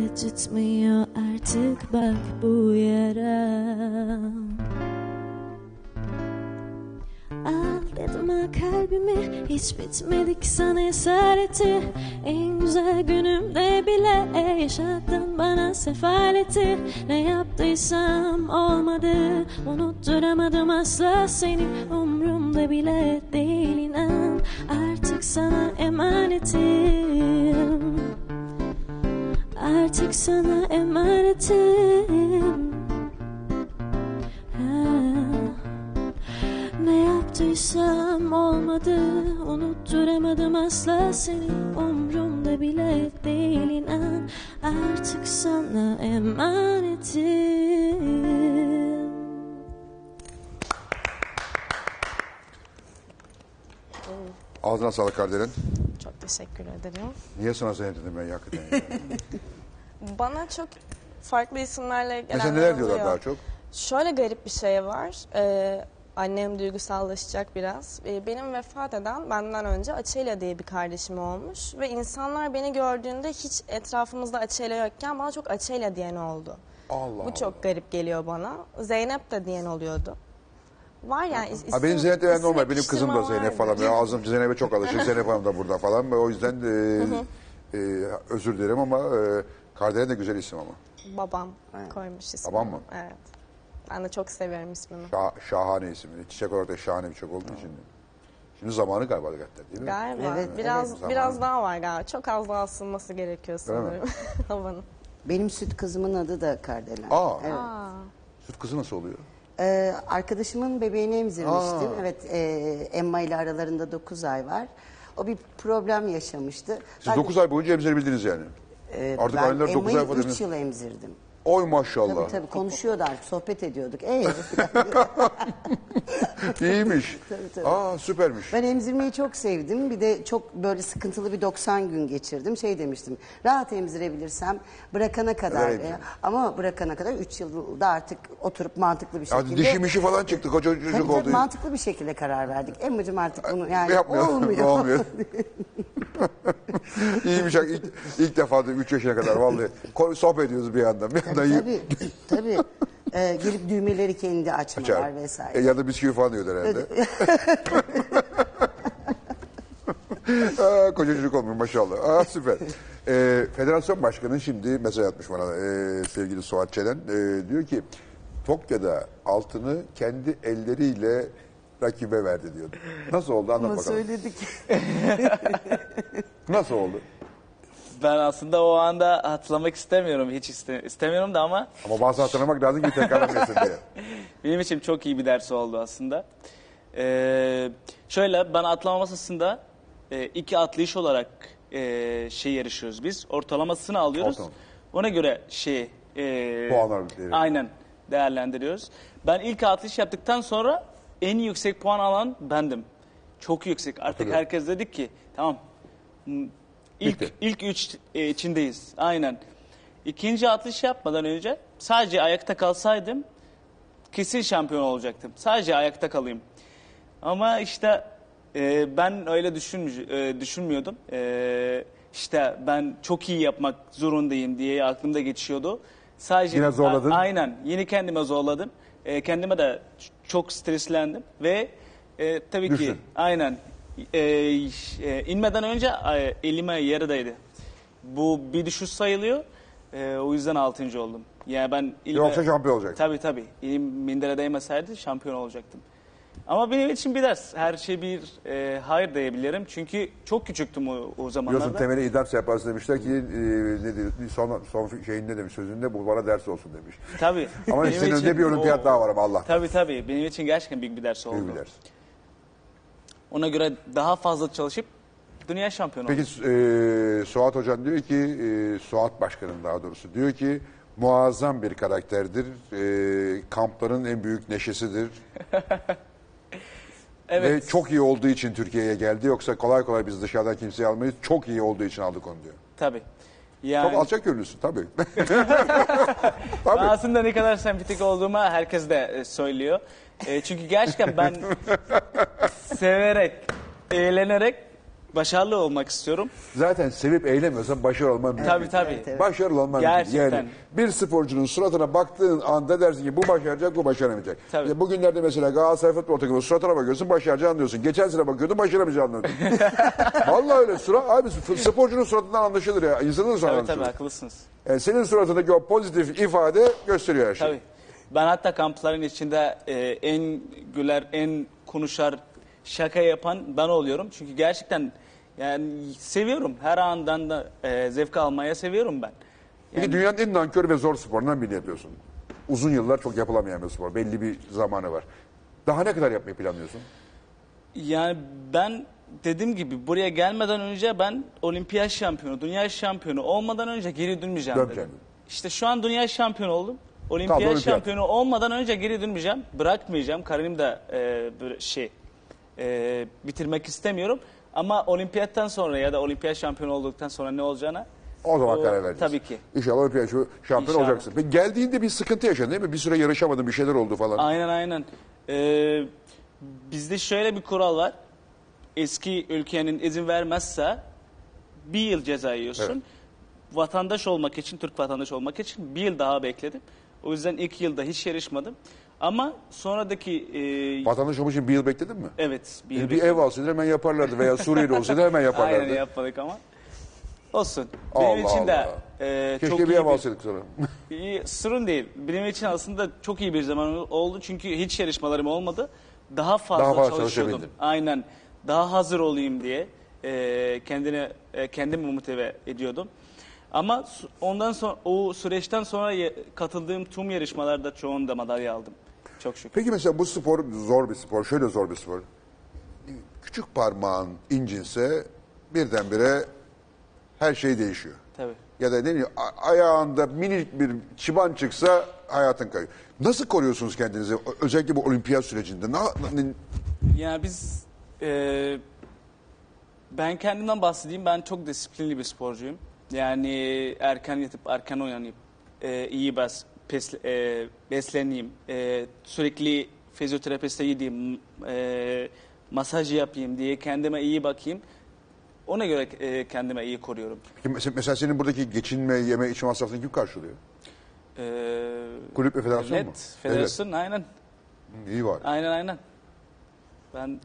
D: Acıtmıyor artık bak bu yara Al kalbimi Hiç bitmedi ki sana esareti. En güzel günümde bile Yaşattın bana sefaleti. Ne yaptıysam olmadı Unutturamadım asla seni. Umrumda bile değil inan Artık sana emanetim. Artık sana emanetim. Ha. Ne yaptıysam olmadı Unutturamadım asla seni Umrumda bile değil inan Artık sana emanetim
G: Ağzına sağlık Kardelen.
I: Çok teşekkür ederim.
G: Niye sana dedim ben ya hakikaten ya.
I: Bana çok farklı isimlerle gelenler
G: Mesela neler diyorlar
I: oluyor.
G: daha çok?
I: Şöyle garip bir şey var. Ee, annem duygusallaşacak biraz. Ee, benim vefat eden benden önce Açelya diye bir kardeşim olmuş. Ve insanlar beni gördüğünde hiç etrafımızda Açelya yokken bana çok Açelya diyen oldu.
G: Allah
I: Bu çok garip geliyor bana. Zeynep de diyen oluyordu. Var yani is-
G: Ha, benim
I: isim-
G: Zeynep de ben
I: isim
G: normal. Benim kızım da Zeynep
I: vardı.
G: falan. Ya ağzım Zeynep'e çok alışık. Zeynep Hanım da burada falan. O yüzden e, e, özür dilerim ama e, Kardelen de güzel isim ama.
I: Babam koymuş ismini.
G: Babam mı?
I: Evet. Ben de çok seviyorum ismini.
G: Şah, şahane isim. Çiçek olarak da şahane bir çiçek olduğu için. Şimdi zamanı galiba hakikaten değil mi?
I: Galiba.
J: Evet,
I: biraz
G: evet.
I: biraz daha var galiba. Çok az daha ısınması gerekiyor sanırım havanın.
J: Benim süt kızımın adı da Kardelen.
G: Aa.
J: Evet.
G: Süt kızı nasıl oluyor?
J: Ee, arkadaşımın bebeğini emzirmiştim.
G: Aa.
J: Evet, e, Emma ile aralarında 9 ay var. O bir problem yaşamıştı.
G: Siz 9 ay boyunca emzirebildiniz yani.
J: Ee,
G: Artık
J: ben
G: anneler 9 ay
J: Emma'yı
G: falan
J: 3 yıl emzirdim.
G: Oy maşallah.
J: Tabii tabii konuşuyordu artık, sohbet ediyorduk. Ee,
G: İyiymiş.
J: Tabii, tabii.
G: Aa süpermiş.
J: ben emzirmeyi çok sevdim. Bir de çok böyle sıkıntılı bir 90 gün geçirdim. Şey demiştim, rahat emzirebilirsem bırakana kadar.
G: Evet.
J: veya- ama bırakana kadar 3 yılda artık oturup mantıklı bir şekilde...
G: Hadi dişi mişi falan çıktı. Koca çocuk
J: Tabii, tabii,
G: oldu.
J: mantıklı bir şekilde karar verdik. Emmacığım artık bunu yani
G: Yapmıyor.
J: olmuyor.
G: Olmuyor. İyiymiş. İlk, ilk defa 3 yaşına kadar vallahi. Sohbet ediyoruz bir yandan. Bir yandan
J: tabii tabii. Ee, gelip düğmeleri kendi açmalar
G: açar.
J: vesaire.
G: E, ya da bisküvi falan yiyordu herhalde. Aa, koca çocuk olmuş maşallah. Aa, süper. Ee, federasyon başkanı şimdi mesaj atmış bana ee, sevgili Suat Çelen. Ee, diyor ki Tokyo'da altını kendi elleriyle rakibe verdi diyor. Nasıl oldu anlat
J: Ama
G: bakalım.
J: söyledik.
G: Nasıl oldu?
K: Ben aslında o anda hatırlamak istemiyorum. Hiç iste- istemiyorum da ama
G: Ama bazı hatırlamak lazım ki tekrarlamayasın diye.
K: benim için çok iyi bir ders oldu aslında. Ee, şöyle ben atlama masasında e, iki atlayış olarak e, şey yarışıyoruz biz. Ortalamasını alıyoruz.
G: Ortalama.
K: Ona göre şey e,
G: Puanlar veriyoruz.
K: Aynen değerlendiriyoruz. Ben ilk atlayış yaptıktan sonra en yüksek puan alan bendim. Çok yüksek. Artık herkes dedik ki tamam ilk
G: Bitti.
K: ilk üç e, içindeyiz. Aynen. İkinci atlayış yapmadan önce sadece ayakta kalsaydım kesin şampiyon olacaktım. Sadece ayakta kalayım. Ama işte e, ben öyle düşün, e, düşünmüyordum. E, işte ben çok iyi yapmak zorundayım diye aklımda geçiyordu. Sadece
G: Yine zorladın.
K: A- aynen. Yeni kendime zorladım. E, kendime de çok streslendim ve e, tabii ki
G: Düştün.
K: aynen e, e, inmeden önce e, elime yarıdaydı. Bu bir düşüş sayılıyor. E, o yüzden 6. oldum. Yani ben ilme,
G: Yoksa şampiyon olacaktın.
K: Tabii tabii. Elim mindere değmeseydi şampiyon olacaktım. Ama benim için bir ders. Her şey bir e, hayır diyebilirim. Çünkü çok küçüktüm o, o zamanlarda.
G: Biliyorsun temeli idam sehpası demişler ki e, ne diyor, son, son şeyin ne demiş sözünde bu bana ders olsun demiş.
K: Tabii.
G: Ama senin
K: için
G: önünde bir olimpiyat
K: o-
G: daha var ama Allah.
K: Tabii tabii. Benim için gerçekten büyük bir ders oldu.
G: Büyük bir ders.
K: Ona göre daha fazla çalışıp dünya şampiyonu.
G: Peki e, Suat Hocam diyor ki, e, Suat Başkan'ın daha doğrusu diyor ki muazzam bir karakterdir. E, kampların en büyük neşesidir.
K: Evet.
G: Ve çok iyi olduğu için Türkiye'ye geldi. Yoksa kolay kolay biz dışarıdan kimseyi almayız. Çok iyi olduğu için aldık onu diyor.
K: Tabii. Yani
G: Çok alçak gönüllüsün tabii.
K: ben aslında ne kadar sempatik olduğumu herkes de e, söylüyor. E, çünkü gerçekten ben severek, eğlenerek başarılı olmak istiyorum.
G: Zaten sevip eğlemiyorsan başarılı olman mümkün.
K: Tabii tabii.
G: Başarılı olman mümkün.
K: Gerçekten.
G: Yani bir sporcunun suratına baktığın anda dersin ki bu başaracak, bu başaramayacak.
K: Tabii.
G: İşte bugünlerde mesela Galatasaray futbol takımı suratına bakıyorsun, başaracağını anlıyorsun. Geçen sene bakıyordun, başaramayacağını anlıyordun. Vallahi öyle. Surat, abi sporcunun suratından anlaşılır ya. İnsanın suratından
K: Tabii
G: anlaşılır.
K: tabii haklısınız.
G: Yani senin suratındaki o pozitif ifade gösteriyor her şeyi.
K: Tabii. Ben hatta kampların içinde e, en güler, en konuşar, şaka yapan ben oluyorum. Çünkü gerçekten yani seviyorum. Her andan da e, zevk almaya seviyorum ben.
G: Peki dünyanın en nankör ve zor sporundan birini yapıyorsun. Uzun yıllar çok yapılamayan bir spor. Belli bir zamanı var. Daha ne kadar yapmayı planlıyorsun?
K: Yani ben dediğim gibi buraya gelmeden önce ben olimpiyat şampiyonu, dünya şampiyonu olmadan önce geri dönmeyeceğim
G: Dönmeyeceğim.
K: dedim. İşte şu an dünya şampiyonu oldum. Olimpiyat,
G: Kaldı olimpiyat.
K: şampiyonu olmadan önce geri dönmeyeceğim. Bırakmayacağım. Kariyerimi de e, böyle şey e, bitirmek istemiyorum. Ama olimpiyattan sonra ya da olimpiyat şampiyonu olduktan sonra ne olacağına
G: O zaman karar vereceğiz.
K: Tabii ki.
G: İnşallah olimpiyat şu şampiyon
K: İnşallah.
G: olacaksın. Peki geldiğinde bir sıkıntı yaşadın değil mi? Bir süre yarışamadın, bir şeyler oldu falan.
K: Aynen aynen. Ee, bizde şöyle bir kural var. Eski ülkenin izin vermezse bir yıl ceza yiyorsun.
G: Evet.
K: Vatandaş olmak için, Türk vatandaş olmak için bir yıl daha bekledim. O yüzden ilk yılda hiç yarışmadım. Ama sonradaki... E,
G: Vatandaş olmak için bir yıl bekledin mi?
K: evet. Bir,
G: Bir,
K: yıl
G: bir ev alsaydın hemen yaparlardı veya Suriyeli olsaydı hemen yaparlardı.
K: Aynen yapmadık ama. Olsun. Benim
G: Allah
K: için de
G: Allah.
K: e,
G: Keşke
K: çok
G: bir
K: iyi
G: ev alsaydık sonra.
K: İyi, sorun değil. Benim için aslında çok iyi bir zaman oldu çünkü hiç yarışmalarım olmadı. Daha fazla,
G: Daha fazla
K: çalışıyordum.
G: çalışabildin.
K: Aynen. Daha hazır olayım diye e, kendine e, kendimi motive ediyordum. Ama ondan sonra o süreçten sonra katıldığım tüm yarışmalarda çoğunda madalya aldım. Çok şükür.
G: Peki mesela bu spor zor bir spor. Şöyle zor bir spor. Küçük parmağın incinse birdenbire her şey değişiyor.
K: Tabii.
G: Ya da ne bileyim ayağında minik bir çıban çıksa hayatın kayıyor. Nasıl koruyorsunuz kendinizi? Özellikle bu olimpiyat sürecinde. Ne-
K: Yani biz e, ben kendimden bahsedeyim. Ben çok disiplinli bir sporcuyum. Yani erken yatıp erken uyanıp e, iyi bes, pes, e, besleneyim. E, sürekli fizyoterapiste gideyim. E, masaj yapayım diye kendime iyi bakayım. Ona göre e, kendime iyi koruyorum.
G: Peki mes- mesela senin buradaki geçinme, yeme, içme masrafını kim karşılıyor?
K: E,
G: Kulüp ve federasyon mu?
K: Net, federasyon aynen.
G: İyi var.
K: Aynen aynen. Ben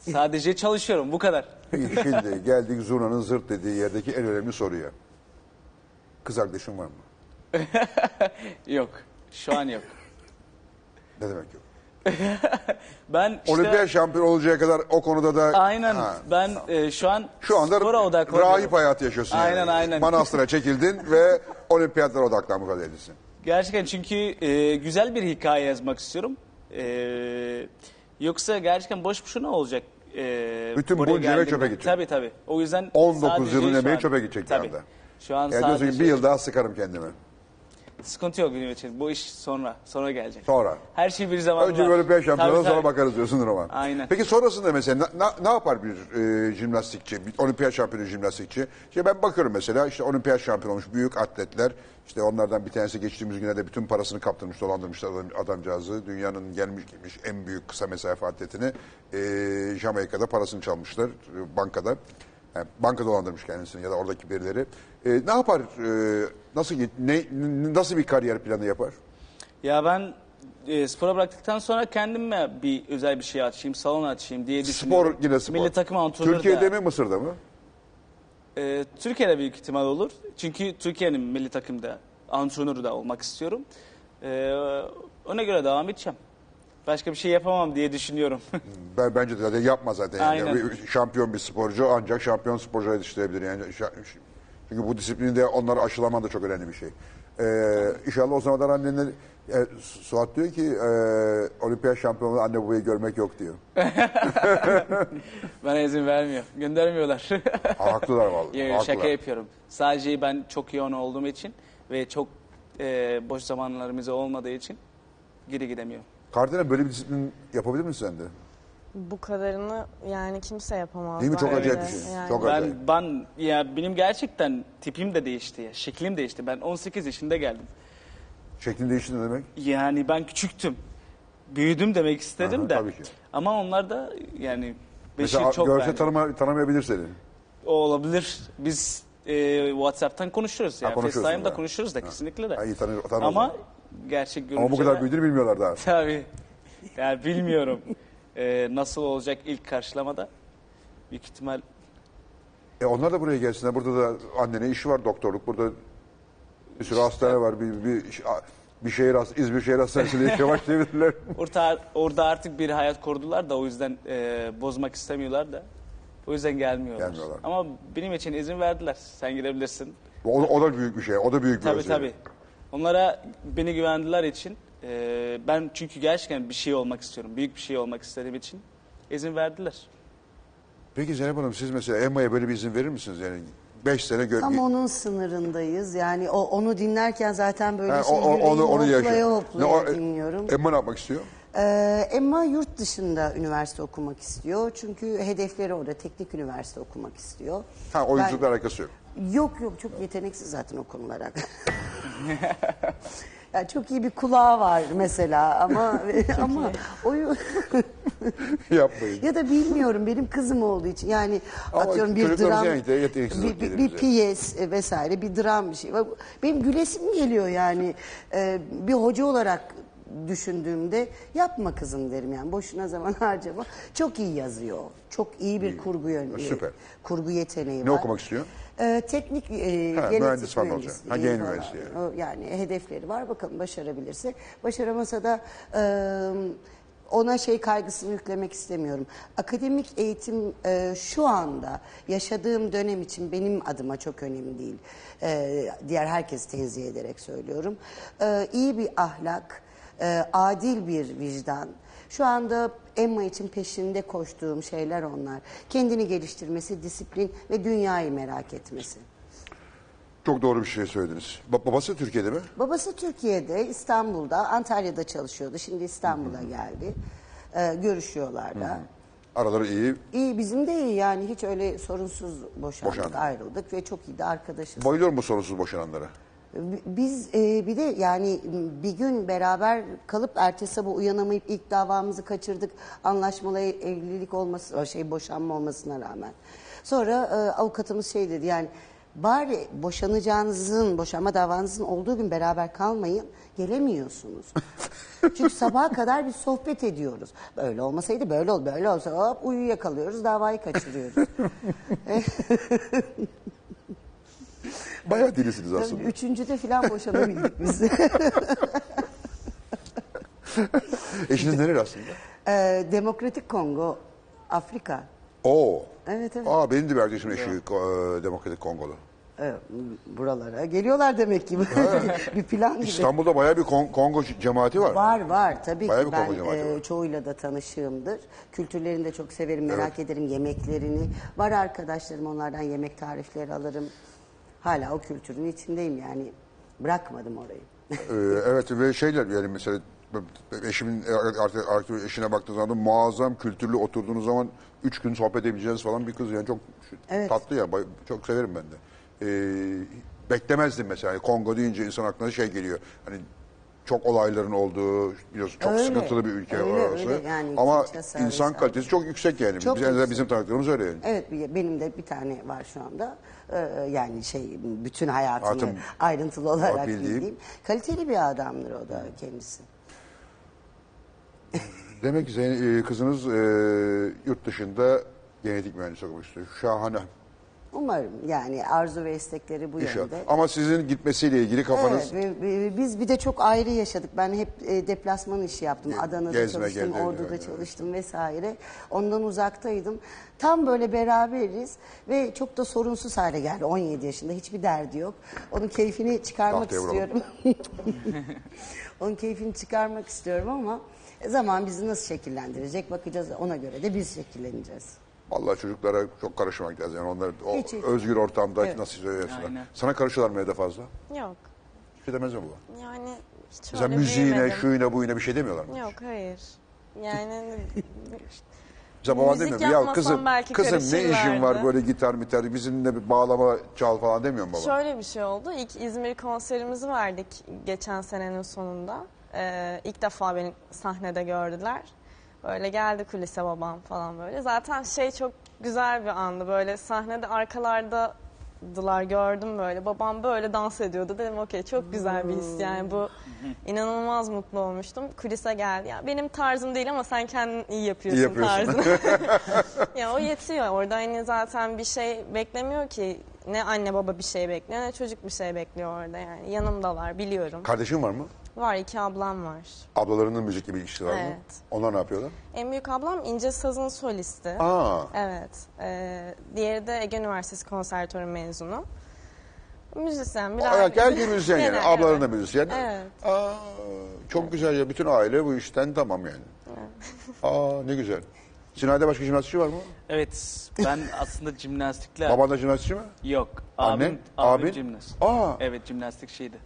K: sadece çalışıyorum bu kadar.
G: Peki şimdi geldik Zurna'nın zırt dediği yerdeki en önemli soruya. Kız arkadaşın var mı?
K: Yok. Şu an yok.
G: Ne demek yok?
K: Ben işte
G: Olimpiyat şampiyon olacağı kadar o konuda da...
K: aynen
G: Ha.
K: ben e, şu an
G: Şu anda
K: spora odaklanıyorum.
G: rahip hayatı yaşıyorsun
K: Aynen,
G: yani.
K: aynen.
G: Manastır'a çekildin ve olimpiyatlara odaklanmış vaziyettesin.
K: Gerçekten çünkü e, güzel bir hikaye yazmak istiyorum. E, yoksa gerçekten boş boşuna olacak. E,
G: Bütün
K: buraya
G: bunca emek çöpe gidecek.
K: Tabii tabii. O yüzden
G: 19
K: sadece
G: yılın
K: şu
G: emeği
K: an-
G: çöpe gidecek
K: tabii. Şu an
G: Yani diyorsun
K: sadece
G: bir yıl daha sıkarım kendimi.
K: Sıkıntı yok benim için. Bu iş sonra sonra gelecek.
G: Sonra.
K: Her şey bir zaman
G: Önce
K: var.
G: bir
K: Tabii,
G: sonra
K: tabii.
G: bakarız diyorsun Roman.
K: Aynen.
G: Peki sonrasında mesela ne, ne- ne yapar bir e, jimnastikçi, bir olimpiyat şampiyonu jimnastikçi? İşte ben bakıyorum mesela işte olimpiyat şampiyonu olmuş büyük atletler. İşte onlardan bir tanesi geçtiğimiz günlerde bütün parasını kaptırmış, dolandırmış adam, adamcağızı. Dünyanın gelmiş gitmiş en büyük kısa mesafe atletini e, Jamaika'da parasını çalmışlar e, bankada. Yani banka dolandırmış kendisini ya da oradaki birileri. E, ne yapar? e, nasıl ne, nasıl bir kariyer planı yapar?
K: Ya ben e, spora bıraktıktan sonra kendime bir özel bir şey açayım, salon açayım diye düşünüyorum.
G: Spor yine spor.
K: Milli takım antrenörü
G: Türkiye'de
K: de-
G: mi Mısır'da mı?
K: Ee, Türkiye'de büyük ihtimal olur. Çünkü Türkiye'nin milli takımda antrenörü de olmak istiyorum. Ee, ona göre devam edeceğim. Başka bir şey yapamam diye düşünüyorum.
G: Ben bence de zaten yapma zaten. Yani.
K: Aynen.
G: Bir Şampiyon bir sporcu ancak şampiyon sporcu yetiştirebilir. Yani şa- çünkü bu disiplinde onları aşılaman da çok önemli bir şey. Ee, inşallah o zamanlar anneler e, Suat diyor ki e, olimpiyat şampiyonu anne babayı görmek yok diyor.
K: Bana izin vermiyor. Göndermiyorlar.
G: Ha, Haklılar vallahi.
K: Yo, yo,
G: haklılar.
K: şaka yapıyorum. Sadece ben çok yoğun olduğum için ve çok e, boş zamanlarımız olmadığı için geri gidemiyorum.
G: Kardelen böyle bir disiplin yapabilir misin sen de?
I: Bu kadarını yani kimse yapamaz.
G: Değil mi? Çok
I: bence.
G: acayip bir şey.
I: Yani.
G: Çok acayip.
K: Ben, ben ya benim gerçekten tipim de değişti. ya, Şeklim değişti. Ben 18 yaşında geldim.
G: Şeklin değişti ne demek?
K: Yani ben küçüktüm. Büyüdüm demek istedim
G: Aha,
K: de.
G: tabii ki.
K: Ama onlar da yani beşi
G: Mesela
K: çok
G: görse
K: beğendi.
G: tanıma, tanımayabilir seni.
K: O olabilir. Biz e, WhatsApp'tan konuşuyoruz.
G: Ha,
K: Yani
G: konuşuyorsunuz
K: FaceTime'da
G: ha.
K: konuşuruz da kesinlikle de.
G: Ha, iyi tanır, tanır
K: Ama. Gerçek görünce...
G: Ama bu kadar büyüdüğünü bilmiyorlar daha.
K: Tabii. Yani bilmiyorum e, nasıl olacak ilk karşılamada. Büyük ihtimal
G: E onlar da buraya gelsinler. Burada da annene işi var doktorluk. Burada bir sürü hastane var. Bir, bir, bir şehir hastane, İzmir şehir hastanesinde işe başlayabilirler.
K: orta, orada artık bir hayat kurdular da o yüzden e, bozmak istemiyorlar da. O yüzden gelmiyorlar.
G: Gelmiyorlar.
K: Ama benim için izin verdiler. Sen girebilirsin.
G: O, o da büyük bir şey. O da büyük bir
K: Tabii
G: özveri.
K: tabii. Onlara beni güvendiler için e, ben çünkü gerçekten bir şey olmak istiyorum. Büyük bir şey olmak istediğim için izin verdiler.
G: Peki Zeynep Hanım siz mesela Emma'ya böyle bir izin verir misiniz? Yani 5 sene gör...
J: Tam onun sınırındayız. Yani o onu dinlerken zaten böyle
G: Ha,
J: şey
G: o- onu, onu
J: hoplaya
G: yaşıyor.
J: hoplaya
G: Ne o-
J: dinliyorum.
G: Emma ne yapmak istiyor?
J: Ee, Emma yurt dışında üniversite okumak istiyor. Çünkü hedefleri orada teknik üniversite okumak istiyor.
G: Ha oyunculukla alakası yok.
J: Yok yok çok yeteneksiz zaten o konulara. ya çok iyi bir kulağı var mesela ama ama oyu
G: Yapmayın.
J: ya da bilmiyorum benim kızım olduğu için yani
G: Ama
J: atıyorum bir
G: çocuklarımız
J: dram bir, bir, bir piyes e, vesaire bir dram bir şey. Bak, Benim gülesim geliyor yani Ee, bir hoca olarak düşündüğümde yapma kızım derim yani boşuna zaman harcama. Çok iyi yazıyor. Çok iyi bir kurgu yönü.
G: Süper.
J: Kurgu yeteneği
G: Ne
J: var.
G: okumak istiyor?
J: Ee, teknik e,
G: Ha,
J: genetik
G: mühendis falan olacak. Ha,
J: mühendisliği
G: gen
J: falan.
G: mühendisliği.
J: O, yani hedefleri var. Bakalım başarabilirse. Başaramasa da e, ona şey kaygısını yüklemek istemiyorum. Akademik eğitim e, şu anda yaşadığım dönem için benim adıma çok önemli değil. E, diğer herkes tenzih ederek söylüyorum. E, iyi bir ahlak, e, adil bir vicdan. Şu anda Emma için peşinde koştuğum şeyler onlar. Kendini geliştirmesi, disiplin ve dünyayı merak etmesi.
G: Çok doğru bir şey söylediniz. Ba- babası Türkiye'de mi?
J: Babası Türkiye'de, İstanbul'da, Antalya'da çalışıyordu. Şimdi İstanbul'a geldi. Ee, görüşüyorlar da.
G: Araları iyi.
J: İyi bizim de iyi yani hiç öyle sorunsuz boşandık,
G: Boşandık.
J: ayrıldık ve çok iyi de arkadaşız.
G: Bayılıyorum bu sorunsuz boşananlara.
J: Biz e, bir de yani bir gün beraber kalıp ertesi sabah uyanamayıp ilk davamızı kaçırdık. Anlaşmalı evlilik olması, şey boşanma olmasına rağmen. Sonra e, avukatımız şey dedi yani bari boşanacağınızın, boşanma davanızın olduğu gün beraber kalmayın. Gelemiyorsunuz. Çünkü sabaha kadar bir sohbet ediyoruz. Böyle olmasaydı böyle ol, böyle olsa hop uyuyakalıyoruz, davayı kaçırıyoruz.
G: Bayağı delisiniz aslında.
J: Tabii Üçüncüde falan boşanabildik biz.
G: Eşiniz nereli aslında?
J: Ee, Demokratik Kongo, Afrika.
G: Oo.
J: Evet evet.
G: Aa benim de bir arkadaşım eşi e, Demokratik Kongolu.
J: Evet, buralara geliyorlar demek ki. bir plan gibi.
G: İstanbul'da bayağı bir Kon- Kongo cemaati var.
J: Var var tabii
G: Bayağı
J: ki
G: bir
J: ben
G: Kongo cemaati
J: e,
G: var.
J: çoğuyla da tanışığımdır. Kültürlerini de çok severim, merak ederim yemeklerini. Var arkadaşlarım onlardan yemek tarifleri alırım. Hala o kültürün içindeyim yani. Bırakmadım orayı.
G: Ee, evet ve şeyler yani mesela eşimin artık, artık eşine baktığınız zaman muazzam kültürlü oturduğunuz zaman üç gün sohbet edebileceğiniz falan bir kız yani çok
J: Evet.
G: tatlı yani bay- çok severim ben de. Ee, beklemezdim mesela Kongo deyince insan aklına şey geliyor hani çok olayların olduğu biliyorsun çok
J: Öyle,
G: sıkıntılı bir ülke
J: öyle,
G: orası.
J: öyle yani
G: Ama insan kalitesi çok yüksek yani.
J: Çok
G: Biz- en azından
J: yüksek.
G: bizim tanıdıklarımız öyle yani.
J: Evet benim de bir tane var şu anda. Ee, yani şey bütün hayatını
G: Hayatım-
J: ayrıntılı olarak
G: bildiğim.
J: bildiğim. Kaliteli bir adamdır o da kendisi.
G: Demek ki senin e, kızınız e, yurt dışında genetik mühendisi istiyor. Şahane.
J: Umarım yani arzu ve istekleri bu
G: İnşallah.
J: yönde.
G: Ama sizin gitmesiyle ilgili kafanız
J: Evet, ve- ve biz bir de çok ayrı yaşadık. Ben hep e, deplasman işi yaptım. Adana'da
G: gezme,
J: çalıştım,
G: gezme,
J: Ordu'da
G: evet,
J: çalıştım vesaire. Ondan uzaktaydım. Tam böyle beraberiz ve çok da sorunsuz hale geldi. 17 yaşında hiçbir derdi yok. Onun keyfini çıkarmak
G: Tahtaya vuralım.
J: istiyorum. Onun keyfini çıkarmak istiyorum ama zaman bizi nasıl şekillendirecek bakacağız. Ona göre de biz şekilleneceğiz.
G: Vallahi çocuklara çok karışmak lazım. Yani onlar o
J: Hiç, hiç.
G: özgür ortamda
J: Evet.
G: nasıl söylüyorsunlar.
K: Aynen.
G: Sana karışıyorlar mı evde fazla?
I: Yok.
G: Bir şey demez mi bu?
I: Yani hiç
G: Mesela
I: öyle
G: müziğine,
I: büyümedim.
G: şuyuna, buyuna bir şey demiyorlar mı?
I: Yok hayır. Yani
G: Mesela baban
I: Müzik
G: demiyor mu? Ya
I: yapmasam
G: kızım,
I: belki
G: kızım ne işin var
I: karışırlardı."
G: böyle gitar mitar bizimle bir bağlama çal falan demiyor mu baba?
I: şöyle bir şey oldu. İlk İzmir konserimizi verdik geçen senenin sonunda. Ee, ilk defa beni sahnede gördüler. Böyle geldi kulise babam falan böyle. Zaten şey çok güzel bir andı. Böyle sahnede arkalardadılar gördüm böyle. Babam böyle dans ediyordu. Dedim okey çok güzel bir his yani bu inanılmaz mutlu olmuştum. Kulise geldi. Ya benim tarzım değil ama sen kendin iyi yapıyorsun,
G: İyi yapıyorsun.
I: tarzını. ya o yetiyor. Orada hani zaten bir şey beklemiyor ki. Ne anne baba bir şey bekliyor ne çocuk bir şey bekliyor orada yani. Yanımdalar biliyorum.
G: Kardeşin var mı?
I: Var iki ablam var.
G: Ablalarının müzikle bir ilişkisi var mı?
I: Evet.
G: Onlar ne yapıyorlar?
I: En büyük ablam İnce Saz'ın solisti.
G: Aa.
I: Evet. Ee, diğeri de Ege Üniversitesi konservatuarı mezunu. Müzisyen bir
G: Aa, Geldi müzisyen yani.
I: Genel,
G: Ablaların da
I: evet.
G: müzisyen.
I: Evet.
G: Aa, çok güzel ya. Bütün aile bu işten tamam yani. Aa ne güzel. Sinay'da başka jimnastikçi var mı?
K: Evet ben aslında jimnastikle...
G: Baban da jimnastikçi mi?
K: Yok.
G: Annen?
K: Abim, abim
G: Abin?
K: jimnast.
G: Aa.
K: Evet jimnastik şeydi.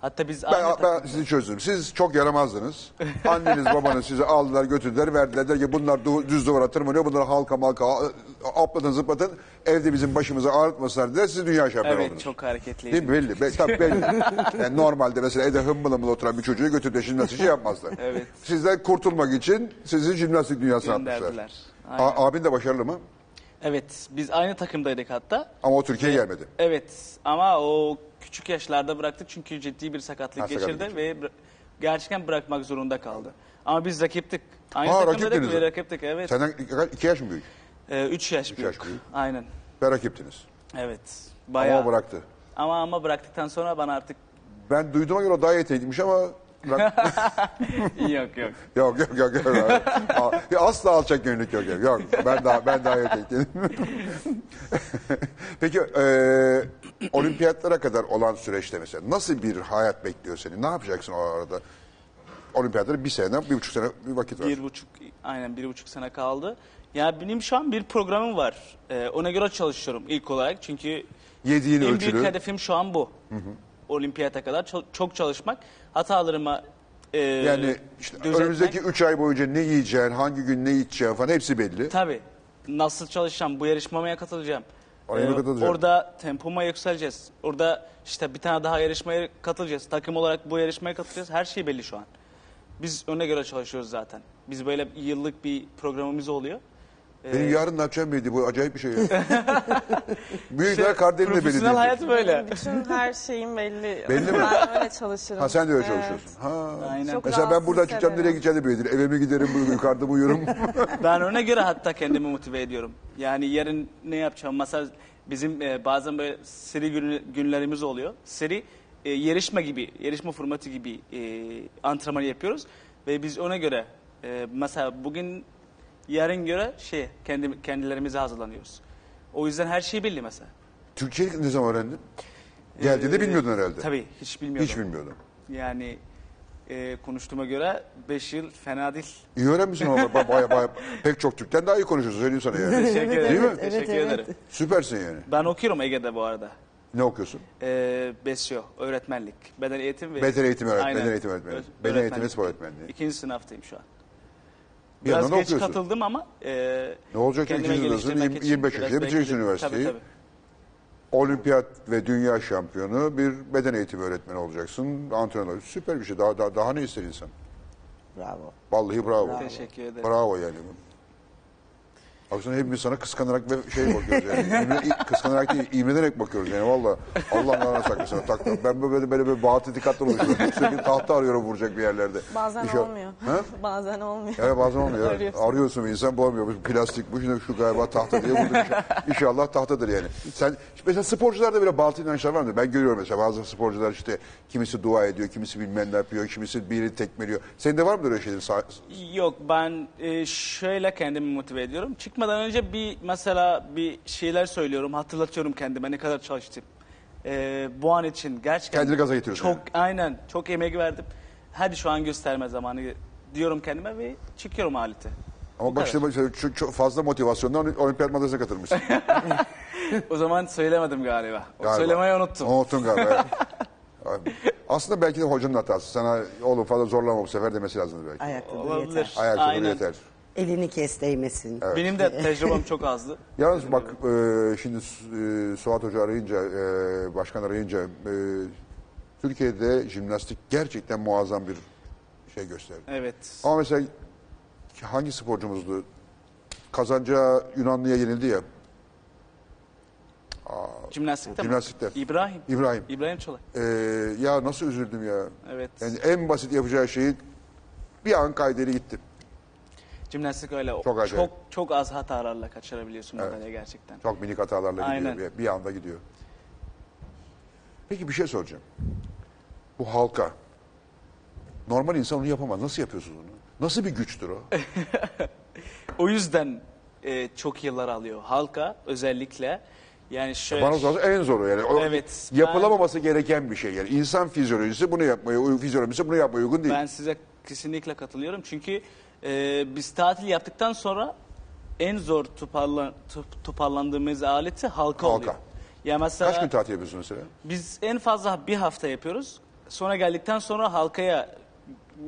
K: Hatta biz
G: Ben, ben sizi çözdüm. Siz çok yaramazdınız. Anneniz babanız sizi aldılar götürdüler verdiler. Der ki bunlar du- düz duvara tırmanıyor. Bunlar halka malka a- aplatın zıplatın. Evde bizim başımızı ağrıtmasınlar dediler. Siz dünya şampiyonu
K: Evet
G: oldunuz.
K: çok hareketliydim.
G: Değil mi? Belli. Be, tabii belli. yani normalde mesela evde hımbıl hımbıl oturan bir çocuğu götürüp de jimnastik şey yapmazlar.
K: Evet.
G: Sizden kurtulmak için sizi jimnastik dünyasına atmışlar.
K: Gönderdiler.
G: A- abin de başarılı mı?
K: Evet biz aynı takımdaydık hatta.
G: Ama o Türkiye'ye gelmedi.
K: Evet ama o küçük yaşlarda bıraktık çünkü ciddi bir sakatlık
G: Ha, sakatlık
K: geçirdi ve bıra- gerçekten bırakmak zorunda kaldı. Ama biz rakiptik. Aynı
G: Ha,
K: takımdaydık
G: rakiptiniz.
K: ve rakiptik evet.
G: Senden iki, iki yaş mı büyük?
K: Ee, üç yaş büyük.
G: yaş büyük.
K: Aynen.
G: Ve rakiptiniz.
K: Evet. Bayağı.
G: Ama o bıraktı.
K: Ama ama bıraktıktan sonra bana artık
G: Ben duyduğuma göre o daha yetenekliymiş ama bırak-
K: yok yok.
G: yok yok yok. yok. Asla alçak gönüllük yok. Yok, yok. ben daha ben daha yetenekliyim. Peki e, olimpiyatlara kadar olan süreçte mesela nasıl bir hayat bekliyor seni? Ne yapacaksın o arada? Olimpiyatlara bir sene, bir buçuk sene bir vakit var.
K: Bir buçuk, aynen bir buçuk sene kaldı. Ya benim şu an bir programım var. Ee, ona göre çalışıyorum ilk olarak. Çünkü
G: Yediğin
K: en
G: ölçülü.
K: büyük hedefim şu an bu. Olimpiyata kadar ço- çok çalışmak. Hatalarıma e,
G: Yani işte
K: düzeltmek.
G: önümüzdeki üç ay boyunca ne yiyeceksin, hangi gün ne içeceksin falan hepsi belli.
K: Tabii. Nasıl çalışacağım? Bu yarışmaya katılacağım.
G: Mı
K: Ee,
G: katılacaksın?
K: Orada tempoma yükseleceğiz. Orada işte bir tane daha yarışmaya katılacağız. Takım olarak bu yarışmaya katılacağız. Her şey belli şu an. Biz öne göre çalışıyoruz zaten. Biz böyle yıllık bir programımız oluyor. Ee,
G: Benim yarın ne yapacağım belli. Bu acayip bir şey ya. Büyükler Kardemir de belli
K: profesyonel hayat böyle.
I: Bütün her şeyim belli.
G: Belli mi?
I: Ben öyle çalışırım.
G: Ha sen de öyle
I: Evet.
G: çalışıyorsun. Ha.
K: Aynen.
I: Çok
G: Mesela ben
I: rahatsız
G: buradan çıkacağım
I: hissederim.
G: nereye gideceğim de belli değil. Eve mi giderim, bu- yukarıda mı uyurum?
K: Ben ona göre hatta kendimi motive ediyorum. Yani yarın ne yapacağım? Mesela bizim e, bazen böyle seri günü- günlerimiz oluyor. Seri e, yarışma gibi, yarışma formatı gibi e, antrenman yapıyoruz. Ve biz ona göre e, mesela bugün yarın göre şey kendi, kendilerimize hazırlanıyoruz. O yüzden her şey belli mesela.
G: Türkçeyi ne zaman öğrendin? Geldiğinde
K: Ee,
G: bilmiyordun herhalde.
K: Tabii hiç bilmiyordum.
G: Hiç bilmiyordum.
K: Yani e, konuştuğuma göre 5 yıl fena değil.
G: İyi öğrenmişsin ama ba- baya baya pek çok Türk'ten daha iyi konuşuyorsun söyleyeyim sana yani.
K: Teşekkür ederim.
G: Değil mi?
J: Evet,
K: Teşekkür
J: evet.
K: ederim.
G: Süpersin yani.
K: Ben okuyorum Ege'de bu arada.
G: Ne okuyorsun?
K: Ee, BESYO, öğretmenlik. Beden eğitim ve...
G: Beden eğitimi öğretmeni,
K: Aynen.
G: beden eğitimi öğretmeni. Beden eğitimi ve spor öğretmenliği.
K: İkinci sınıftayım şu an.
G: Bir
K: Biraz
G: yandan
K: geç
G: okuyorsun.
K: katıldım ama... E,
G: Ne olacak
K: kendime
G: ikinci sınıfsın,
K: geliştirmek
G: yirmi-
K: için
G: 25
K: biraz
G: yaşında bitireceksin
K: bekledim.
G: üniversiteyi.
K: Tabii tabii.
G: Olimpiyat ve dünya şampiyonu bir beden eğitimi öğretmeni olacaksın. Antrenör. Süper bir şey. Daha, daha, daha ne ister insan?
J: Bravo.
G: Vallahi bravo.
K: Teşekkür ederim.
G: Bravo yani. Aslında hepimiz sana kıskanarak ve şey bakıyoruz yani. İmre- kıskanarak değil, imrenerek bakıyoruz yani valla. Allah Allah saklasın. Tak, tak. Ben böyle böyle böyle batıl itikatlar oluşturuyorum. Sürekli tahta arıyorum vuracak bir yerlerde.
I: Bazen
G: İnşallah-
I: olmuyor.
G: Ha?
I: Bazen olmuyor.
G: Evet bazen olmuyor. evet.
I: Arıyorsun.
G: Arıyorsun bir insan bulamıyor. Bu plastik, bu şimdi şu galiba tahta diye bulduk. İnşallah, tahtadır yani. Sen mesela sporcularda böyle batıl inançlar var mı? Ben görüyorum mesela bazı sporcular işte kimisi dua ediyor, kimisi bilmem ne yapıyor, kimisi birini tekmeliyor. Senin de var mı öyle şeyler?
K: Yok ben e, şöyle kendimi motive ediyorum. Çıkmadan önce bir mesela bir şeyler söylüyorum. Hatırlatıyorum kendime ne kadar çalıştım. E, bu an için gerçekten
G: Kendini gaza getiriyorsun
K: Çok
G: yani.
K: aynen çok emek verdim. Hadi şu an gösterme zamanı diyorum kendime ve çıkıyorum alete.
G: Ama bak işte çok, çok fazla motivasyondan olimpiyat madalyasına katılmışsın.
K: O zaman söylemedim galiba. O
G: Galiba.
K: Söylemeyi unuttum.
G: Unuttun galiba. evet. Aslında belki de hocanın hatası. Sana oğlum fazla zorlama bu sefer demesi lazımdı belki.
J: Ayakta dur
K: Olabilir.
J: yeter.
G: Ayakta dur
K: Aynen.
G: yeter.
J: Elini kes değmesin.
K: Benim de tecrübem çok azdı.
G: Yalnız bak e, şimdi e, Suat Hoca arayınca, e, başkan arayınca e, Türkiye'de jimnastik gerçekten muazzam bir şey gösterdi.
K: Evet.
G: Ama mesela hangi sporcumuzdu? Kazanca Yunanlı'ya yenildi ya.
K: Jimnastikte mi?
G: Jimnastikte.
K: İbrahim.
G: İbrahim.
K: İbrahim Çolak.
G: E, ya nasıl üzüldüm ya.
K: Evet.
G: Yani en basit yapacağı şeyi bir an kaydeli gitti.
K: Jimnastik öyle.
G: Çok
K: Çok,
G: acayip.
K: çok, az hatalarla kaçırabiliyorsun
G: Evet.
K: madalya gerçekten.
G: Çok minik hatalarla gidiyor.
K: Aynen.
G: Bir, bir anda gidiyor. Peki bir şey soracağım. Bu halka. Normal insan onu yapamaz. Nasıl yapıyorsunuz onu? Nasıl bir güçtür o?
K: O yüzden e, çok yıllar alıyor. Halka özellikle yani şöyle
G: Bana sorarsan en zoru yani. O
K: Evet,
G: Yapılamaması gereken bir şey. Yani insan fizyolojisi bunu yapmaya, fizyolojisi bunu yapmaya uygun değil.
K: ben size kesinlikle katılıyorum. Çünkü e, biz tatil yaptıktan sonra en zor toparlan, top- toparlandığımız aleti halka,
G: Halka.
K: oluyor. Ya mesela
G: Kaç gün tatil yapıyorsun mesela?
K: biz en fazla bir hafta yapıyoruz. Sonra geldikten sonra halkaya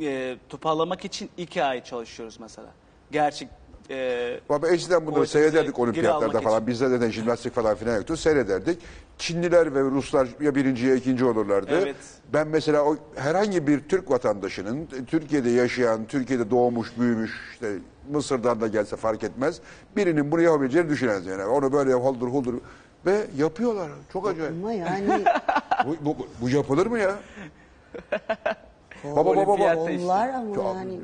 K: e, toparlamak için iki ay çalışıyoruz mesela. Gerçek e,
G: Baba eskiden bunları seyrederdik olimpiyatlarda falan.
K: için.
G: Bizde de jimnastik falan filan yoktu. Seyrederdik. Çinliler ve Ruslar ya birinci ya ikinci olurlardı.
K: Evet.
G: Ben mesela o herhangi bir Türk vatandaşının Türkiye'de yaşayan, Türkiye'de doğmuş, büyümüş, işte Mısır'dan da gelse fark etmez. Birinin bunu yapabileceğini düşünemez yani. Onu böyle huldur huldur ve yapıyorlar. Çok acayip.
J: Ama yani
G: bu, bu, bu yapılır mı ya? baba baba baba.
J: Kollar ama yani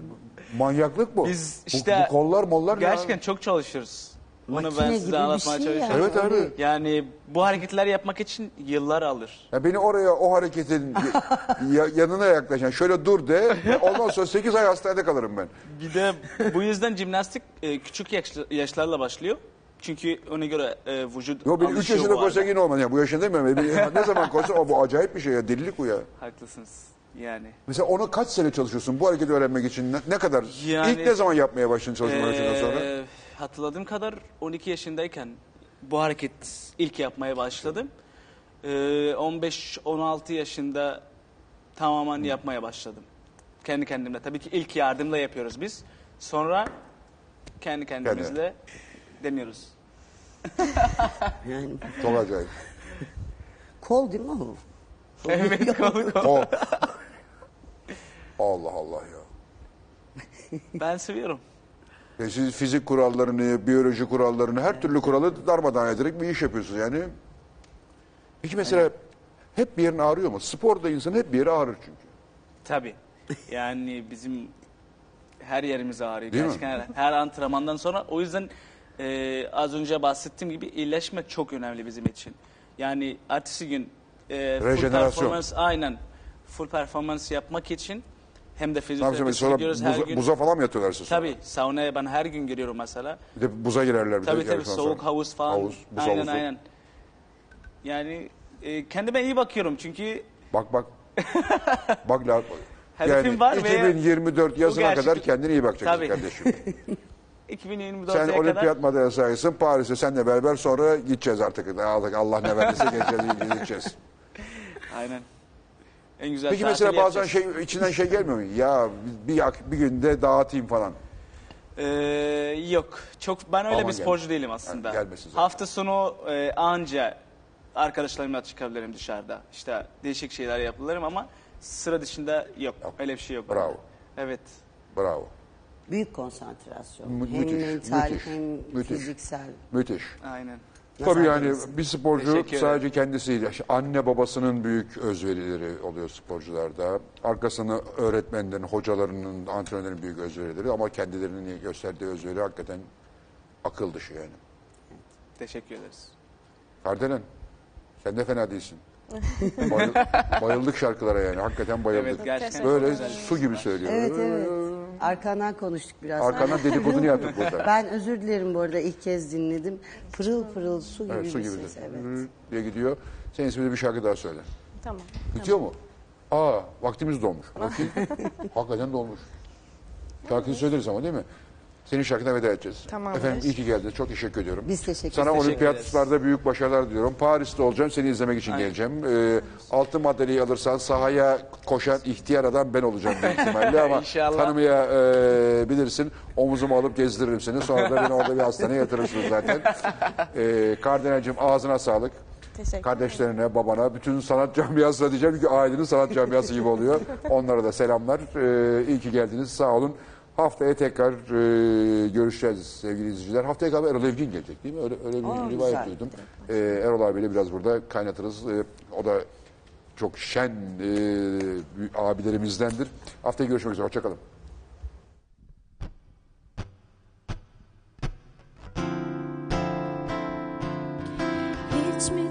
G: Manyaklık bu.
K: Biz
G: Bu-
K: işte
G: bu, kollar mollar
K: gerçekten
G: abi?
K: çok çalışıyoruz. Bunu
J: Makine
K: ben
J: gibi
K: size
J: bir
K: anlatmaya
J: şey
K: çalışıyorum.
G: Evet abi.
K: Yani bu hareketleri yapmak için yıllar alır.
G: Ya beni oraya o hareketin ya- yanına yaklaşan şöyle dur de ondan sonra 8 ay hastanede kalırım ben.
K: Bir de bu yüzden jimnastik e, küçük yaş- yaşlarla başlıyor. Çünkü ona göre e, vücut
G: Yo beni 3
K: alışıyor
G: yaşında
K: bu arada.
G: yine olmaz. Ya bu yaşında demiyorum. Beni ne zaman koysa o bu acayip bir şey ya. Delilik bu ya.
K: Haklısınız. Yani.
G: Mesela onu kaç sene çalışıyorsun bu hareketi öğrenmek için? Ne, ne kadar?
K: Yani-
G: İlk ne zaman yapmaya başladın çalışma hareketinden sonra?
K: Ee, hatırladığım kadar 12 yaşındayken bu hareket ilk yapmaya başladım. Ee, 15-16 yaşında tamamen yapmaya başladım. Kendi kendimle. Tabii ki ilk yardımla yapıyoruz biz. Sonra kendi kendimizle deniyoruz.
J: yani
G: Çok acayip.
J: kol değil mi o?
K: Evet.
G: O. Allah Allah ya.
K: Ben seviyorum.
G: E siz fizik kurallarını, biyoloji kurallarını, her türlü kuralı darmadağın ederek bir iş yapıyorsunuz yani. Peki mesela hep bir yerin ağrıyor mu? Sporda insan hep bir yeri ağrır çünkü.
K: Tabii. Yani bizim her yerimiz ağrıyor.
G: Değil mi?
K: Gerçekten her, her antrenmandan sonra. O yüzden e, az önce bahsettiğim gibi iyileşme çok önemli bizim için. Yani ertesi gün e, full
G: Rejenerasyon.
K: performans aynen full performans yapmak için hem de
G: Ne yapacağım? Sonra
K: gidiyoruz her
G: buza,
K: gün.
G: buza falan mı yatıyorlar siz? sonra?
K: Tabii saunaya ben her gün giriyorum mesela.
G: Bir de buza girerler. Bir de
K: Tabii tabii
G: yarışmadan
K: soğuk
G: sonra.
K: havuz falan.
G: Havuz, buz
K: aynen
G: havuzu.
K: aynen. Yani e, kendime iyi bakıyorum çünkü
G: Bak bak. bak la.
K: Hedefim
G: yani
K: var ve
G: 2024 yazına
K: gerçek-
G: kadar kendine iyi bakacaksın
K: Tabii.
G: kardeşim.
K: 2024'e
G: Sen
K: kadar
G: olimpiyat madalyasıysın Paris'e senle beraber sonra gideceğiz artık. Artık Allah ne verdiyse geçeceğiz, gideceğiz.
K: Aynen. En güzel
G: Peki
K: tatil
G: mesela bazen
K: yapacağız.
G: şey içinden şey gelmiyor mu? Ya bir, bir günde dağıtayım falan.
K: Ee, yok. Çok ben öyle
G: Aman
K: bir sporcu değilim aslında.
G: Gelmesin zaten.
K: Hafta sonu e, anca arkadaşlarımla çıkabilirim dışarıda. İşte değişik şeyler yapılırım ama sıra dışında yok. Öyle bir şey yok.
G: Bravo.
K: Evet.
G: Bravo.
J: büyük konsantrasyon.
G: Mü-
J: hem
G: müthiş,
J: mental
G: müthiş,
J: hem
G: müthiş.
J: fiziksel.
G: Müthiş.
K: Aynen.
G: Tabii yani bir sporcu
K: Teşekkür
G: sadece kendisi değil. işte Anne babasının büyük özverileri oluyor sporcularda. Arkasını öğretmenlerin, hocalarının, antrenörlerin büyük özverileri ama kendilerinin gösterdiği özveri hakikaten akıl dışı yani.
K: Teşekkür ederiz.
G: Kardelen sen de fena değilsin. Bayıl- bayıldık şarkılara yani. Hakikaten bayıldık.
K: Evet, gerçekten
G: Böyle
K: çok güzel.
G: su gibi söylüyor.
J: Evet evet. Arkandan konuştuk biraz.
G: Arkandan dedikodunu yaptık burada.
J: Ben özür dilerim bu arada ilk kez dinledim. Pırıl pırıl su gibi
G: Evet, su
J: bir
G: gibi.
J: ses. Evet.
G: Diye gidiyor. Sen ismini bir şarkı daha söyle.
I: Tamam.
G: Bitiyor mu? Aa vaktimiz dolmuş. Bakayım. Hakikaten dolmuş. Şarkıyı söyleriz ama değil mi? Senin şarkına veda edeceğiz.
I: Tamamdır.
G: Efendim iyi ki geldin. Çok teşekkür ediyorum.
J: Biz teşekkür
G: Sana
J: ederiz.
G: olimpiyatlarda büyük başarılar diliyorum. Paris'te olacağım. Seni izlemek için geleceğim. Ee, altın madalyeyi alırsan sahaya koşan ihtiyar adam ben olacağım büyük ihtimalle ama
K: İnşallah.
G: tanımaya e, bilirsin. Omuzumu alıp gezdiririm seni. Sonra da beni orada bir hastaneye yatırırsın zaten. Ee, Kardinal'cim ağzına sağlık.
I: Teşekkür
G: Kardeşlerine, babana, bütün sanat camiasına diyeceğim çünkü ailenin sanat camiası gibi oluyor. Onlara da selamlar. Ee, iyi ki geldiniz. Sağ olun. Haftaya tekrar e, görüşeceğiz sevgili izleyiciler. Haftaya galiba Erol Evgin gelecek değil mi? Öyle, öyle bir
J: Aa,
G: rivayet
J: güzel.
G: duydum. Ee, Erol abiyle biraz burada kaynatırız. Ee, o da çok şen e, abilerimizdendir. Haftaya görüşmek üzere. Hoşçakalın.
D: Hiç mi